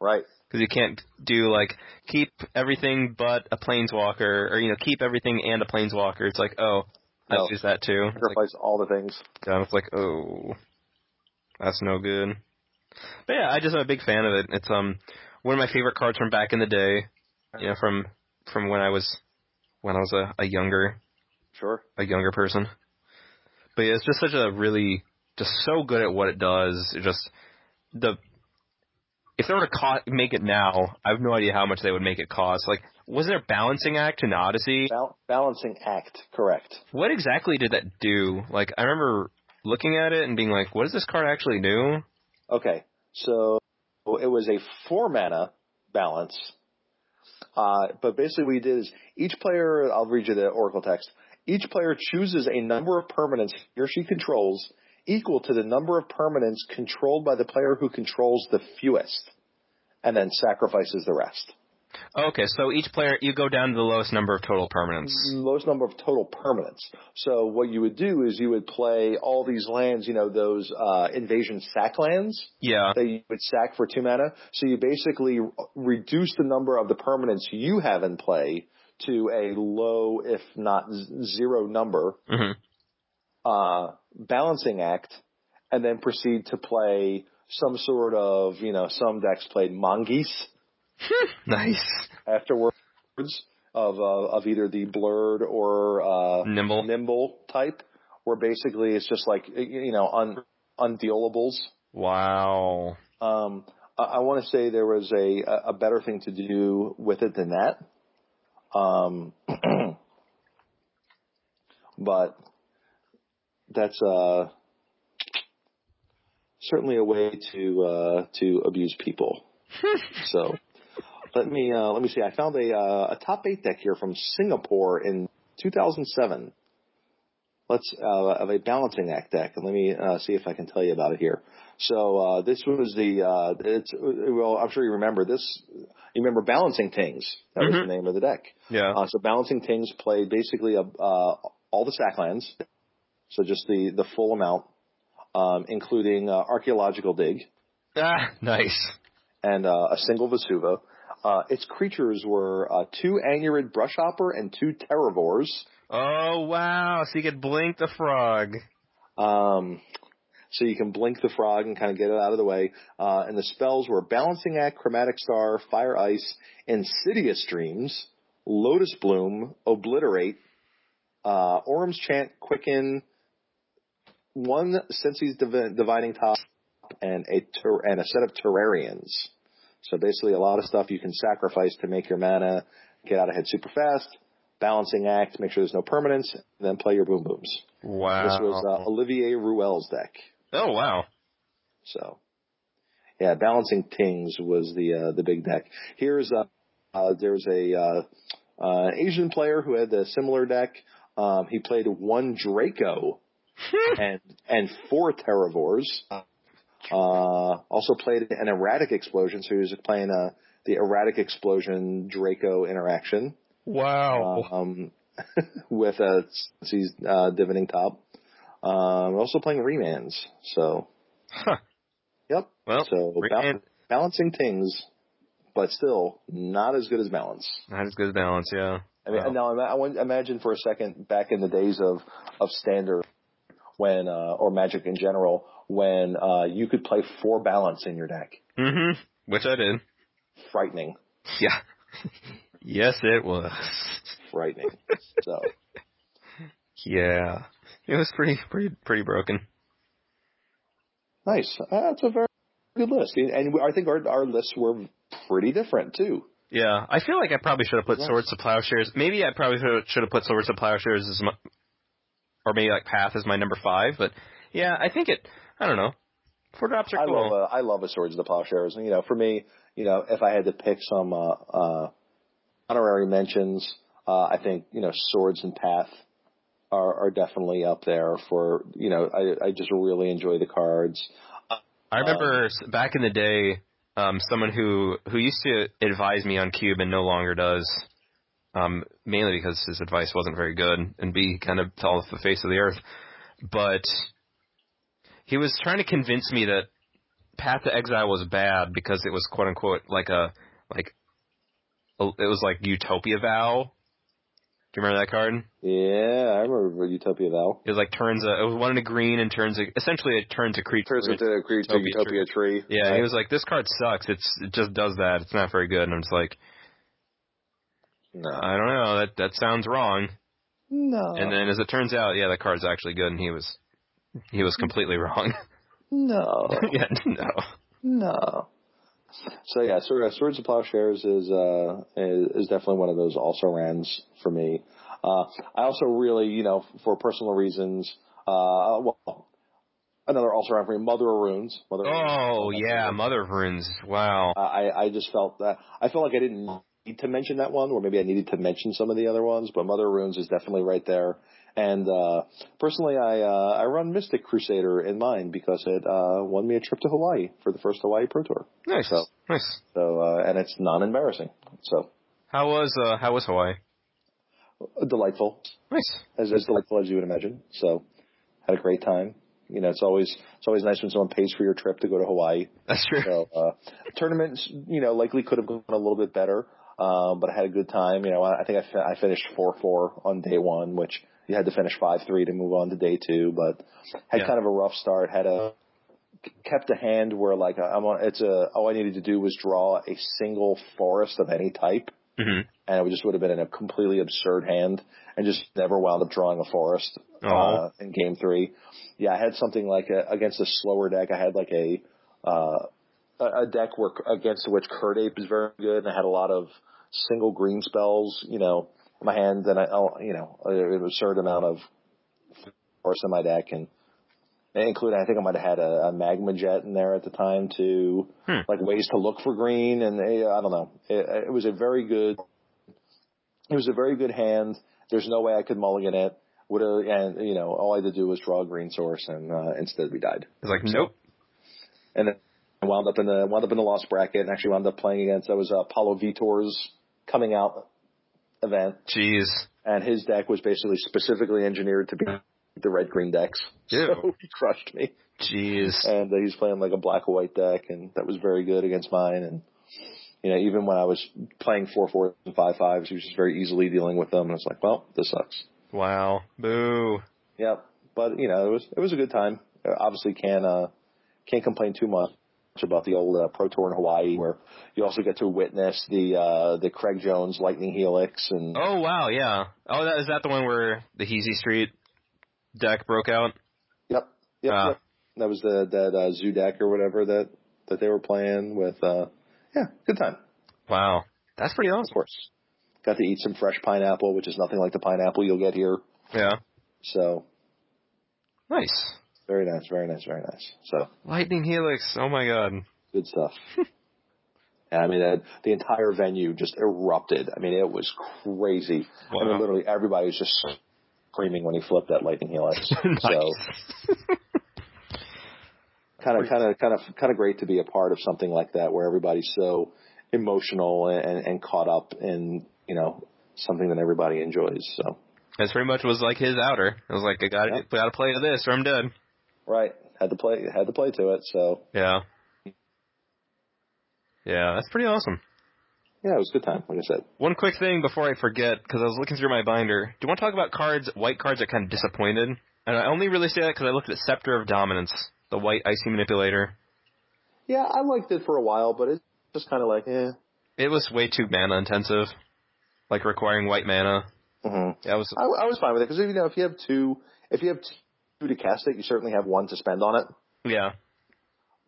Right. because you can't do like keep everything but a Planeswalker, or you know keep everything and a Planeswalker. It's like oh, I No. use that too. It's like, Sacrifice all the things. yeah, it's like oh, that's no good. But yeah, I just am a big fan of it. It's um one of my favorite cards from back in the day. You know, from from when I was when I was a, a younger Sure. a younger person. But yeah, it's just such a really just so good at what it does. It just the if they were to co- make it now, I have no idea how much they would make it cost. Like, was there a balancing act in Odyssey? Bal- balancing act. Correct. What exactly did that do? Like, I remember looking at it and being like, what does this card actually do? Okay. So it was a four mana balance. Uh, but basically what he did is each player, I'll read you the Oracle text. Each player chooses a number of permanents he or she controls equal to the number of permanents controlled by the player who controls the fewest and then sacrifices the rest. Okay, so each player, you go down to the lowest number of total permanents. lowest number of total permanents. So what you would do is you would play all these lands, you know, those uh, invasion sack lands Yeah. that you would sack for two mana. So you basically reduce the number of the permanents you have in play to a low, if not z- zero number, hmm uh, balancing act, and then proceed to play some sort of, you know, some decks played mongoose [LAUGHS] Nice. afterwards of uh, of either the blurred or uh, Nimble. nimble type, where basically it's just like you know un undealables. Wow. Um, I, I want to say there was a a better thing to do with it than that. Um, [CLEARS THROAT] but that's uh certainly a way to uh to abuse people. [LAUGHS] so let me uh let me see. I found a uh, a top eight deck here from Singapore in 2007. Let's uh, of a balancing act deck, and let me uh, see if I can tell you about it here. So uh, this was the uh, it's well, I'm sure you remember this. You remember Balancing things? That was Mhm. the name of the deck. Yeah. Uh, so Balancing things played basically a, uh, all the sack lands, so just the the full amount, um, including uh, archaeological dig Ah, [LAUGHS] nice. and uh, a single Vesuva. Uh, its creatures were uh, two Anurid Brushhopper and two Terravores. Oh wow! So you could blink the frog. Um, so you can blink the frog and kind of get it out of the way. Uh, and the spells were Balancing Act, Chromatic Star, Fire Ice, Insidious Dreams, Lotus Bloom, Obliterate, uh, Orim's Chant, Quicken, one Sensei's Divi- Divining Top, and a ter- and a set of Terrarions. So basically, a lot of stuff you can sacrifice to make your mana get out ahead super fast. Balancing Act, make sure there's no permanence, then play your Boom Booms. Wow. This was uh, Olivier Ruel's deck. oh wow. So, yeah, balancing tings was the uh, the big deck. Here's uh, uh there's a uh, uh, Asian player who had a similar deck. Um, he played one Draco [LAUGHS] and and four Terravores. Uh, also played an erratic explosion, so he was playing uh, the erratic explosion Draco interaction. Wow. Um, [LAUGHS] with a he's uh, divoting top. Um, also playing remans. So, Huh. yep. Well, so bal- balancing things, but still not as good as balance. Not as good as balance, yeah. I mean, Wow. now I want imagine for a second back in the days of of standard when uh, or magic in general when uh, you could play four balance in your deck. Mm-hmm. Which I did. Frightening, Yeah. [LAUGHS] yes, it was. frightening. so Yeah. It was pretty, pretty, pretty broken. nice. Uh, that's a very good list, and I think our our lists were pretty different too. Yeah, I feel like I probably should have put Nice. Swords to Plowshares. Maybe I probably should have put Swords to Plowshares as my, or maybe like Path as my number five. But yeah, I think it. I don't know. Four drops are I cool. love uh, I love a swords of the plowshares, and you know, for me, you know, if I had to pick some uh, uh, honorary mentions, uh, I think you know, swords and path are, are definitely up there for you know. I I just really enjoy the cards. I remember s back in the day, um, someone who who used to advise me on Cube and no longer does. Um, mainly because his advice wasn't very good, and B kind of fell off the face of the earth. But he was trying to convince me that Path to Exile was bad because it was quote unquote like a like a, it was like Utopia Vow. Do you remember that card? Yeah, I remember Utopia Vow. It was like turns a it was one in a green and turns a essentially it turns a creature. Turns into a creature Utopia Utopia tree. Yeah, right? he was like, "This card sucks. It's it just does that. It's not very good." And I'm just like, no, "I don't know. That that sounds wrong." no, And then as it turns out, yeah, that card's actually good, and he was he was completely wrong. [LAUGHS] no, [LAUGHS] yeah, no. no. So yeah, so, uh, Swords of Plowshares is uh is, is definitely one of those also rans for me. Uh, I also really, you know, for personal reasons, uh, well, another also ran for me, Mother of Runes. Mother of Runes. Oh yeah, Mother of Runes. Wow. Uh, I I just felt that I felt like I didn't need to mention that one, or maybe I needed to mention some of the other ones, but Mother of Runes is definitely right there. And uh, personally, I uh, I run Mystic Crusader in mine because it uh, won me a trip to Hawaii for the first Hawaii Pro Tour. Nice. So- Nice. So uh, and it's non-embarrassing. So How was uh how was Hawaii? delightful, Nice. as as delightful as you would imagine. So had a great time. You know, it's always it's always nice when someone pays for your trip to go to Hawaii. That's true. So uh, tournaments, you know, likely could have gone a little bit better, um, but I had a good time. You know, I I think I, fi- I finished four four on day one, which you had to finish five three to move on to day two, but had Yeah. kind of a rough start. Had a kept a hand where like I'm on, it's a all I needed to do was draw a single forest of any type, hmm and it just would have been in a completely absurd hand, and just never wound up drawing a forest uh, Oh. in game three. Yeah, I had something like a, against a slower deck. I had like a uh, a deck where against which Kird Ape is very good, and I had a lot of single green spells, you know, my hand, and I, you know, an absurd amount of force in my deck, and including I think I might have had a, a magma jet in there at the time to Hmm. like ways to look for green, and uh, I don't know, it, it was a very good, it was a very good hand. There's no way I could mulligan it. Would have, and you know, all I had to do was draw a green source, and uh, instead we died It's like nope. and then I wound up in the wound up in the lost bracket and actually wound up playing against that was uh, Paulo Vitor's coming out event, Jeez. and his deck was basically specifically engineered to be the red green decks. [LAUGHS] Ew. So he crushed me, Jeez. and uh, he's playing like a black white deck, and that was very good against mine. And you know, even when I was playing four fours and five fives, he was just very easily dealing with them. And I was like, well, this sucks. Wow. Boo. Yep. But you know, it was it was a good time. Uh, Obviously, can't uh, can't complain too much about the old uh, Pro Tour in Hawaii, where you also get to witness the uh, the Craig Jones Lightning Helix and Oh wow, yeah. Oh, that is that the one where the Heezy Street deck broke out? yep, yep, Ah. yep. that was the that uh, zoo deck or whatever that that they were playing with. Uh, yeah, good time, Wow, that's pretty awesome. of course. Got to eat some fresh pineapple, which is nothing like the pineapple you'll get here. Yeah. So Nice. Very nice, very nice, very nice. So Lightning Helix. Oh my god. Good stuff. [LAUGHS] Yeah, I mean, uh, the entire venue just erupted. I mean, it was crazy. I mean, literally everybody was just screaming when he flipped that lightning helix. [LAUGHS] So, kind of kind of kind of kind of great to be a part of something like that where everybody's so emotional and, and caught up in you know something that everybody enjoys. So That's pretty much was like his outer. I was like, I got to Yep. got to play to this or I'm dead. Right, had to play had to play to it. So Yeah. Yeah, that's pretty awesome. yeah, it was a good time. Like I said, One quick thing before I forget, because I was looking through my binder. Do you want to talk about cards, white cards that kind of disappointed? And I only really say that because I looked at Scepter of Dominance, the white icy manipulator. yeah, I liked it for a while, but it's just kind of like eh. It was way too mana intensive, like requiring white mana. hmm That was I, I was fine with it because you know if you have two if you have two to cast it, you certainly have one to spend on it. yeah,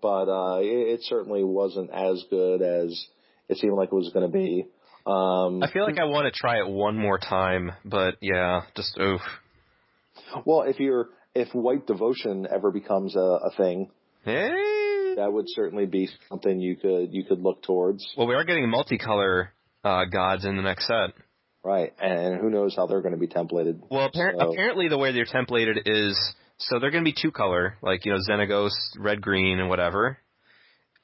but uh, it, it certainly wasn't as good as it seemed like it was going to be. Um, I feel like I want to try it one more time, but yeah, just oof. well, if you're if White Devotion ever becomes a, a thing, Hey. that would certainly be something you could you could look towards, Well, we are getting multicolor uh, gods in the next set. Right? And who knows how they're going to be templated? Well, appar- So- apparently the way they're templated is so they're going to be two color, like you know Xenagos, red, green, and whatever.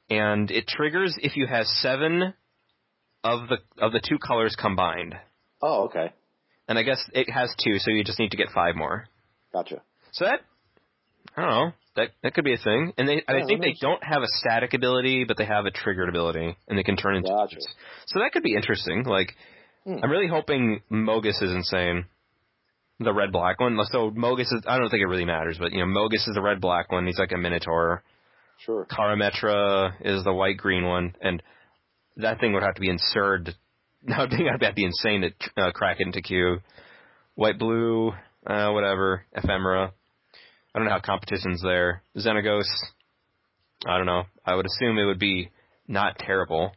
And it triggers if you have seven of the of the two colors combined. Oh, okay, And I guess it has two, so you just need to get five more. gotcha. So that I don't know. That that could be a thing. And they Yeah, I think they don't have a static ability, but they have a triggered ability, and they can turn into. Gotcha. So that could be interesting. Like Hmm. I'm really hoping Mogis is insane. The red black one. So Mogis is I don't think it really matters, but you know Mogis is the red black one. He's like a minotaur. Sure. Karametra is the white green one, and that thing would have to be inserted. [LAUGHS] That thing would have to be insane to uh, crack it into Q. White blue, uh, whatever, Ephara. I don't know how competition's there. Xenagos, I don't know. I would assume it would be not terrible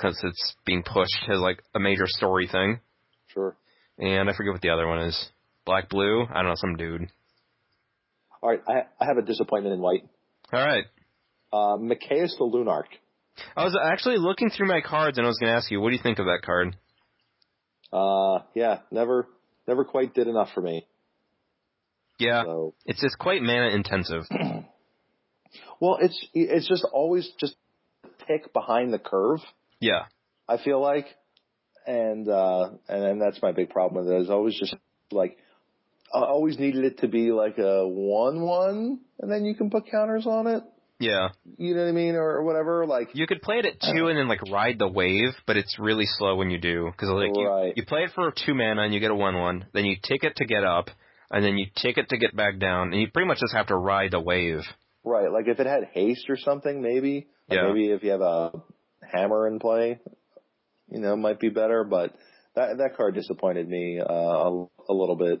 because it's being pushed as like a major story thing. Sure. And I forget what the other one is. Black blue, I don't know, some dude. All right, I, I have a disappointment in White. All right. Uh, Mikaeus the Lunarch. I was actually looking through my cards and I was going to ask you, what do you think of that card? Uh, yeah, never never quite did enough for me. Yeah, So it's just quite mana intensive. [CLEARS THROAT] Well, it's it's just always just pick behind the curve. Yeah, I feel like, and uh, and then that's my big problem with it. Is always just like I always needed it to be like a one one, and then you can put counters on it. yeah. You know what I mean, or, whatever. Like You could play it at two and then like ride the wave, but it's really slow when you do because like you, you play it for two mana and you get a one one, then you take it to get up, and then you take it to get back down, and you pretty much just have to ride the wave. right, like if it had haste or something, maybe. Like Yeah. Maybe if you have a hammer in play, you know, might be better. But that that card disappointed me uh, a, a little bit,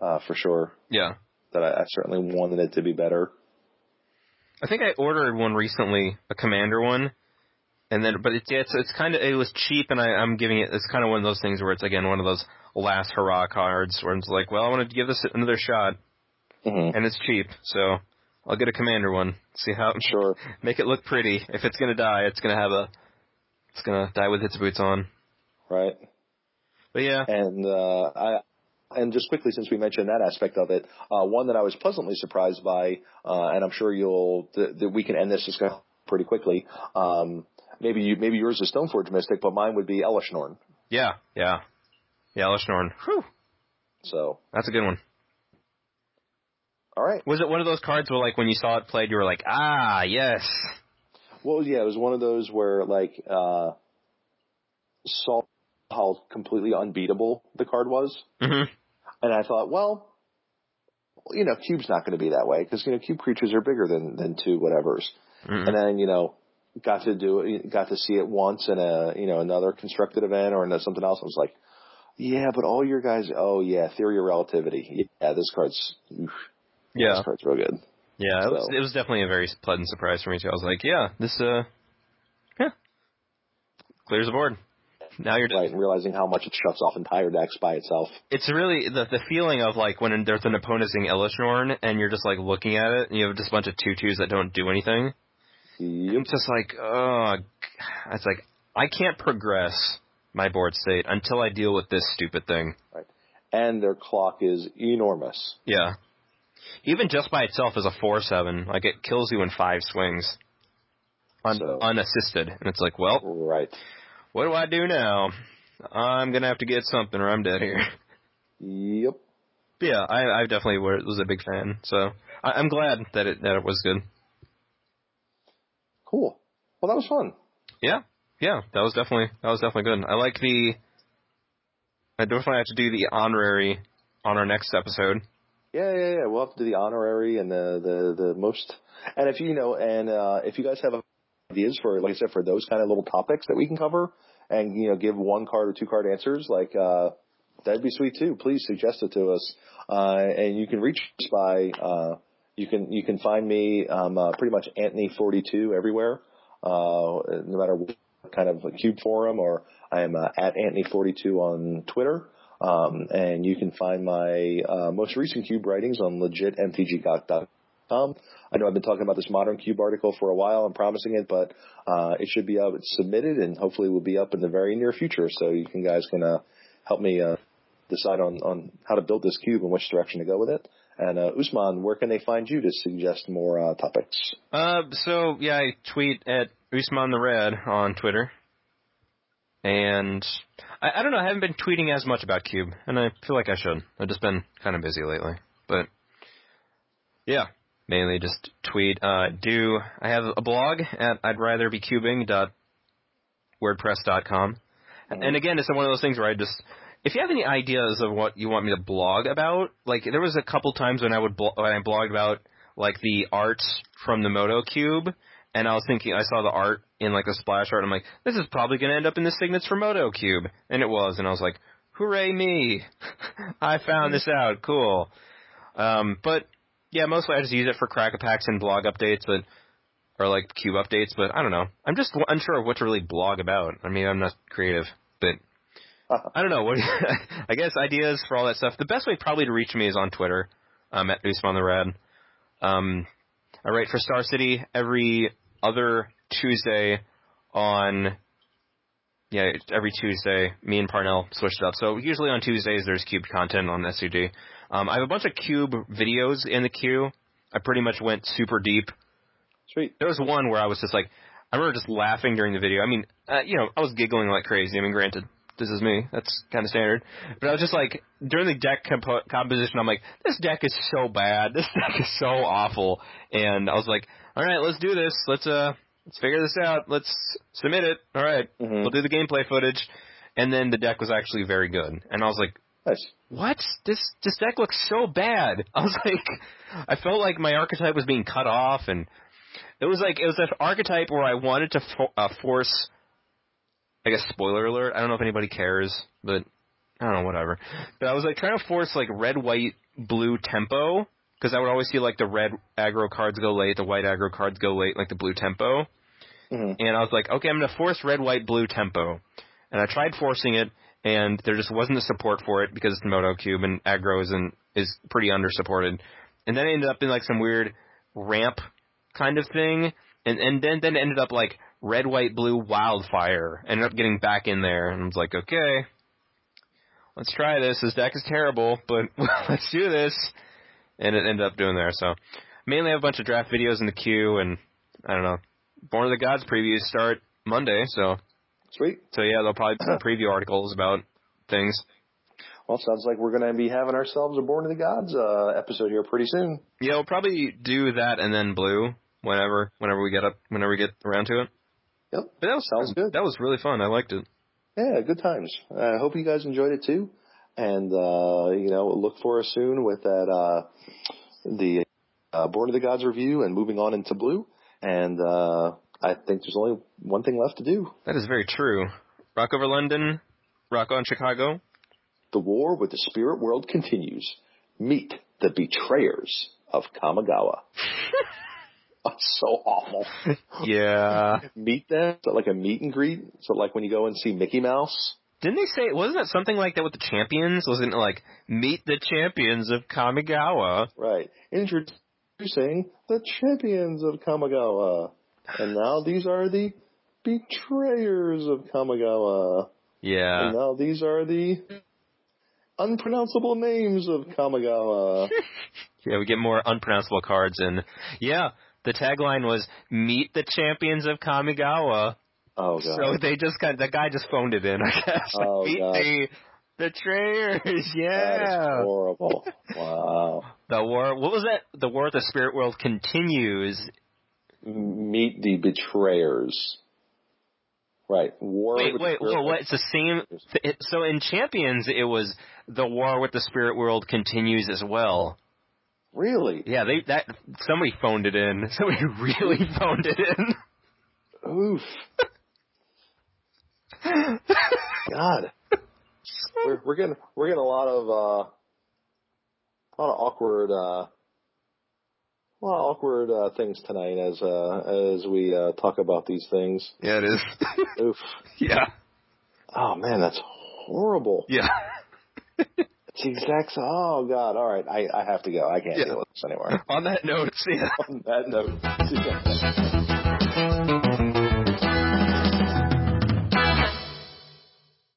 uh, for sure. Yeah. That I, I certainly wanted it to be better. I think I ordered one recently, a commander one, and then but it's yeah, it's it's kind of it was cheap, and I, I'm giving it. It's kind of one of those things where it's again one of those last hurrah cards where it's like, well, I want to give this another shot, Mm-hmm. and it's cheap, so I'll get a commander one. See how Sure. [LAUGHS] make it look pretty. If it's gonna die, it's gonna have a it's gonna die with its boots on. Right. But yeah, And uh, I and just quickly, since we mentioned that aspect of it, uh, one that I was pleasantly surprised by, uh, and I'm sure you'll that, that we can end this discussion pretty quickly. Um, maybe you, maybe yours is Stoneforge Mystic, but mine would be Elesh Norn. yeah, yeah, yeah. Lishnorn. Whew, So, that's a good one. All right. Was it one of those cards where like when you saw it played, you were like, ah, yes. Well, yeah, it was one of those where like uh, saw how completely unbeatable the card was, hmm and I thought, well, you know, Cube's not going to be that way because you know Cube creatures are bigger than than two whatevers. mm and then you know got to do it, got to see it once in a you know another constructed event or in something else. I was like, yeah, but all your guys, oh yeah, theory of relativity. Yeah, this card's oof, Yeah. this card's real good. Yeah, it was, it was definitely a very pleasant surprise for me too. I was like, yeah, this uh, yeah, clears the board. Now you're Right, and realizing how much it shuts off entire decks by itself. It's really the the feeling of like when there's an opponent saying Elesh Norn and you're just like looking at it and you have just a bunch of tutus that don't do anything. Yep. It's just like, oh, it's like I can't progress my board state until I deal with this stupid thing. Right, And their clock is enormous. Yeah. Even just by itself is a four seven, like it kills you in five swings, un- So- unassisted, and it's like, well, Right. what do I do now? I'm gonna have to get something, or I'm dead here. Yep. But yeah, I, I definitely was a big fan, so I, I'm glad that it that it was good. Cool. Well, that was fun. Yeah, yeah, that was definitely that was definitely good. I like the. I definitely have to do the honorary on our next episode. Yeah, yeah, yeah. We'll have to do the honorary and the the the most. And if you know, and uh, if you guys have ideas for, like I said, for those kind of little topics that we can cover, and you know, give one card or two card answers, like uh, that'd be sweet too. Please suggest it to us, uh, and you can reach us by. Uh, you can you can find me um, uh, pretty much Anthony forty two everywhere, uh, no matter what kind of cube forum, or I am uh, at Anthony forty two on Twitter. Um, and you can find my uh, most recent cube writings on legitmtgcock.com. I know I've been talking about this modern cube article for a while. I'm promising it, but uh, it should be up, submitted, and hopefully will be up in the very near future. So you can guys can uh, help me uh, decide on on how to build this cube and which direction to go with it. And uh, Usman, where can they find you to suggest more uh, topics? Uh, so yeah, I tweet at Usman the Red on Twitter, and I, I don't know. I haven't been tweeting as much about Cube, and I feel like I should. I've just been kind of busy lately, but yeah, mainly just tweet. Uh, do I have a blog at I'd rather be cubing dot wordpress.com. And again, it's one of those things where I just, if you have any ideas of what you want me to blog about, like there was a couple times when I would blo- when I blogged about like the arts from the Moto Cube, and I was thinking I saw the art in like a splash art. And I'm like, this is probably going to end up in the signets for Moto Cube, and it was, and I was like, hooray me, [LAUGHS] I found this out, cool. Um, but yeah, mostly I just use it for crack packs and blog updates, but or like cube updates. But I don't know. I'm just unsure of what to really blog about. I mean, I'm not creative, but I don't know. What [LAUGHS] I guess ideas for all that stuff. The best way probably to reach me is on Twitter. Um, at Usman the Red. Um, I write for Star City every other Tuesday on. Yeah, every Tuesday. Me and Parnell switched it up. So usually on Tuesdays there's cube content on SUD. Um, I have a bunch of cube videos in the queue. I pretty much went super deep. Sweet. There was one where I was just like, I remember just laughing during the video. I mean, uh, you know, I was giggling like crazy. I mean, granted, this is me. That's kind of standard. But I was just like, during the deck compo- composition, I'm like, this deck is so bad. This [LAUGHS] deck is so awful. And I was like, all right, let's do this. Let's uh, let's figure this out. Let's submit it. All right, Mhm. we'll do the gameplay footage. And then the deck was actually very good. And I was like, Nice. what? This this deck looks so bad. [LAUGHS] I was like, I felt like my archetype was being cut off, and it was like it was an archetype where I wanted to fo- uh, force. I guess spoiler alert. I don't know if anybody cares, but I don't know, whatever. But I was like trying to force like red, white, blue tempo because I would always see like the red aggro cards go late, the white aggro cards go late, like the blue tempo. Mhm. And I was like, okay, I'm gonna force red, white, blue tempo. And I tried forcing it, and there just wasn't the support for it because it's the Moto Cube and aggro isn't is pretty under supported. And then it ended up in like some weird ramp kind of thing, and and then then it ended up like red, white, blue, wildfire. Ended up getting back in there, and I was like, okay, let's try this. This deck is terrible, but [LAUGHS] let's do this. And it ended up doing there. So mainly I have a bunch of draft videos in the queue, and I don't know. Born of the Gods previews start Monday, so Sweet. so yeah, there'll probably be some [CLEARS THROAT] preview articles about things. Well, sounds like we're going to be having ourselves a Born of the Gods uh, episode here pretty soon. Yeah, we'll probably do that and then blue whenever whenever we get up whenever we get around to it. Yep. But that was Sounds good. That was really fun. I liked it. Yeah, good times. I hope you guys enjoyed it too. And, uh, you know, look for us soon with that, uh, the, uh, Born of the Gods review and moving on into blue. And, uh, I think there's only one thing left to do. That is very true. Rock over London, rock on Chicago. The war with the spirit world continues. Meet the betrayers of Kamigawa. [LAUGHS] [LAUGHS] That's so awful. [LAUGHS] Yeah. Meet them? Is that like a meet and greet? So like when you go and see Mickey Mouse? Didn't they say wasn't it something like that with the champions? Wasn't it like meet the champions of Kamigawa? Right. Introducing the champions of Kamigawa. And now these are the betrayers of Kamigawa. Yeah. And now these are the unpronounceable names of Kamigawa. [LAUGHS] Yeah, we get more unpronounceable cards, and yeah, the tagline was "Meet the champions of Kamigawa." Oh god. So they just got the guy just phoned it in. I guess. Like, Oh, [LAUGHS] Meet God. the the traitors. [LAUGHS] That is Yeah. horrible. [LAUGHS] Wow. The war. What was that? The war of the spirit world continues. Meet the betrayers. Right. War Wait, wait, whoa, what? It's the same. It, so in Champions, it was the war with the spirit world continues as well. Really? Yeah, they that somebody phoned it in. [LAUGHS] Somebody really [LAUGHS] phoned it in. Oof. God. We're, we're getting we're getting a lot of uh, a lot of awkward uh, a lot of awkward uh, things tonight as uh, as we uh, talk about these things. Yeah, it is. Oof. [LAUGHS] yeah, Oh man, that's horrible. yeah. It's the exact. Oh God. All right. I I have to go. I can't Yeah. deal with this anymore. [LAUGHS] On that note, see ya. [LAUGHS] On that note.